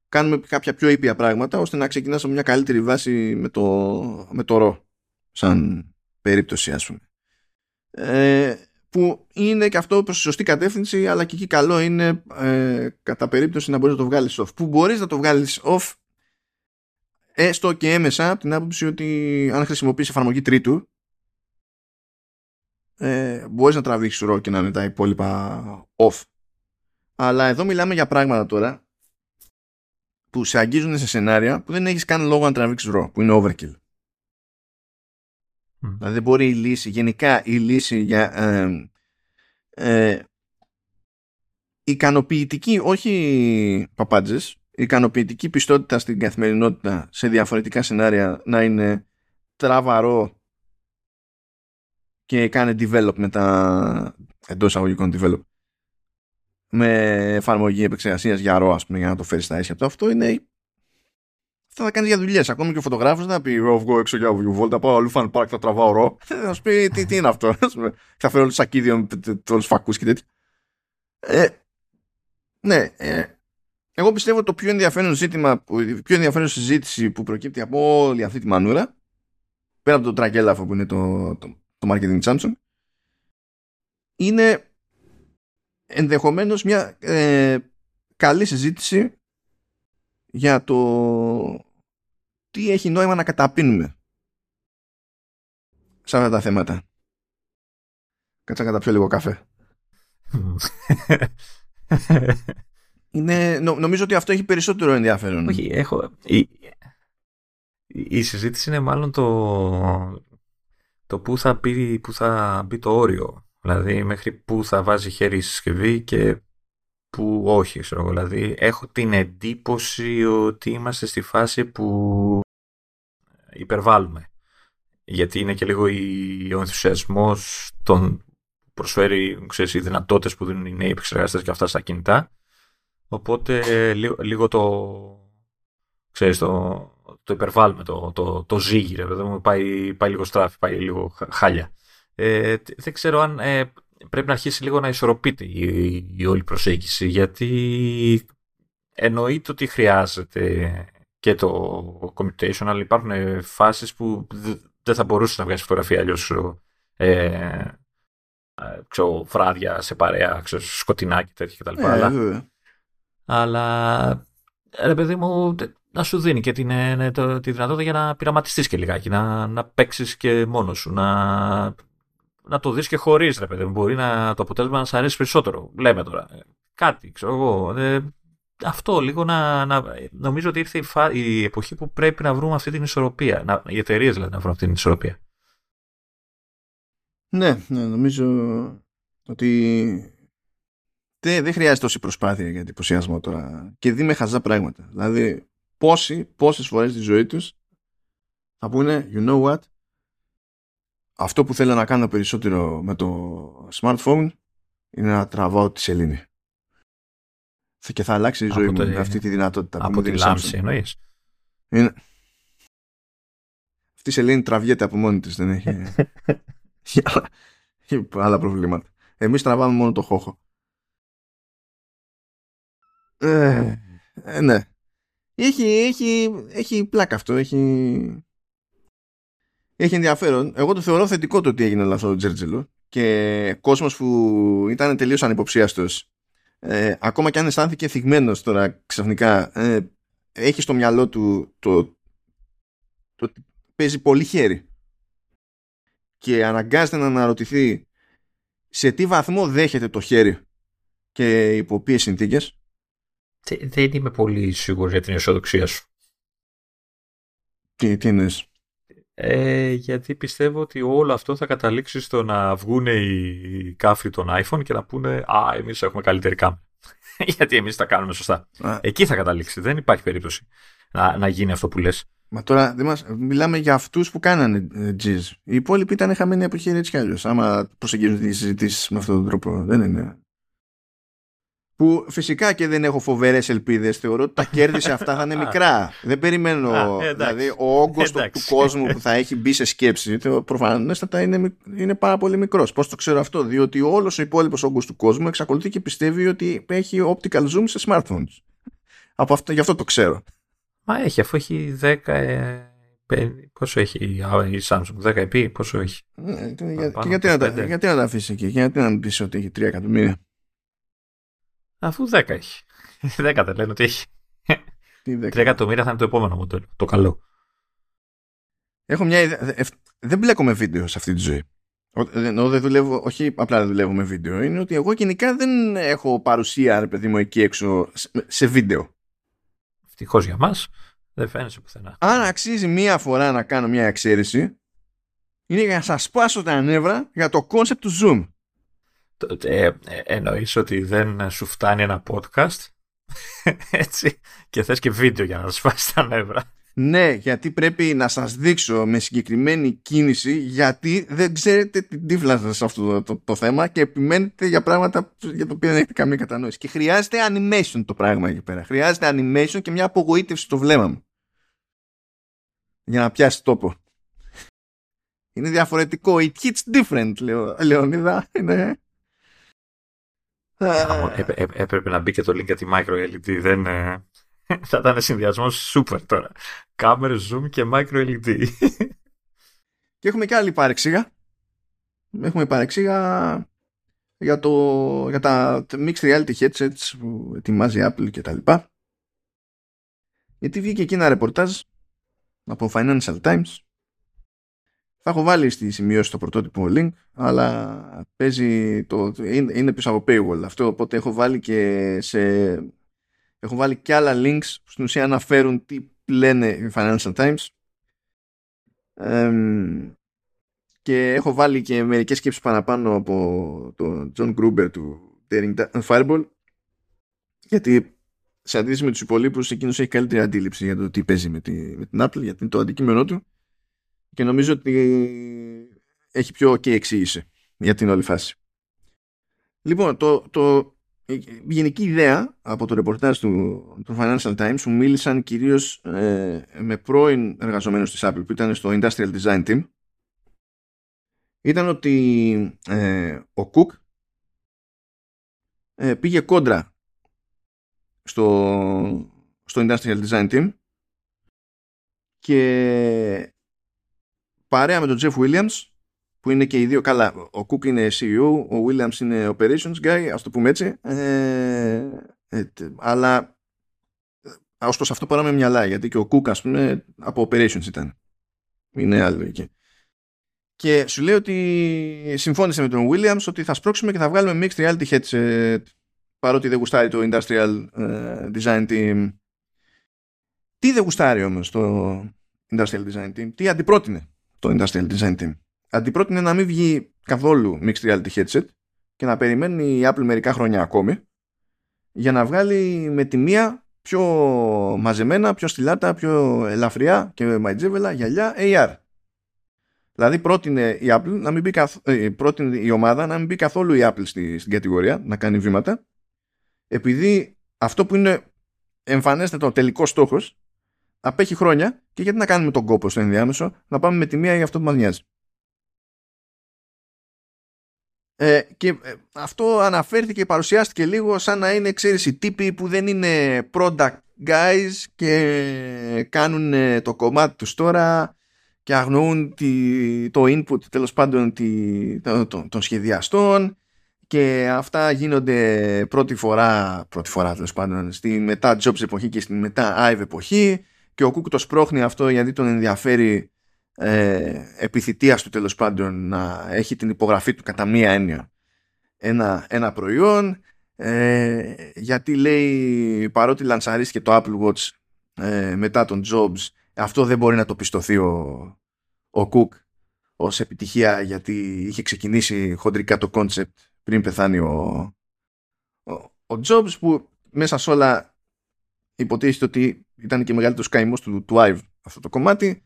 Κάνουμε κάποια πιο ήπια πράγματα ώστε να ξεκινάσουμε μια καλύτερη βάση με το, με το ρο. Σαν περίπτωση ας πούμε. Ε, που είναι και αυτό προς τη σωστή κατεύθυνση αλλά και εκεί καλό είναι ε, κατά περίπτωση να μπορείς να το βγάλεις off. Που μπορείς να το βγάλεις off έστω και έμεσα από την άποψη ότι αν χρησιμοποιείς εφαρμογή τρίτου ε, μπορείς να τραβήξεις ρο και να είναι τα υπόλοιπα off αλλά εδώ μιλάμε για πράγματα τώρα που σε αγγίζουν σε σενάρια που δεν έχεις καν λόγο να τραβήξεις ρο, που είναι overkill. Mm. Δηλαδή δεν μπορεί η λύση, γενικά η λύση για ε, ε, ικανοποιητική, όχι παπάντζες, ικανοποιητική πιστότητα στην καθημερινότητα σε διαφορετικά σενάρια να είναι τραβαρό και κάνει develop μετά εντός αγωγικών develop με εφαρμογή επεξεργασίας για ρο, πούμε, για να το φέρεις στα αίσια του. Αυτό είναι. Αυτό θα κάνει για δουλειές. Ακόμη και ο φωτογράφος δεν θα πει ρο, βγω έξω για βόλτα, πάω αλλού φαν πάρκ, θα τραβάω ρο. Θα σου πει τι, τι είναι αυτό. θα φέρω όλους τους σακίδιο με όλους τους φακούς και τέτοια. Ε, ναι, ε, εγώ πιστεύω το πιο ενδιαφέρον ζήτημα, η πιο ενδιαφέρον συζήτηση που προκύπτει από όλη αυτή τη μανούρα πέρα από το τρακέλαφο που είναι το, το, το marketing Samsung είναι ενδεχομένως μια ε, καλή συζήτηση για το τι έχει νόημα να καταπίνουμε σε αυτά τα θέματα. Κάτσα να καταπιώ λίγο καφέ. είναι, νομίζω ότι αυτό έχει περισσότερο ενδιαφέρον. Όχι, έχω... Η, η συζήτηση είναι μάλλον το, το πού θα, μπει, πού θα μπει το όριο. Δηλαδή μέχρι πού θα βάζει χέρι η συσκευή και πού όχι. Ξέρω. Δηλαδή έχω την εντύπωση ότι είμαστε στη φάση που υπερβάλλουμε. Γιατί είναι και λίγο ο ενθουσιασμός των προσφέρει ξέρεις, οι δυνατότητες που δίνουν οι νέοι επεξεργαστές και αυτά στα κινητά. Οπότε λίγο, λίγο το, ξέρεις, το, το υπερβάλλουμε, το, το, το ζύγι, ρε μου, πάει, πάει λίγο στράφη, πάει λίγο χάλια. Ε, δεν ξέρω αν ε, πρέπει να αρχίσει λίγο να ισορροπείται η, η όλη προσέγγιση, γιατί εννοείται ότι χρειάζεται και το commutation, αλλά υπάρχουν φάσεις που δεν θα μπορούσες να βγάλει φωτογραφία αλλιώς ε, ξέρω, βράδια σε παρέα, ξέρω, σκοτεινά και τέτοια κτλ. Ε, αλλά, αλλά ρε παιδί μου, να σου δίνει και την, ε, το, τη δυνατότητα για να πειραματιστείς και λιγάκι, να, να παίξεις και μόνος σου, να, να το δεις και χωρίς, ρε παιδί μου. Μπορεί να, το αποτέλεσμα να σ' αρέσει περισσότερο. Λέμε τώρα. Ε, κάτι, ξέρω εγώ. Ε, αυτό λίγο να, να, νομίζω ότι ήρθε η, φα, η, εποχή που πρέπει να βρούμε αυτή την ισορροπία. Να, οι εταιρείες δηλαδή να βρουν αυτή την ισορροπία. Ναι, ναι, νομίζω ότι δεν, δεν χρειάζεται τόση προσπάθεια για εντυπωσιασμό τώρα. Και δει με χαζά πράγματα. Δηλαδή, πόσοι, πόσες φορές στη ζωή τους θα πούνε, you know what, αυτό που θέλω να κάνω περισσότερο με το smartphone είναι να τραβάω τη σελήνη. Και θα αλλάξει η ζωή μου με αυτή τη δυνατότητα. Από τη λάμψη εννοείς; Είναι... Αυτή η σελήνη τραβιέται από μόνη της, δεν έχει... άλλα προβλήματα. Εμείς τραβάμε μόνο το χώχο. Ε, ε, ναι. Έχει, έχει, έχει πλάκα αυτό. Έχει, έχει ενδιαφέρον. Εγώ το θεωρώ θετικό το ότι έγινε λαθό το Τζέρτζελο και κόσμος που ήταν τελείως ανυποψίαστος ε, ακόμα και αν αισθάνθηκε θυγμένος τώρα ξαφνικά ε, έχει στο μυαλό του το, το ότι παίζει πολύ χέρι και αναγκάζεται να αναρωτηθεί σε τι βαθμό δέχεται το χέρι και υπό ποιες συνθήκες δεν είμαι πολύ σίγουρος για την αισιοδοξία σου. Τι, τι εννοείς; Ε, γιατί πιστεύω ότι όλο αυτό θα καταλήξει στο να βγουν οι κάφροι των iPhone και να πούνε «Α, εμείς έχουμε καλύτερη κάμερα». γιατί εμείς τα κάνουμε σωστά. Εκεί θα καταλήξει. Δεν υπάρχει περίπτωση να, να γίνει αυτό που λες. Μα τώρα δεν μας, μιλάμε για αυτούς που κάνανε τζιζ. Ε, οι υπόλοιποι ήταν χαμένοι από χέρι έτσι κι αλλιώς. Άμα προσεγγίζουν τις συζητήσεις με αυτόν τον τρόπο. Δεν είναι που φυσικά και δεν έχω φοβερές ελπίδες. Θεωρώ ότι τα κέρδη σε αυτά θα είναι μικρά. δεν περιμένω. δηλαδή, ο όγκος του, κόσμου που θα έχει μπει σε σκέψη προφανέστατα είναι, είναι πάρα πολύ μικρός. Πώς το ξέρω αυτό, Διότι όλος ο υπόλοιπος όγκος του κόσμου εξακολουθεί και πιστεύει ότι έχει optical zoom σε smartphones. Από αυτό, γι' αυτό το ξέρω. Μα έχει, αφού έχει 10. Ε, πόσο έχει η Samsung, 10 επί, πόσο έχει; Ε, γιατί, να τα, γιατί να τα αφήσει εκεί, γιατί να μην πεις ότι έχει 3 εκατομμύρια; Αφού 10 έχει. 10 δεν λένε ότι έχει. 3 εκατομμύρια θα είναι το επόμενο μοντέλο. Το καλό. Έχω μια ιδέα. Δεν μπλέκω με βίντεο σε αυτή τη ζωή. Ενώ δεν δουλεύω, όχι απλά δεν δουλεύω με βίντεο, είναι ότι εγώ γενικά δεν έχω παρουσία, ρε παιδί μου, εκεί έξω σε βίντεο. Ευτυχώς για μας, δεν φαίνεται πουθενά. Αν αξίζει μία φορά να κάνω μια εξαίρεση, είναι για να σας σπάσω τα νεύρα για το concept του Zoom. Ε, ε, εννοείς ότι δεν σου φτάνει ένα podcast έτσι και θες και βίντεο για να σου σπάσει τα νεύρα. Ναι, γιατί πρέπει να σας δείξω με συγκεκριμένη κίνηση γιατί δεν ξέρετε την τύφλα σας σε αυτό το, το, θέμα και επιμένετε για πράγματα για τα οποία δεν έχετε καμία κατανόηση. Και χρειάζεται animation το πράγμα εκεί πέρα. Χρειάζεται animation και μια απογοήτευση στο βλέμμα μου. Για να πιάσει τόπο. Είναι διαφορετικό. It hits different, λέω, Λεωνίδα. Είναι... Έπρεπε να μπει και το link για τη micro LED. Δεν, ε, θα ήταν συνδυασμός super τώρα. Κάμερες zoom και micro LED. Και έχουμε και άλλη παρεξήγα. Έχουμε παρεξήγα για, το, για τα mixed reality headsets που ετοιμάζει η Apple και τα λοιπά. Γιατί βγήκε εκεί ένα ρεπορτάζ από Financial Times θα έχω βάλει στη σημείωση το πρωτότυπο link, αλλά παίζει το, είναι πίσω από paywall αυτό, οπότε έχω βάλει και σε, έχω βάλει και άλλα links που στην ουσία αναφέρουν τι λένε οι Financial Times. Και έχω βάλει και μερικές σκέψεις παραπάνω από τον John Gruber του Daring Fireball γιατί σε αντίθεση με τους υπολείπους εκείνος έχει καλύτερη αντίληψη για το τι παίζει με, τη, με την Apple γιατί είναι το αντικείμενό του και νομίζω ότι έχει πιο ok εξήγηση για την όλη φάση. Λοιπόν, το, το, η γενική ιδέα από το ρεπορτάζ του, του Financial Times που μίλησαν κυρίως ε, με πρώην εργαζομένους της Apple που ήταν στο Industrial Design Team ήταν ότι ε, ο Cook ε, πήγε κόντρα στο, στο Industrial Design Team και παρέα με τον Jeff Williams που είναι και οι δύο καλά ο Cook είναι CEO ο Williams είναι operations guy ας το πούμε έτσι. Ε, ε, αλλά ε, ως προς αυτό παράμε μυαλά γιατί και ο Cook ας πούμε από operations ήταν. Είναι άλλο εκεί και σου λέει ότι συμφώνησε με τον Williams ότι θα σπρώξουμε και θα βγάλουμε mixed reality headset παρότι δεν γουστάρει το industrial uh, design team. Τι δεν γουστάρει όμως το industrial design team τι αντιπρότεινε; Το Industrial Design Team. Αντιπρότεινε να μην βγει καθόλου Mixed Reality Headset και να περιμένει η Apple μερικά χρόνια ακόμη για να βγάλει με τη μία πιο μαζεμένα, πιο στυλάτα, πιο ελαφριά και μαϊτζέβελα γυαλιά AR. Δηλαδή πρότεινε η, Apple να μην μπει καθ... ε, πρότεινε η ομάδα να μην μπει καθόλου η Apple στη, στην κατηγορία, να κάνει βήματα, επειδή αυτό που είναι εμφανέστατο τελικός στόχος απέχει χρόνια και γιατί να κάνουμε τον κόπο στο ενδιάμεσο να πάμε με τη μία για αυτό που μας νοιάζει. Ε, και ε, αυτό αναφέρθηκε, παρουσιάστηκε λίγο σαν να είναι, ξέρεις, οι τύποι που δεν είναι product guys και κάνουν ε, το κομμάτι τους τώρα και αγνοούν τη, το input τέλος πάντων τη, το, το, των σχεδιαστών και αυτά γίνονται πρώτη φορά, πρώτη φορά τέλος πάντων, στη μετά Jobs εποχή και στη μετά IVE εποχή και ο Κούκ το σπρώχνει αυτό γιατί τον ενδιαφέρει ε, επιθυτείας του τέλος πάντων να έχει την υπογραφή του κατά μία έννοια. Ένα, ένα προϊόν ε, γιατί λέει παρότι λανσαρίστηκε το Apple Watch ε, μετά τον Jobs αυτό δεν μπορεί να το πιστωθεί ο, ο Cook ως επιτυχία γιατί είχε ξεκινήσει χοντρικά το concept πριν πεθάνει ο, ο, ο Jobs που μέσα σε όλα υποτίθεται ότι ήταν και μεγαλύτερο καημό του, του Ive αυτό το κομμάτι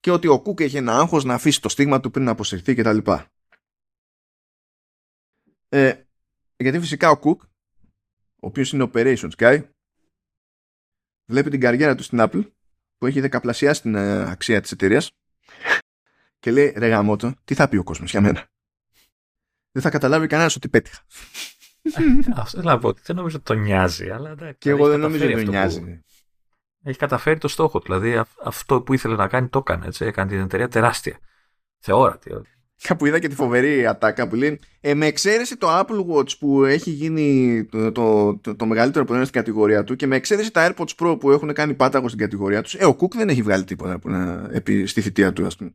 και ότι ο Κουκ έχει ένα άγχος να αφήσει το στίγμα του πριν να αποσυρθεί κτλ. Ε, γιατί φυσικά ο Κουκ, ο οποίος είναι operations guy, βλέπει την καριέρα του στην Apple που έχει δεκαπλασιάσει την ε, αξία της εταιρείας και λέει ρε γαμότο, τι θα πει ο κόσμος για μένα; Δεν θα καταλάβει κανένας ότι πέτυχα. Αυτό θέλω να πω δεν νομίζω ότι τον νοιάζει. Αλλά, και εγώ δεν νομίζω ότι τον νοιάζει έχει καταφέρει το στόχο του. Δηλαδή αυτό που ήθελε να κάνει το έκανε. Έτσι. Έκανε την εταιρεία τεράστια. Θεόρατη. Κάπου είδα και τη φοβερή ατάκα που λέει ε, με εξαίρεση το Apple Watch που έχει γίνει το, το, το, το μεγαλύτερο προϊόν στην κατηγορία του και με εξαίρεση τα AirPods Pro που έχουν κάνει πάταγο στην κατηγορία του, ε, ο Cook δεν έχει βγάλει τίποτα που να, επί, στη θητεία του, α πούμε.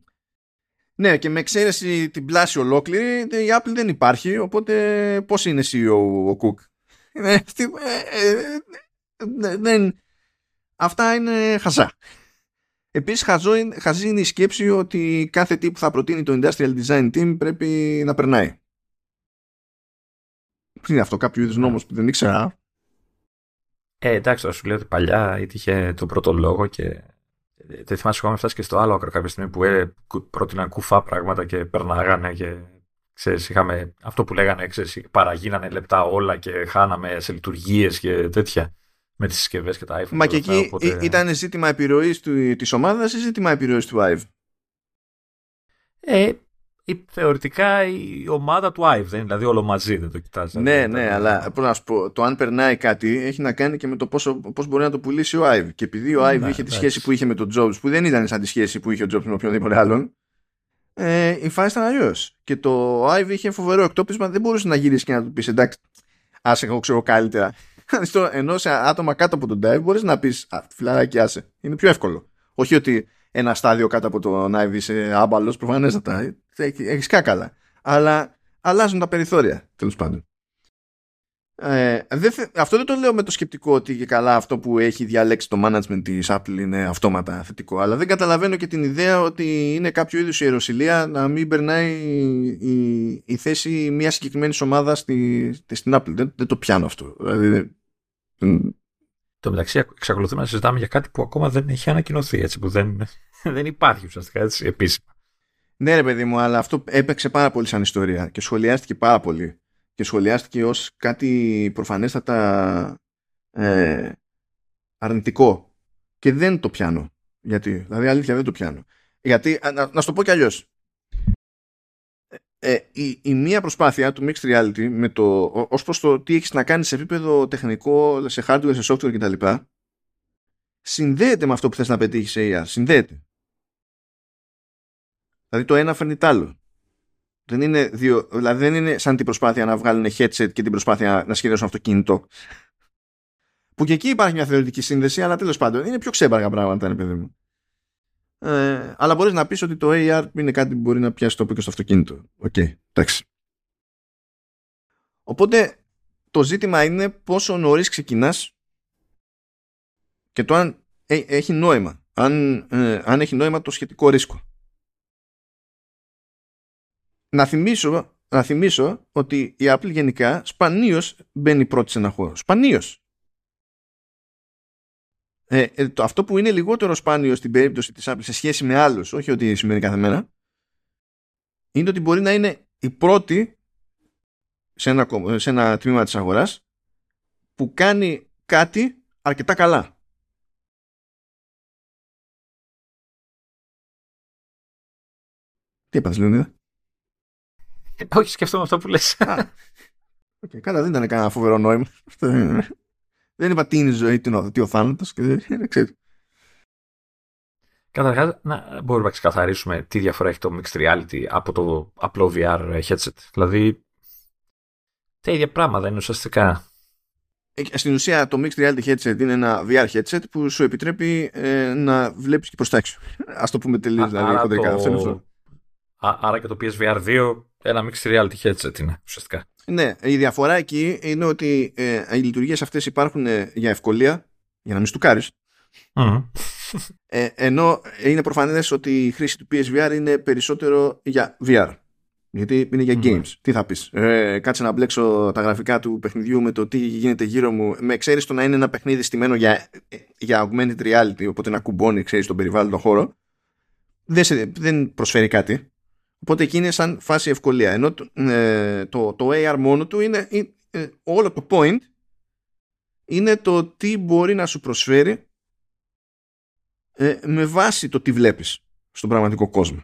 Ναι, και με εξαίρεση την πλάση ολόκληρη, η Apple δεν υπάρχει, οπότε πώ είναι CEO ο Cook. Ε, ε, ε, δεν, Αυτά είναι χαζά. Επίσης χαζή είναι η σκέψη ότι κάθε τι που θα προτείνει το Industrial Design Team πρέπει να περνάει. Είναι αυτό κάποιο είδους νόμος που δεν ήξερα; Ε, εντάξει, θα σου λέω ότι παλιά έτυχε το πρώτο λόγο και δεν θυμάσαι ακόμα φτάσεις και στο άλλο άκρο κάποια στιγμή που ε, πρότειναν κουφά πράγματα και περνάγανε και ξέρεις, είχαμε αυτό που λέγανε, ξέρεις, παραγίνανε λεπτά όλα και χάναμε σε λειτουργίες και τέτοια με τις συσκευές και τα iPhone. Μα και εκεί οπότε... ήταν ζήτημα επιρροής του, της ομάδας ή ζήτημα επιρροής του iPhone. Ε, θεωρητικά η ομάδα του iPhone δεν είναι, δηλαδή όλο μαζί δεν το κοιτάζεις. Ναι, ναι, αλλά πώς να σου πω, το αν περνάει κάτι έχει να κάνει και με το πόσο, πώς μπορεί να το πουλήσει ο Ive. Και επειδή ο Ive ναι, είχε τη σχέση που είχε με τον Jobs, που δεν ήταν σαν τη σχέση που είχε ο Jobs με οποιονδήποτε άλλον, ε, η φάση ήταν αλλιώς. Και το Ivy είχε φοβερό εκτόπισμα, δεν μπορούσε να γυρίσεις και να του πεις εντάξει, άσε εγώ ξέρω καλύτερα. Ενώ σε άτομα κάτω από τον dive μπορείς να πεις φιλαράκι, άσε. Είναι πιο εύκολο. Όχι ότι ένα στάδιο κάτω από τον Ivy είσαι άμπαλος, προφανέστατα. Έχει κάκαλα. Αλλά αλλάζουν τα περιθώρια, τέλος πάντων. Ε, δεν αυτό δεν το λέω με το σκεπτικό ότι και καλά αυτό που έχει διαλέξει το management της Apple είναι αυτόματα θετικό αλλά δεν καταλαβαίνω και την ιδέα ότι είναι κάποιο είδους ιεροσιλία να μην περνάει η, η θέση μιας συγκεκριμένης ομάδας στη, στην Apple δεν, δεν το πιάνω αυτό δηλαδή, το μεταξύ εξακολουθούμε να συζητάμε για κάτι που ακόμα δεν έχει ανακοινωθεί έτσι που δεν, δεν υπάρχει ουσιαστικά έτσι, επίσημα. Ναι ρε παιδί μου αλλά αυτό έπαιξε πάρα πολύ σαν ιστορία και σχολιάστηκε πάρα πολύ και σχολιάστηκε ως κάτι προφανέστατα ε, αρνητικό. Και δεν το πιάνω γιατί, δηλαδή αλήθεια δεν το πιάνω. Γιατί, να, να σου το πω κι αλλιώς ε, η, η, μία προσπάθεια του Mixed Reality με το, ως προς το τι έχεις να κάνεις σε επίπεδο τεχνικό, σε hardware, σε software κτλ συνδέεται με αυτό που θες να πετύχεις σε AR συνδέεται δηλαδή το ένα φέρνει το άλλο δεν είναι, δύο, δηλαδή δεν είναι σαν την προσπάθεια να βγάλουν headset και την προσπάθεια να σχεδιάσουν αυτοκίνητο. Που και εκεί υπάρχει μια θεωρητική σύνδεση, αλλά τέλος πάντων είναι πιο ξέμπαργα πράγματα, είναι παιδί μου. Ε, αλλά μπορείς να πεις ότι το AR είναι κάτι που μπορεί να πιάσει το και στο αυτοκίνητο. OK, okay, εντάξει. Οπότε το ζήτημα είναι πόσο νωρίς ξεκινάς και το αν έχει νόημα. Αν, ε, αν έχει νόημα το σχετικό ρίσκο να θυμίσω, να θυμίσω ότι η Apple γενικά σπανίως μπαίνει πρώτη σε ένα χώρο. Σπανίως. Ε, ε, το, αυτό που είναι λιγότερο σπάνιο στην περίπτωση της Apple σε σχέση με άλλους, όχι ότι σημαίνει κάθε μέρα, είναι ότι μπορεί να είναι η πρώτη σε ένα, σε ένα τμήμα της αγοράς που κάνει κάτι αρκετά καλά. Τι είπατε, Λεωνίδα; Όχι, σκεφτόμαι αυτό που λες. Okay, καλά, δεν ήταν κανένα φοβερό νόημα. δεν είπα τι είναι η ζωή, τι ο θάνατος και δεν ξέρω. Καταρχάς, να μπορούμε να ξεκαθαρίσουμε τι διαφορά έχει το Mixed Reality από το απλό VR headset. Δηλαδή, τα ίδια πράγματα είναι ουσιαστικά. Ε, στην ουσία το Mixed Reality headset είναι ένα VR headset που σου επιτρέπει ε, να βλέπεις και προς τα έξω. Ας το πούμε τελείως δηλαδή χοντρικά. Το... Αυτό είναι αυτό. Άρα και το PSVR 2 ένα mixed reality headset είναι ουσιαστικά. Ναι, η διαφορά εκεί είναι ότι ε, οι λειτουργίες αυτές υπάρχουν ε, για ευκολία, για να μην στουκάρεις. Mm. Ε, ενώ είναι προφανές ότι η χρήση του PSVR είναι περισσότερο για VR. Γιατί είναι για games. Τι θα πεις; Ε, κάτσε να μπλέξω τα γραφικά του παιχνιδιού με το τι γίνεται γύρω μου. Με ξέρεις το να είναι ένα παιχνίδι στημένο για, για augmented reality, οπότε να κουμπώνει, ξέρεις, τον περιβάλλον χώρο. Δεν, σε, δεν προσφέρει κάτι. Οπότε εκεί είναι σαν φάση ευκολία. Ενώ το, ε, το, το AR μόνο του είναι, ε, όλο το point είναι το τι μπορεί να σου προσφέρει ε, με βάση το τι βλέπεις στον πραγματικό κόσμο.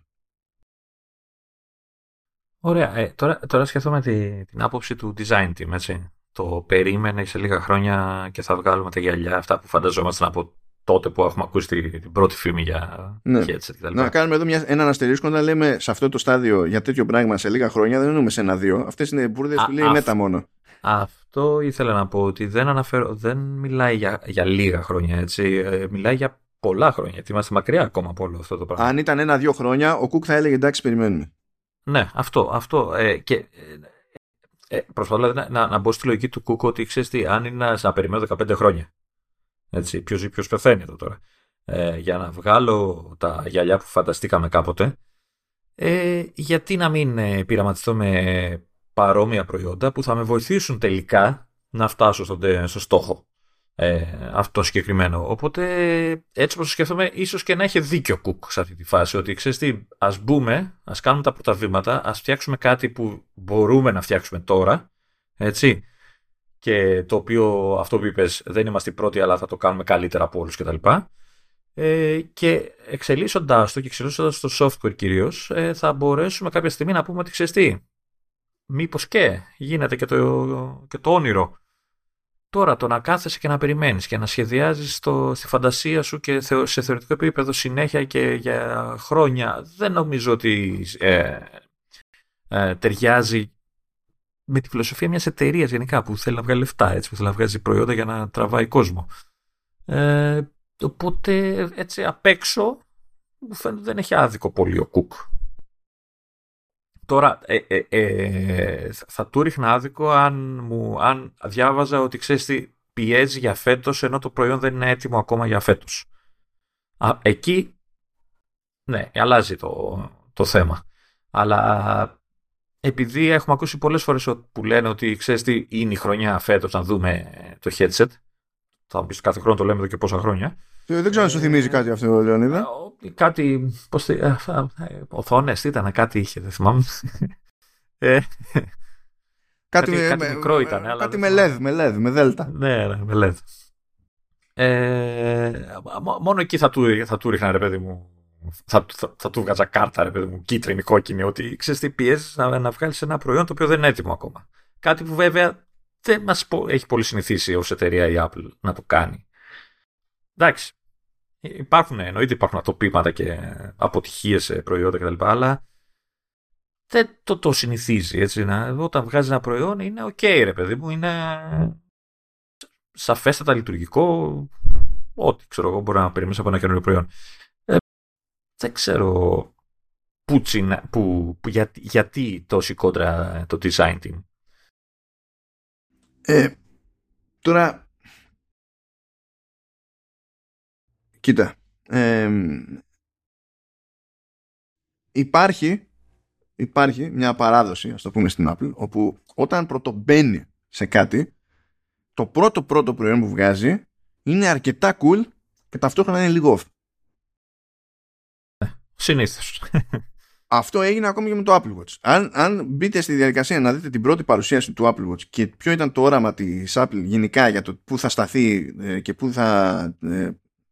Ωραία. Ε, τώρα, τώρα σκεφτόμαι τη, την άποψη του design team, έτσι. Το περίμενε σε λίγα χρόνια και θα βγάλουμε τα γυαλιά αυτά που φανταζόμασταν από τότε που έχουμε ακούσει την πρώτη φήμη για ναι. headset κτλ. Να κάνουμε εδώ μια, έναν αστερίσκο να λέμε σε αυτό το στάδιο για τέτοιο πράγμα σε λίγα χρόνια δεν εννοούμε σε ένα-δύο. Αυτές είναι μπουρδες που λέει μετα μόνο. Αυτό ήθελα να πω ότι δεν, αναφέρω, δεν μιλάει για, για λίγα χρόνια έτσι. Ε, μιλάει για πολλά χρόνια. Γιατί είμαστε μακριά ακόμα από όλο αυτό το πράγμα. Αν ήταν ένα-δύο χρόνια, ο Κουκ θα έλεγε εντάξει, περιμένουμε. Ναι, αυτό. αυτό ε, και, ε, ε προσπαθώ δηλαδή, να, να, μπω στη λογική του Κουκ ότι ξέρεις τι, αν είναι να περιμένω 15 χρόνια έτσι, ποιος ζει ποιος πεθαίνει εδώ τώρα. Ε, για να βγάλω τα γυαλιά που φανταστήκαμε κάποτε, ε, γιατί να μην ε, πειραματιστώ με παρόμοια προϊόντα που θα με βοηθήσουν τελικά να φτάσω στον, στο στόχο ε, αυτό συγκεκριμένο. Οπότε έτσι όπως το σκέφτομαι ίσως και να έχει δίκιο Κουκ σε αυτή τη φάση ότι ξέρεις τι ας μπούμε, ας κάνουμε τα πρώτα βήματα, ας φτιάξουμε κάτι που μπορούμε να φτιάξουμε τώρα έτσι και το οποίο αυτό που είπες δεν είμαστε οι πρώτοι αλλά θα το κάνουμε καλύτερα από όλους κτλ. Ε, και εξελίσσοντάς το και εξελίσσοντας το software κυρίως ε, θα μπορέσουμε κάποια στιγμή να πούμε ότι ξέρεις τι, μήπως και γίνεται και το, και το όνειρο Τώρα το να κάθεσαι και να περιμένεις και να σχεδιάζεις το, στη φαντασία σου και σε θεωρητικό επίπεδο συνέχεια και για χρόνια δεν νομίζω ότι ε, ε, ταιριάζει με τη φιλοσοφία μιας εταιρείας γενικά που θέλει να βγάλει λεφτά, έτσι, που θέλει να βγάζει προϊόντα για να τραβάει κόσμο. Ε, οπότε έτσι απ' έξω μου φαίνεται δεν έχει άδικο πολύ ο Κουκ. Τώρα, ε, ε, ε, θα του ρίχνα άδικο αν, μου, αν διάβαζα ότι ξέρεις τι πιέζει για φέτος ενώ το προϊόν δεν είναι έτοιμο ακόμα για φέτος. Α, εκεί, ναι, αλλάζει το, το θέμα. Αλλά επειδή έχουμε ακούσει πολλές φορές που λένε ότι ξέρεις τι είναι η χρονιά φέτος να δούμε το headset, θα μου πεις κάθε χρόνο το λέμε εδώ και πόσα χρόνια, ε, δεν ξέρω αν σου θυμίζει κάτι αυτό, Λεωνίδα. Ε, κάτι. Πώς. Ε, Οθόνες, ήταν, κάτι είχε, δεν θυμάμαι. Κάτι, κάτι, με, μικρό ήταν. Κάτι με LED, με LED, με δέλτα. Ναι, ναι, με LED. Ε, μόνο εκεί θα του, θα του ρίχνα, ρε παιδί μου. Θα, θα, θα του βγάζα κάρτα, ρε παιδί μου, κίτρινη, κόκκινη, ότι ξέρεις τι πιέζεις να, να βγάλεις ένα προϊόν το οποίο δεν είναι έτοιμο ακόμα. Κάτι που βέβαια δεν μας έχει πολύ συνηθίσει ως εταιρεία η Apple να το κάνει. Εντάξει. Υπάρχουν, εννοείται υπάρχουν ατοπήματα και αποτυχίες σε προϊόντα κτλ. Αλλά δεν το, το συνηθίζει. Έτσι, να, όταν βγάζει ένα προϊόν είναι ok, ρε παιδί μου, είναι σαφέστατα λειτουργικό. Ό,τι ξέρω εγώ μπορεί να περιμένεις από ένα καινούριο προϊόν. Ε, δεν ξέρω που, που, που, γιατί, γιατί τόση κόντρα το design team. Ε, τώρα Κοίτα. υπάρχει, υπάρχει μια παράδοση, ας το πούμε στην Apple, όπου όταν πρωτομπαίνει σε κάτι, το πρώτο πρώτο προϊόν που βγάζει είναι αρκετά cool και ταυτόχρονα είναι λίγο off. Συνήθως. Αυτό έγινε ακόμη και με το Apple Watch. Αν, αν μπείτε στη διαδικασία να δείτε την πρώτη παρουσίαση του Apple Watch και ποιο ήταν το όραμα της Apple γενικά για το πού θα σταθεί ε, και πού θα ε,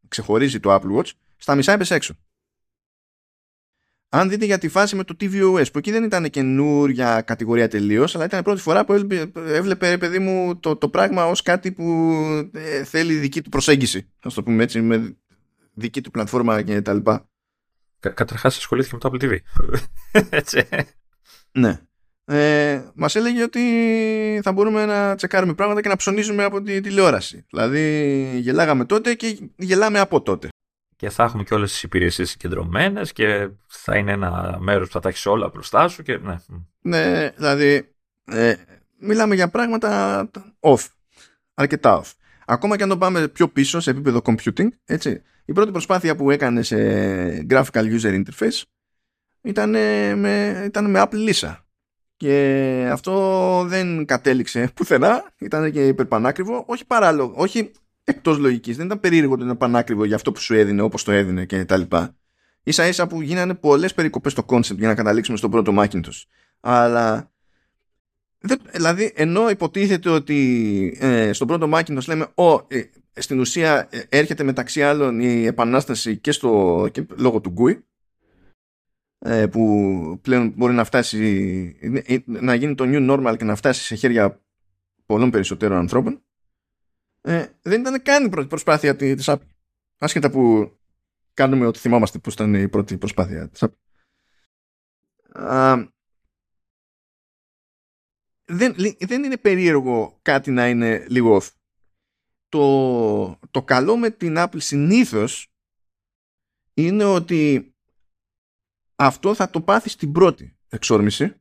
ξεχωρίζει το Apple Watch, στα μισά έπεσε έξω. Αν δείτε για τη φάση με το tvOS, που εκεί δεν ήταν καινούρια κατηγορία τελείως, αλλά ήταν η πρώτη φορά που έβλεπε, παιδί μου, το, το πράγμα ως κάτι που ε, θέλει δική του προσέγγιση. Α το πούμε έτσι, με δική του πλατφόρμα και τα λοιπά. Κα, Καταρχάς ασχολήθηκε με το Apple TV. έτσι. Ναι ε, μας έλεγε ότι θα μπορούμε να τσεκάρουμε πράγματα και να ψωνίζουμε από τη τηλεόραση. Δηλαδή γελάγαμε τότε και γελάμε από τότε. Και θα έχουμε και όλες τις υπηρεσίες συγκεντρωμένες και θα είναι ένα μέρος που θα τα έχεις όλα μπροστά σου και ναι. Ναι, δηλαδή ε, μιλάμε για πράγματα off, αρκετά off. Ακόμα και αν το πάμε πιο πίσω σε επίπεδο computing, έτσι, η πρώτη προσπάθεια που έκανε σε graphical user interface ήταν με, ήταν με Apple Lisa και αυτό δεν κατέληξε πουθενά, ήταν και υπερπανάκριβο, όχι παράλογο, όχι εκτός λογικής, δεν ήταν περίεργο ότι είναι πανάκριβο για αυτό που σου έδινε όπως το έδινε και τα λοιπά. Ίσα ίσα που γίνανε πολλές περικοπές στο concept για να καταλήξουμε στον πρώτο Macintosh. Αλλά δηλαδή ενώ υποτίθεται ότι ε, στον πρώτο Macintosh λέμε ο, ε, στην ουσία ε, έρχεται μεταξύ άλλων η επανάσταση και, στο, και λόγω του GUI ε, που πλέον μπορεί να φτάσει να γίνει το new normal και να φτάσει σε χέρια πολλών περισσότερων ανθρώπων. Ε, δεν ήταν καν η πρώτη προσπάθεια της Apple. Άσχετα που κάνουμε ότι θυμάμαστε που ήταν η πρώτη προσπάθεια της Apple. Δεν, δεν είναι περίεργο κάτι να είναι λίγο off το, το καλό με την Apple συνήθως είναι ότι αυτό θα το πάθεις στην πρώτη εξόρμηση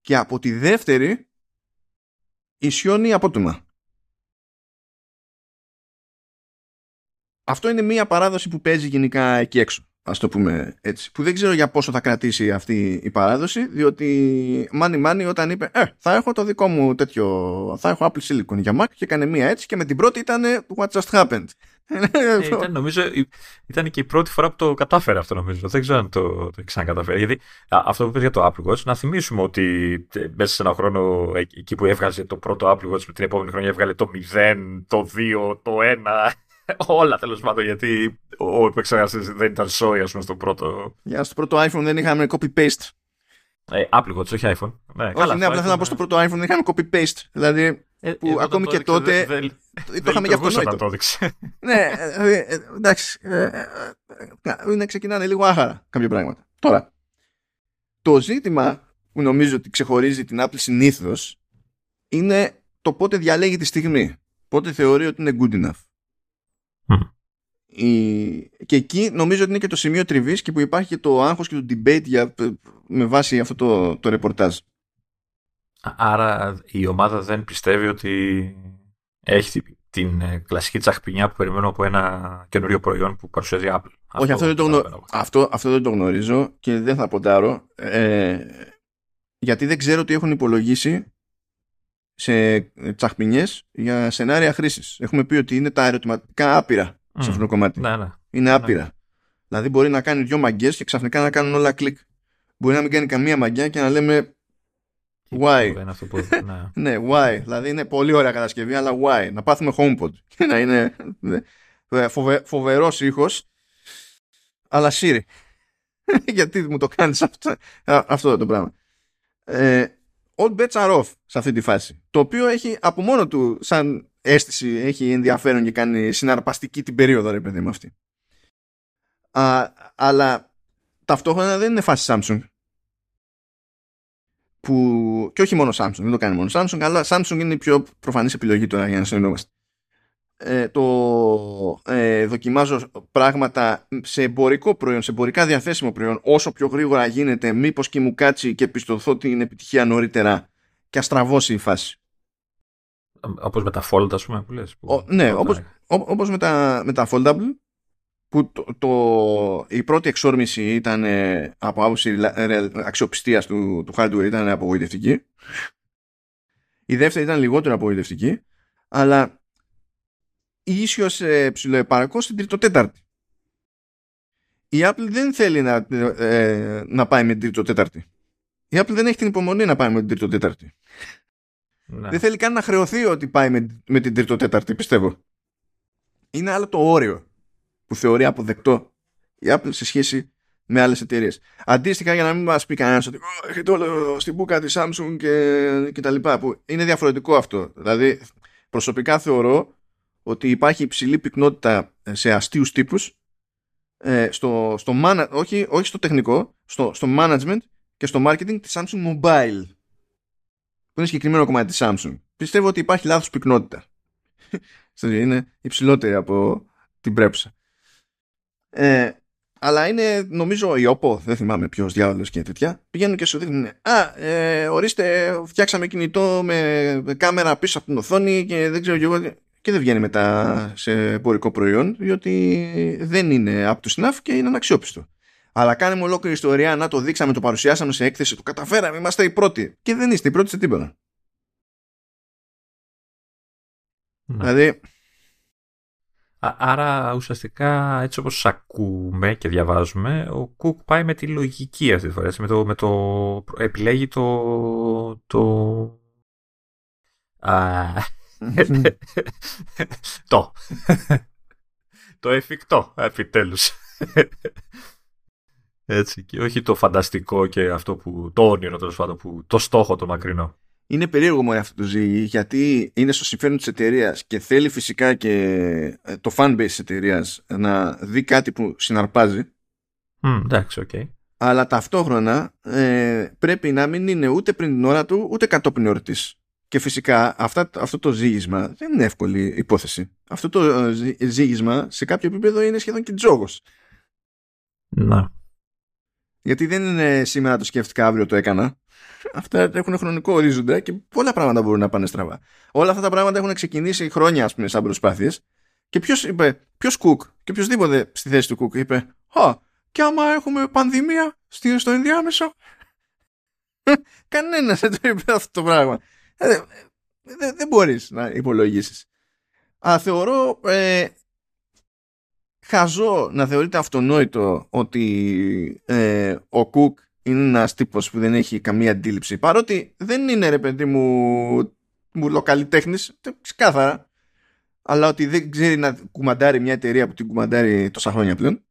και από τη δεύτερη ισιώνει απότομα. Αυτό είναι μία παράδοση που παίζει γενικά εκεί έξω. Α το πούμε έτσι. Που δεν ξέρω για πόσο θα κρατήσει αυτή η παράδοση, διότι μάνι μάνι όταν είπε Ε, θα έχω το δικό μου τέτοιο. Θα έχω Apple Silicon για Mac και έκανε μία έτσι και με την πρώτη ήταν What just happened; Ε, ήταν, νομίζω, ήταν και η πρώτη φορά που το κατάφερε αυτό νομίζω. Δεν ξέρω αν το, το ξανακαταφέρει. Γιατί αυτό που είπε για το Apple Watch, να θυμίσουμε ότι ε, μέσα σε ένα χρόνο εκεί που έβγαζε το πρώτο Apple Watch με την επόμενη χρονιά έβγαλε το 0, το 2, το 1. Όλα τέλο πάντων γιατί ο επεξεργαστή δεν ήταν σόι, α πούμε, στο πρώτο. Για στο πρώτο iPhone δεν είχαμε copy-paste. Ε, Apple Watch, όχι iPhone. Ναι, όχι, καλά, ναι, απλά θέλω να πω στο πρώτο iPhone δεν είχαμε copy-paste. Δηλαδή Ε, που ακόμη και τότε δε, το, το είχαμε για αυτονόητο. το έδειξε. ναι, ε, εντάξει. είναι ξεκινάνε λίγο άχαρα κάποια πράγματα. Τώρα, το ζήτημα που νομίζω ότι ξεχωρίζει την Apple συνήθω είναι το πότε διαλέγει τη στιγμή. Πότε θεωρεί ότι είναι good enough. Και εκεί νομίζω ότι είναι και το σημείο τριβής και που υπάρχει και το άγχος και το debate για... με βάση αυτό το, το ρεπορτάζ. Άρα η ομάδα δεν πιστεύει ότι έχει την ε, κλασική τσαχπινιά που περιμένω από ένα καινούριο προϊόν που παρουσιάζει Apple. Όχι, αυτό, δεν, το γνω... αυτό, αυτό δεν το γνωρίζω και δεν θα ποντάρω. Ε, γιατί δεν ξέρω τι έχουν υπολογίσει σε τσαχπινιές για σενάρια χρήσης. Έχουμε πει ότι είναι τα ερωτηματικά άπειρα σε αυτό το κομμάτι. Ναι, ναι. Είναι άπειρα. Ναι. Δηλαδή μπορεί να κάνει δυο μαγκές και ξαφνικά να κάνουν όλα κλικ. Μπορεί να μην κάνει καμία μαγκιά και να λέμε why. ναι. ναι, why. Δηλαδή είναι πολύ ωραία κατασκευή, αλλά why. Να πάθουμε HomePod. Και να είναι ε, φοβε, φοβερός ήχος. Αλλά Siri. Γιατί μου το κάνεις αυτό, αυτό το πράγμα. Ε, all bets are off σε αυτή τη φάση. Το οποίο έχει από μόνο του σαν αίσθηση έχει ενδιαφέρον και κάνει συναρπαστική την περίοδο ρε παιδί μου αυτή. Α, αλλά ταυτόχρονα δεν είναι φάση Samsung που και όχι μόνο Samsung, δεν το κάνει μόνο Samsung αλλά Samsung είναι η πιο προφανής επιλογή τώρα για να συνεννόμαστε. Ε, το ε, δοκιμάζω πράγματα σε εμπορικό προϊόν, σε εμπορικά διαθέσιμο προϊόν όσο πιο γρήγορα γίνεται μήπως και μου κάτσει και πιστωθώ την επιτυχία νωρίτερα και αστραβώσει η φάση. Όπως με τα fold, ας πούμε, που λες. Που... ναι, όπως, όπως με, τα, με τα foldable, που το, το, η πρώτη εξόρμηση ήταν ε, από άποψη αξιοπιστίας του, του hardware ήταν απογοητευτική. Η δεύτερη ήταν λιγότερο απογοητευτική, αλλά ίσιος ε, ψηλοεπαρκώς στην τρίτο-τέταρτη. Η Apple δεν θέλει να, ε, να πάει με την τρίτο-τέταρτη. Η Apple δεν έχει την υπομονή να πάει με την τρίτο-τέταρτη. Ναι. Δεν θέλει καν να χρεωθεί ότι πάει με, με την τρίτο-τέταρτη, πιστεύω. Είναι άλλο το όριο που θεωρεί αποδεκτό η Apple σε σχέση με άλλες εταιρείες. Αντίστοιχα, για να μην μας πει κανένας ότι έχετε όλο στην μπουκα της Samsung και, και τα λοιπά, που είναι διαφορετικό αυτό. Δηλαδή, προσωπικά θεωρώ ότι υπάρχει υψηλή πυκνότητα σε αστείους τύπους ε, στο, στο όχι, όχι στο τεχνικό, στο, στο management και στο marketing της Samsung Mobile που είναι συγκεκριμένο κομμάτι της Samsung. Πιστεύω ότι υπάρχει λάθος πυκνότητα. είναι υψηλότερη από την πρέπουσα. Ε, αλλά είναι νομίζω η OPPO, δεν θυμάμαι ποιος διάολος και τέτοια, πηγαίνουν και σου δείχνουν «Α, ε, ορίστε, φτιάξαμε κινητό με κάμερα πίσω από την οθόνη και δεν ξέρω και εγώ...» και δεν βγαίνει μετά σε εμπορικό προϊόν διότι δεν είναι up to snuff και είναι αναξιόπιστο. Αλλά κάνουμε ολόκληρη ιστορία να το δείξαμε, το παρουσιάσαμε σε έκθεση, το καταφέραμε, είμαστε οι πρώτοι. Και δεν είστε οι πρώτοι σε τίποτα. Ναι. Δηλαδή. άρα ουσιαστικά έτσι όπως ακούμε και διαβάζουμε, ο Κουκ πάει με τη λογική αυτή τη φορά. με, το, με το, επιλέγει το. το... Α, το. το εφικτό, επιτέλους. Έτσι, και όχι το φανταστικό και αυτό που. το όνειρο τέλος πάντων, που, το στόχο το μακρινό. Είναι περίεργο μόνο αυτό το ζύγι, γιατί είναι στο συμφέρον της εταιρείας και θέλει φυσικά και ε, το fanbase της εταιρείας να δει κάτι που συναρπάζει. Mm, εντάξει, οκ. Okay. Αλλά ταυτόχρονα ε, πρέπει να μην είναι ούτε πριν την ώρα του, ούτε κατόπιν ώρας της. Και φυσικά αυτά, αυτό το ζήγισμα δεν είναι εύκολη υπόθεση. Αυτό το ε, ζήγισμα σε κάποιο επίπεδο είναι σχεδόν και τζόγος. Να. Γιατί δεν είναι σήμερα το σκέφτηκα, αύριο το έκανα. Αυτά έχουν χρονικό ορίζοντα και πολλά πράγματα μπορούν να πάνε στραβά. Όλα αυτά τα πράγματα έχουν ξεκινήσει χρόνια, ας πούμε, σαν προσπάθειες. Και ποιος είπε, ποιος Κουκ και οποιοδήποτε στη θέση του Κουκ είπε, Α, και άμα έχουμε πανδημία στο ενδιάμεσο. Κανένας δεν το είπε αυτό το πράγμα. Ε, δεν, δεν μπορείς να υπολογίσεις. Αλλά θεωρώ ε, χαζό να θεωρείται αυτονόητο ότι ε, ο Κουκ είναι ένας τύπος που δεν έχει καμία αντίληψη. Παρότι δεν είναι ρε παιδί μου, μου λοκαλιτέχνη, ξεκάθαρα. Αλλά ότι δεν ξέρει να κουμαντάρει μια εταιρεία που την κουμαντάρει τόσα χρόνια πλέον.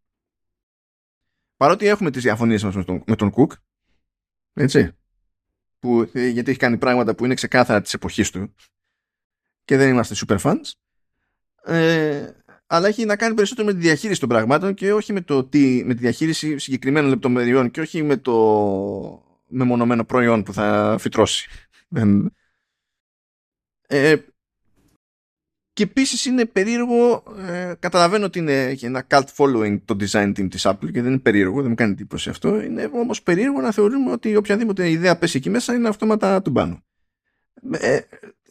Παρότι έχουμε τις διαφωνίες μας με τον, με τον Κουκ. Έτσι. Που, γιατί έχει κάνει πράγματα που είναι ξεκάθαρα της εποχής του. και δεν είμαστε super fans. Ε, αλλά έχει να κάνει περισσότερο με τη διαχείριση των πραγμάτων και όχι με, το τι, με τη διαχείριση συγκεκριμένων λεπτομεριών και όχι με το μεμονωμένο προϊόν που θα φυτρώσει. Ε, και επίση είναι περίεργο, ε, καταλαβαίνω ότι είναι, έχει ένα cult following το design team της Apple και δεν είναι περίεργο, δεν μου κάνει εντύπωση αυτό. Είναι όμως περίεργο να θεωρούμε ότι οποιαδήποτε ιδέα πέσει εκεί μέσα είναι αυτόματα του πάνω. Ε,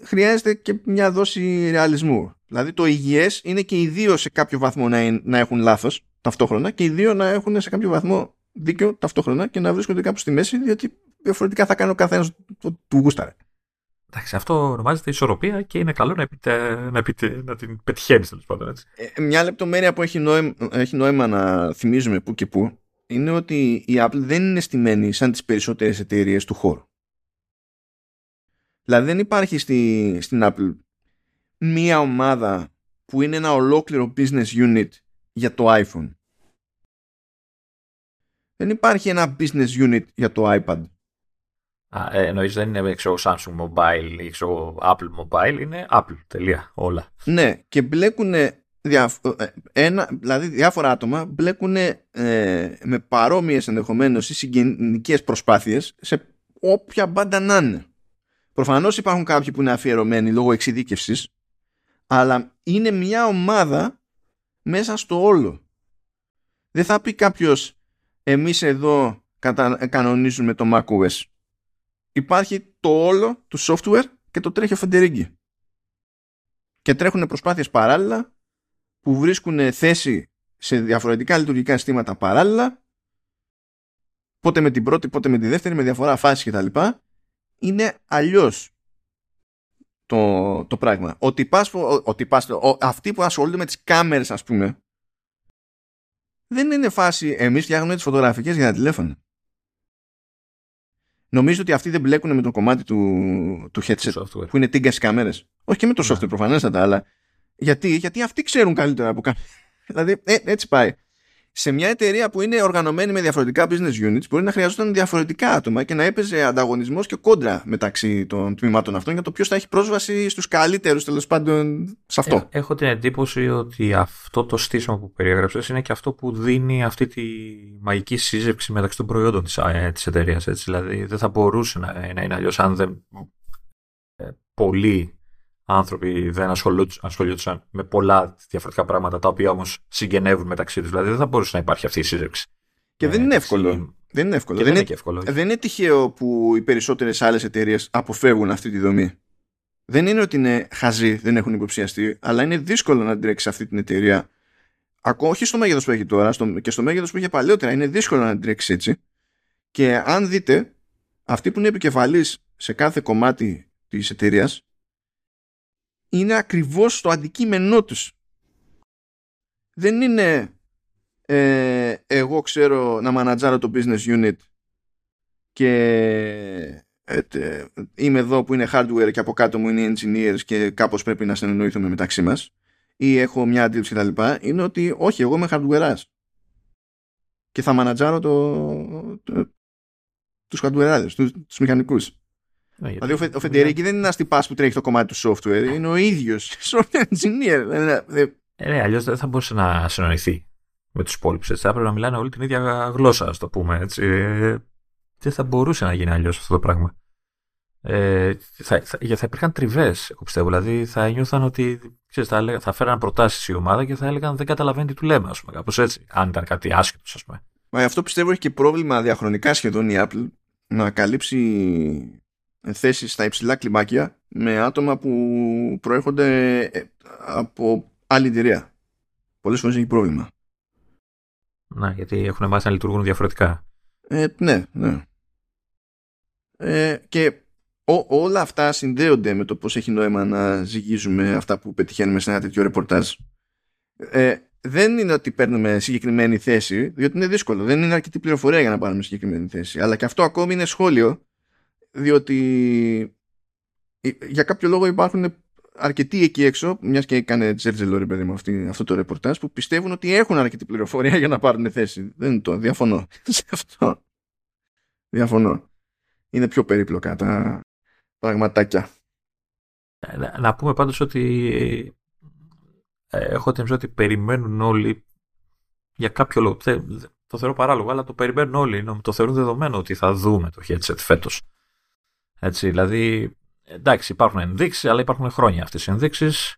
χρειάζεται και μια δόση ρεαλισμού. Δηλαδή το υγιές είναι και οι δύο σε κάποιο βαθμό να, να έχουν λάθος ταυτόχρονα και οι δύο να έχουν σε κάποιο βαθμό δίκιο ταυτόχρονα και να βρίσκονται κάπου στη μέση διότι διαφορετικά θα κάνει ο καθένας του γούσταρε. Εντάξει, αυτό ονομάζεται ισορροπία και είναι καλό να, επιτε, να, επιτε, να την πετυχαίνεις τέλος πάντων. Έτσι. Ε, μια λεπτομέρεια που έχει νόημα, έχει νόημα να θυμίζουμε που και που είναι ότι η Apple δεν είναι στημένη σαν τις περισσότερες εταιρείες του χώρου. Δηλαδή δεν υπάρχει στη, στην Apple μία ομάδα που είναι ένα ολόκληρο business unit για το iPhone. Δεν υπάρχει ένα business unit για το iPad. Α, ε, εννοείς δεν είναι ξέρω, Samsung Mobile ή ξέρω, Apple Mobile, είναι Apple, τελεία, όλα. Ναι, και μπλέκουν δια, ε, ένα, δηλαδή διάφορα άτομα μπλέκουν ε, με παρόμοιες ενδεχομένως ή συγγενικές προσπάθειες σε όποια μπάντα να είναι. Προφανώς υπάρχουν κάποιοι που είναι αφιερωμένοι λόγω εξειδίκευσης, αλλά είναι μια ομάδα μέσα στο όλο. Δεν θα πει κάποιος εμείς εδώ κανονίζουμε το macOS υπάρχει το όλο του software και το τρέχει ο Φεντερίγκη. Και τρέχουν προσπάθειες παράλληλα που βρίσκουν θέση σε διαφορετικά λειτουργικά συστήματα παράλληλα πότε με την πρώτη, πότε με τη δεύτερη, με διαφορά φάση κτλ. Είναι αλλιώς το, το πράγμα. Ότι πας, ότι πας, ο, αυτοί που ασχολούνται με τις κάμερες ας πούμε δεν είναι φάση εμείς φτιάχνουμε τις φωτογραφικές για τα τηλέφωνα. Νομίζω ότι αυτοί δεν μπλέκουν με το κομμάτι του, του headset που είναι τίγκα στι κάμερε. Όχι και με το ναι. software προφανέστατα, αλλά γιατί, γιατί αυτοί ξέρουν καλύτερα από κάτω. δηλαδή ε, έτσι πάει σε μια εταιρεία που είναι οργανωμένη με διαφορετικά business units μπορεί να χρειαζόταν διαφορετικά άτομα και να έπαιζε ανταγωνισμός και κόντρα μεταξύ των τμήματων αυτών για το ποιος θα έχει πρόσβαση στους καλύτερους τέλος πάντων σε αυτό. Ε, έχω την εντύπωση ότι αυτό το στήσιμο που περιέγραψες είναι και αυτό που δίνει αυτή τη μαγική σύζευξη μεταξύ των προϊόντων της της εταιρείας. Δηλαδή δεν θα μπορούσε να, να είναι αλλιώς αν δεν. Ε, πολλοί άνθρωποι δεν ασχολούνταν με πολλά διαφορετικά πράγματα τα οποία όμως συγγενεύουν μεταξύ τους. Δηλαδή δεν θα μπορούσε να υπάρχει αυτή η σύζευξη. Και δεν είναι εύκολο. Δεν είναι εύκολο. δεν, είναι, είναι εύκολο. δεν είναι τυχαίο που οι περισσότερες άλλες εταιρείες αποφεύγουν αυτή τη δομή. Δεν είναι ότι είναι χαζοί, δεν έχουν υποψιαστεί, αλλά είναι δύσκολο να τρέξει αυτή την εταιρεία. Ακόμα όχι στο μέγεθος που έχει τώρα στο, και στο μέγεθος που είχε παλαιότερα. Είναι δύσκολο να τρέξει έτσι. Και αν δείτε, αυτοί που είναι επικεφαλής σε κάθε κομμάτι της εταιρείας είναι ακριβώς το αντικείμενό τους. Δεν είναι ε, εγώ ξέρω να μανατζάρω το business unit και ε, είμαι εδώ που είναι hardware και από κάτω μου είναι engineers και κάπως πρέπει να συνεννοηθούμε μεταξύ μας ή έχω μια αντίληψη κτλ. Είναι ότι όχι, εγώ είμαι hardware και θα μανατζάρω το, το, τους hardware τους, τους μηχανικούς. Ναι, δηλαδή ο, Φε, ο Φεντερίκη δεν είναι ένας τυπάς που τρέχει το κομμάτι του software, είναι ο ίδιος software engineer. Ε, ναι, αλλιώς δεν θα μπορούσε να συνοηθεί με τους υπόλοιπους. Θα έπρεπε να μιλάνε όλη την ίδια γλώσσα, ας το πούμε έτσι. Δεν θα μπορούσε να γίνει αλλιώς αυτό το πράγμα. Ε, θα, θα, θα υπήρχαν τριβές, εγώ πιστεύω. Δηλαδή θα νιώθαν ότι ξέρεις, θα, έλεγα, θα φέραν προτάσεις η ομάδα και θα έλεγαν δεν καταλαβαίνει τι του λέμε, ας πούμε. Κάπως έτσι. Αν ήταν κάτι άσχετος, ας πούμε. Μα αυτό πιστεύω έχει και πρόβλημα διαχρονικά σχεδόν η Apple να καλύψει θέσεις στα υψηλά κλιμάκια με άτομα που προέρχονται ε, από άλλη εταιρεία. Πολλές φορές έχει πρόβλημα. Να, γιατί έχουν μάθει να λειτουργούν διαφορετικά. Ε, ναι, ναι. Ε, και ό, όλα αυτά συνδέονται με το πώς έχει νόημα να ζυγίζουμε αυτά που πετυχαίνουμε σε ένα τέτοιο ρεπορτάζ. Ε, δεν είναι ότι παίρνουμε συγκεκριμένη θέση, διότι είναι δύσκολο. Δεν είναι αρκετή πληροφορία για να πάρουμε συγκεκριμένη θέση. Αλλά και αυτό ακόμη είναι σχόλιο διότι για κάποιο λόγο υπάρχουν αρκετοί εκεί έξω, μιας και έκανε τζέρτζελο ρε παιδί μου αυτό το ρεπορτάζ, που πιστεύουν ότι έχουν αρκετή πληροφορία για να πάρουν θέση. Δεν είναι το. Διαφωνώ. Σε αυτό. Διαφωνώ. Είναι πιο περίπλοκα τα πραγματάκια. Να, να πούμε πάντως ότι ε, έχω την ότι περιμένουν όλοι για κάποιο λόγο. Το θεωρώ παράλογο, αλλά το περιμένουν όλοι. Το θεωρούν δεδομένο ότι θα δούμε το headset φέτος. Έτσι, δηλαδή, εντάξει, υπάρχουν ενδείξεις, αλλά υπάρχουν χρόνια αυτές οι ενδείξεις.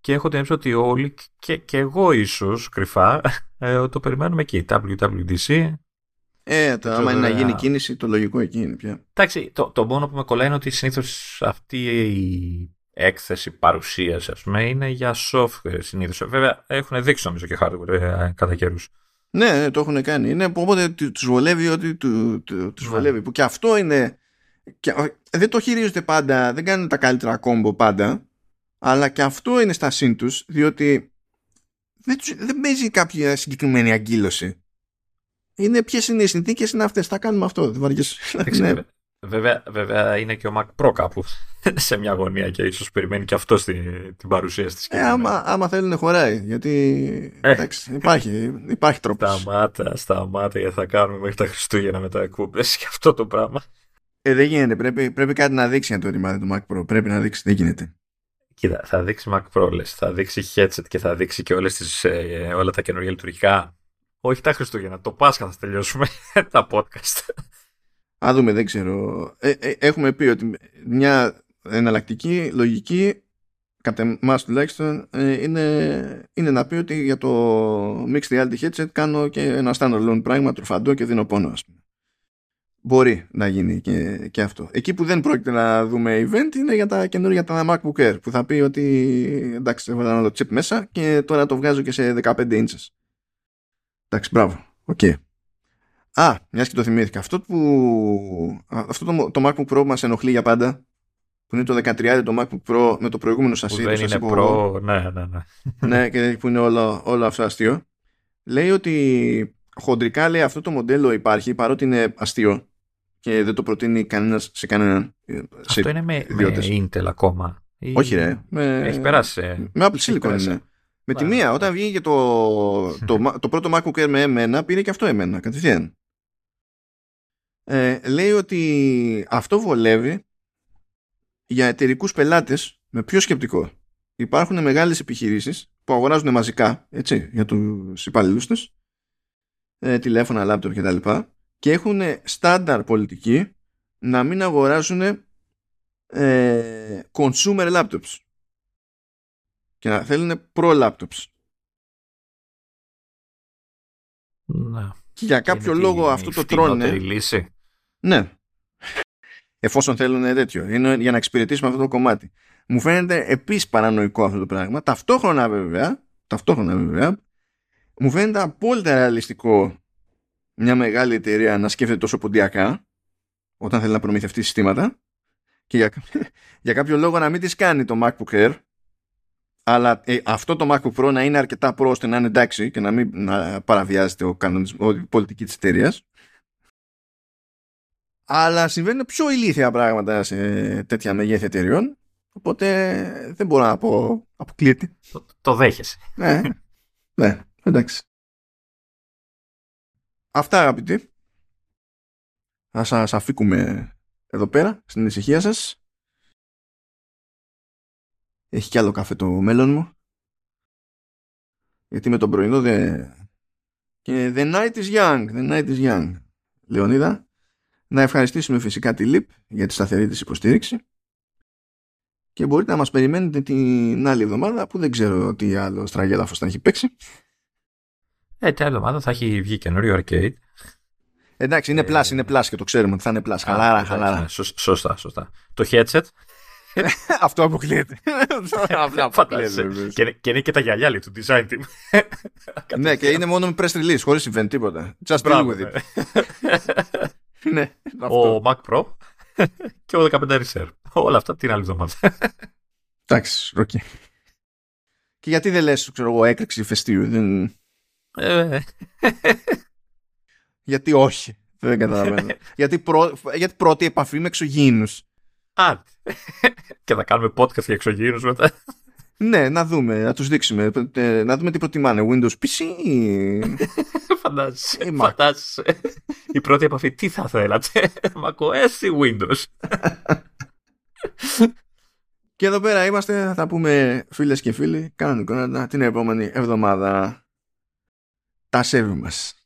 Και έχω την ότι όλοι, και, και εγώ ίσως κρυφά, ε, το περιμένουμε εκεί. WWDC. Ε, το, άμα είναι να γίνει κίνηση, το λογικό εκεί είναι πια. Εντάξει, το, το μόνο που με κολλάει είναι ότι συνήθως αυτή η έκθεση παρουσίαση, ας πούμε, είναι για software συνήθως. Βέβαια, έχουν δείξει νομίζω και hardware ε, κατά καιρούς. Ναι, ναι, το έχουν κάνει. Είναι οπότε τους βολεύει ότι του, του, τους ναι. βολεύει. Που και αυτό είναι. Και, δεν το χειρίζονται πάντα, δεν κάνουν τα καλύτερα κόμπο πάντα. Αλλά και αυτό είναι στα σύν τους, διότι δεν, δεν παίζει κάποια συγκεκριμένη αγκύλωση. Είναι ποιες είναι οι συνθήκες, είναι αυτές. Θα κάνουμε αυτό. Δεν ναι. Βέβαια, βέβαια είναι και ο Mac Pro κάπου σε μια γωνία και ίσως περιμένει και αυτό στην, την παρουσία τη. Ε, άμα, άμα θέλει να χωράει. Γιατί ε. εντάξει, υπάρχει, υπάρχει τρόπος. Σταμάτα, σταμάτα γιατί θα κάνουμε μέχρι τα Χριστούγεννα μετά εκπομπές και αυτό το πράγμα. Ε, δεν γίνεται. Πρέπει, πρέπει κάτι να δείξει για το ρημάδι του Mac Pro. Πρέπει να δείξει. Δεν γίνεται. Κοίτα, θα δείξει Mac Pro, λες, θα δείξει headset και θα δείξει και όλες τις, ε, όλα τα καινούργια λειτουργικά. Όχι τα Χριστούγεννα, το Πάσχα θα τελειώσουμε τα podcast. Α δούμε, δεν ξέρω. Ε, ε, έχουμε πει ότι μια εναλλακτική, λογική, κατά εμάς τουλάχιστον, ε, είναι, είναι να πει ότι για το Mixed Reality Headset κάνω και ένα standalone πράγμα τροφαντό και δίνω πόνο, ας πούμε. Μπορεί να γίνει και, και αυτό. Εκεί που δεν πρόκειται να δούμε event είναι για τα καινούργια τα MacBook Air που θα πει ότι εντάξει έβαλα το chip μέσα και τώρα το βγάζω και σε 15 inches. Εντάξει, μπράβο. Οκ. Okay. Α, μιας και το θυμήθηκα. Αυτό, που, αυτό το, το MacBook Pro μας ενοχλεί για πάντα που είναι το 13 το MacBook Pro με το προηγούμενο σασί. Που δεν είναι Pro, ναι, ναι, ναι. ναι, και που είναι όλο, όλο αυτό αστείο. Λέει ότι χοντρικά λέει αυτό το μοντέλο υπάρχει παρότι είναι αστείο και δεν το προτείνει κανένας σε κανέναν. Αυτό είναι με, με Intel ακόμα. Ή... Όχι ρε. Με... Έχει περάσει. Με Apple Silicon είναι. Με τη μία, όταν βγήκε το, το, το, πρώτο MacBook Air με M1, πήρε και αυτό M1, κατευθείαν. Ε, λέει ότι αυτό βολεύει για εταιρικούς πελάτες με πιο σκεπτικό. Υπάρχουν μεγάλες επιχειρήσεις που αγοράζουν μαζικά έτσι, για τους υπαλλήλους τους ε, τηλέφωνα, λάπτοπ κτλ και έχουν στάνταρ πολιτική να μην αγοράζουν ε, consumer laptops και να θέλουν pro laptops. Να. Και για κάποιο λόγο αυτό το τρώνε. Λύση. Ναι. Εφόσον θέλουν τέτοιο. Είναι για να εξυπηρετήσουμε αυτό το κομμάτι. Μου φαίνεται επίσης παρανοϊκό αυτό το πράγμα. Ταυτόχρονα βέβαια, ταυτόχρονα βέβαια, μου φαίνεται απόλυτα ρεαλιστικό μια μεγάλη εταιρεία να σκέφτεται τόσο ποντιακά όταν θέλει να προμηθευτεί συστήματα και για, για κάποιο λόγο να μην τη κάνει το MacBook Air αλλά ε, αυτό το MacBook Pro να είναι αρκετά προ ώστε να είναι εντάξει και να μην να παραβιάζεται ο κανονισμό, η πολιτική της εταιρείας. Αλλά συμβαίνουν πιο ηλίθια πράγματα σε τέτοια μεγέθη εταιρεών οπότε δεν μπορώ να πω αποκλείεται. Το, το δέχεσαι. Ναι, ναι, εντάξει. Αυτά αγαπητοί. Θα σας αφήκουμε εδώ πέρα στην ησυχία σας. Έχει κι άλλο καφέ το μέλλον μου. Γιατί με τον πρωινό δεν... Και the night is young, the night is young. Λεωνίδα, να ευχαριστήσουμε φυσικά τη ΛΥΠ για τη σταθερή της υποστήριξη και μπορείτε να μας περιμένετε την άλλη εβδομάδα που δεν ξέρω τι άλλο στραγγέλαφος θα έχει παίξει. Ε, την εβδομάδα θα έχει βγει καινούριο arcade. Εντάξει, είναι plus, είναι plus και το ξέρουμε ότι θα είναι plus. Χαλαρά, χαλαρά. Ναι, σωστά, σωστά. Το headset. Αυτό αποκλείεται. και, και είναι και τα γυαλιά του design team. ναι, και είναι μόνο με press release, χωρίς event τίποτα. Just deal with it. Ναι. ναι, ο Mac Pro και ο 15 Air. Όλα αυτά την άλλη εβδομάδα. Εντάξει, οκ. Και γιατί δεν λες, ξέρω εγώ, έκρηξη φεστίου. Δεν... Ε. γιατί όχι. Δεν καταλαβαίνω. γιατί, πρω... γιατί πρώτη επαφή με εξωγήινους. Α, και θα κάνουμε podcast για εξωγήινους μετά. ναι, να δούμε, να τους δείξουμε. Ε, να δούμε τι προτιμάνε. Windows PC ή... Φαντάζεσαι, φαντάζεσαι. Η πρώτη επαφή τι θα θέλατε; macOS ή Windows; Και εδώ πέρα είμαστε, θα τα πούμε φίλες και φίλοι, κανονικότατα την επόμενη εβδομάδα. Τα σέβη μας.